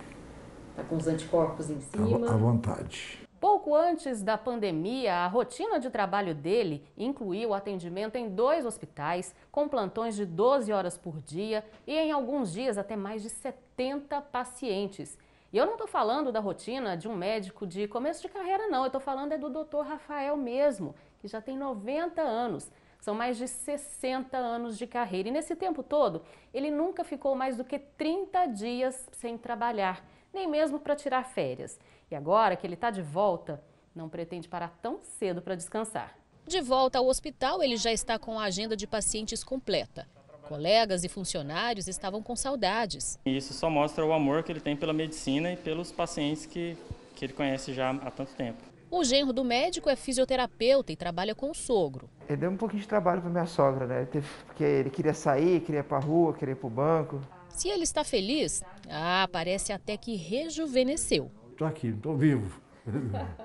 Tá com os anticorpos em cima? À vontade. Pouco antes da pandemia, a rotina de trabalho dele incluía o atendimento em dois hospitais, com plantões de 12 horas por dia e, em alguns dias, até mais de 70 pacientes. E eu não estou falando da rotina de um médico de começo de carreira, não. Eu estou falando é do Dr. Rafael mesmo, que já tem 90 anos. São mais de 60 anos de carreira. E nesse tempo todo, ele nunca ficou mais do que 30 dias sem trabalhar, nem mesmo para tirar férias. E agora que ele está de volta, não pretende parar tão cedo para descansar. De volta ao hospital, ele já está com a agenda de pacientes completa. Colegas e funcionários estavam com saudades. Isso só mostra o amor que ele tem pela medicina e pelos pacientes que, que ele conhece já há tanto tempo. O genro do médico é fisioterapeuta e trabalha com o sogro. Ele deu um pouquinho de trabalho para minha sogra, né? Porque ele queria sair, queria ir para a rua, queria ir para o banco. Se ele está feliz, ah, parece até que rejuvenesceu. Estou aqui, estou vivo.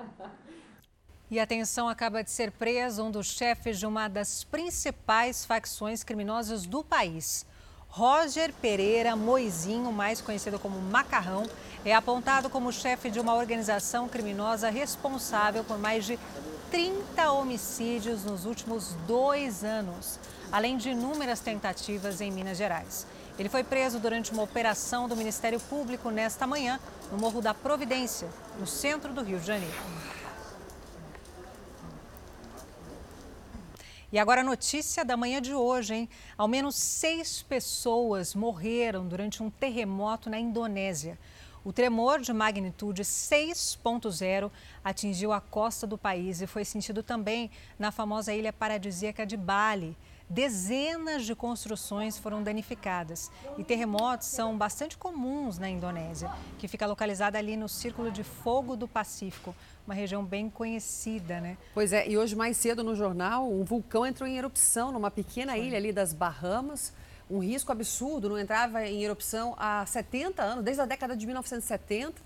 E atenção, acaba de ser preso um dos chefes de uma das principais facções criminosas do país. Roger Pereira Moizinho, mais conhecido como Macarrão, é apontado como chefe de uma organização criminosa responsável por mais de 30 homicídios nos últimos dois anos, além de inúmeras tentativas em Minas Gerais. Ele foi preso durante uma operação do Ministério Público nesta manhã, no Morro da Providência, no centro do Rio de Janeiro. E agora a notícia da manhã de hoje, hein? Ao menos seis pessoas morreram durante um terremoto na Indonésia. O tremor de magnitude 6.0 atingiu a costa do país e foi sentido também na famosa ilha paradisíaca de Bali. Dezenas de construções foram danificadas e terremotos são bastante comuns na Indonésia, que fica localizada ali no Círculo de Fogo do Pacífico, uma região bem conhecida, né? Pois é, e hoje mais cedo no jornal, um vulcão entrou em erupção numa pequena Foi. ilha ali das Bahamas. Um risco absurdo, não entrava em erupção há 70 anos, desde a década de 1970.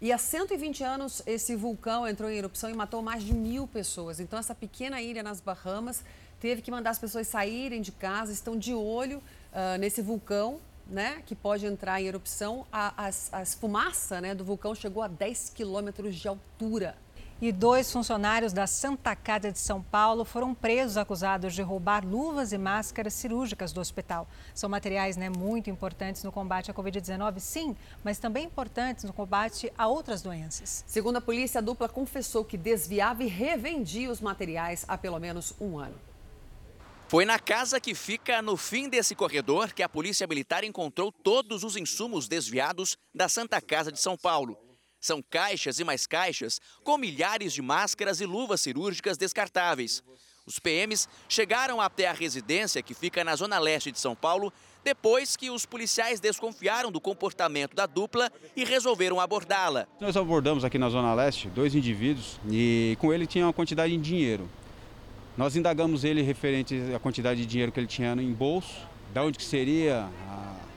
E há 120 anos esse vulcão entrou em erupção e matou mais de mil pessoas. Então essa pequena ilha nas Bahamas teve que mandar as pessoas saírem de casa, estão de olho uh, nesse vulcão, né, que pode entrar em erupção. A, as, as fumaça né, do vulcão chegou a 10 quilômetros de altura. E dois funcionários da Santa Casa de São Paulo foram presos acusados de roubar luvas e máscaras cirúrgicas do hospital. São materiais né, muito importantes no combate à Covid-19, sim, mas também importantes no combate a outras doenças. Segundo a polícia, a dupla confessou que desviava e revendia os materiais há pelo menos um ano. Foi na casa que fica no fim desse corredor que a Polícia Militar encontrou todos os insumos desviados da Santa Casa de São Paulo. São caixas e mais caixas com milhares de máscaras e luvas cirúrgicas descartáveis. Os PMs chegaram até a residência que fica na zona leste de São Paulo depois que os policiais desconfiaram do comportamento da dupla e resolveram abordá-la. Nós abordamos aqui na Zona Leste dois indivíduos e com ele tinha uma quantidade de dinheiro. Nós indagamos ele referente à quantidade de dinheiro que ele tinha em bolso, da onde que seria,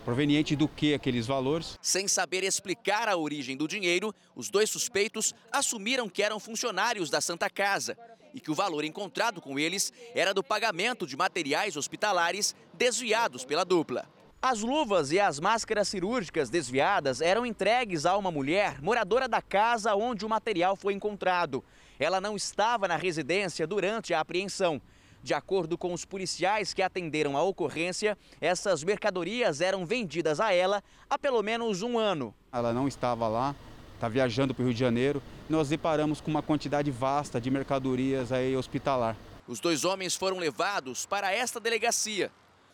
proveniente do que aqueles valores. Sem saber explicar a origem do dinheiro, os dois suspeitos assumiram que eram funcionários da Santa Casa e que o valor encontrado com eles era do pagamento de materiais hospitalares desviados pela dupla. As luvas e as máscaras cirúrgicas desviadas eram entregues a uma mulher moradora da casa onde o material foi encontrado. Ela não estava na residência durante a apreensão. De acordo com os policiais que atenderam a ocorrência, essas mercadorias eram vendidas a ela há pelo menos um ano. Ela não estava lá, está viajando para o Rio de Janeiro. Nós deparamos com uma quantidade vasta de mercadorias aí hospitalar. Os dois homens foram levados para esta delegacia.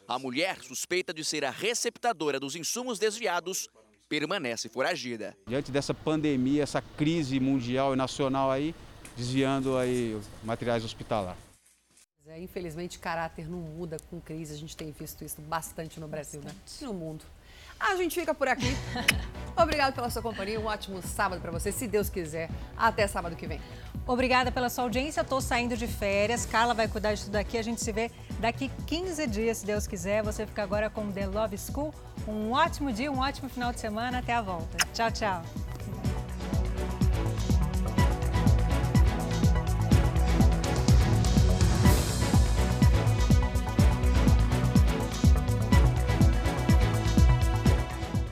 A mulher, suspeita de ser a receptadora dos insumos desviados, permanece foragida. Diante dessa pandemia, essa crise mundial e nacional aí, desviando aí materiais hospitalar. É, infelizmente, caráter não muda com crise. A gente tem visto isso bastante no Brasil, né? bastante. né? no mundo. A gente fica por aqui. Obrigado pela sua companhia. Um ótimo sábado para você, se Deus quiser. Até sábado que vem. Obrigada pela sua audiência. Estou saindo de férias. Carla vai cuidar de tudo aqui. A gente se vê daqui 15 dias, se Deus quiser. Você fica agora com The Love School. Um ótimo dia, um ótimo final de semana. Até a volta. Tchau, tchau.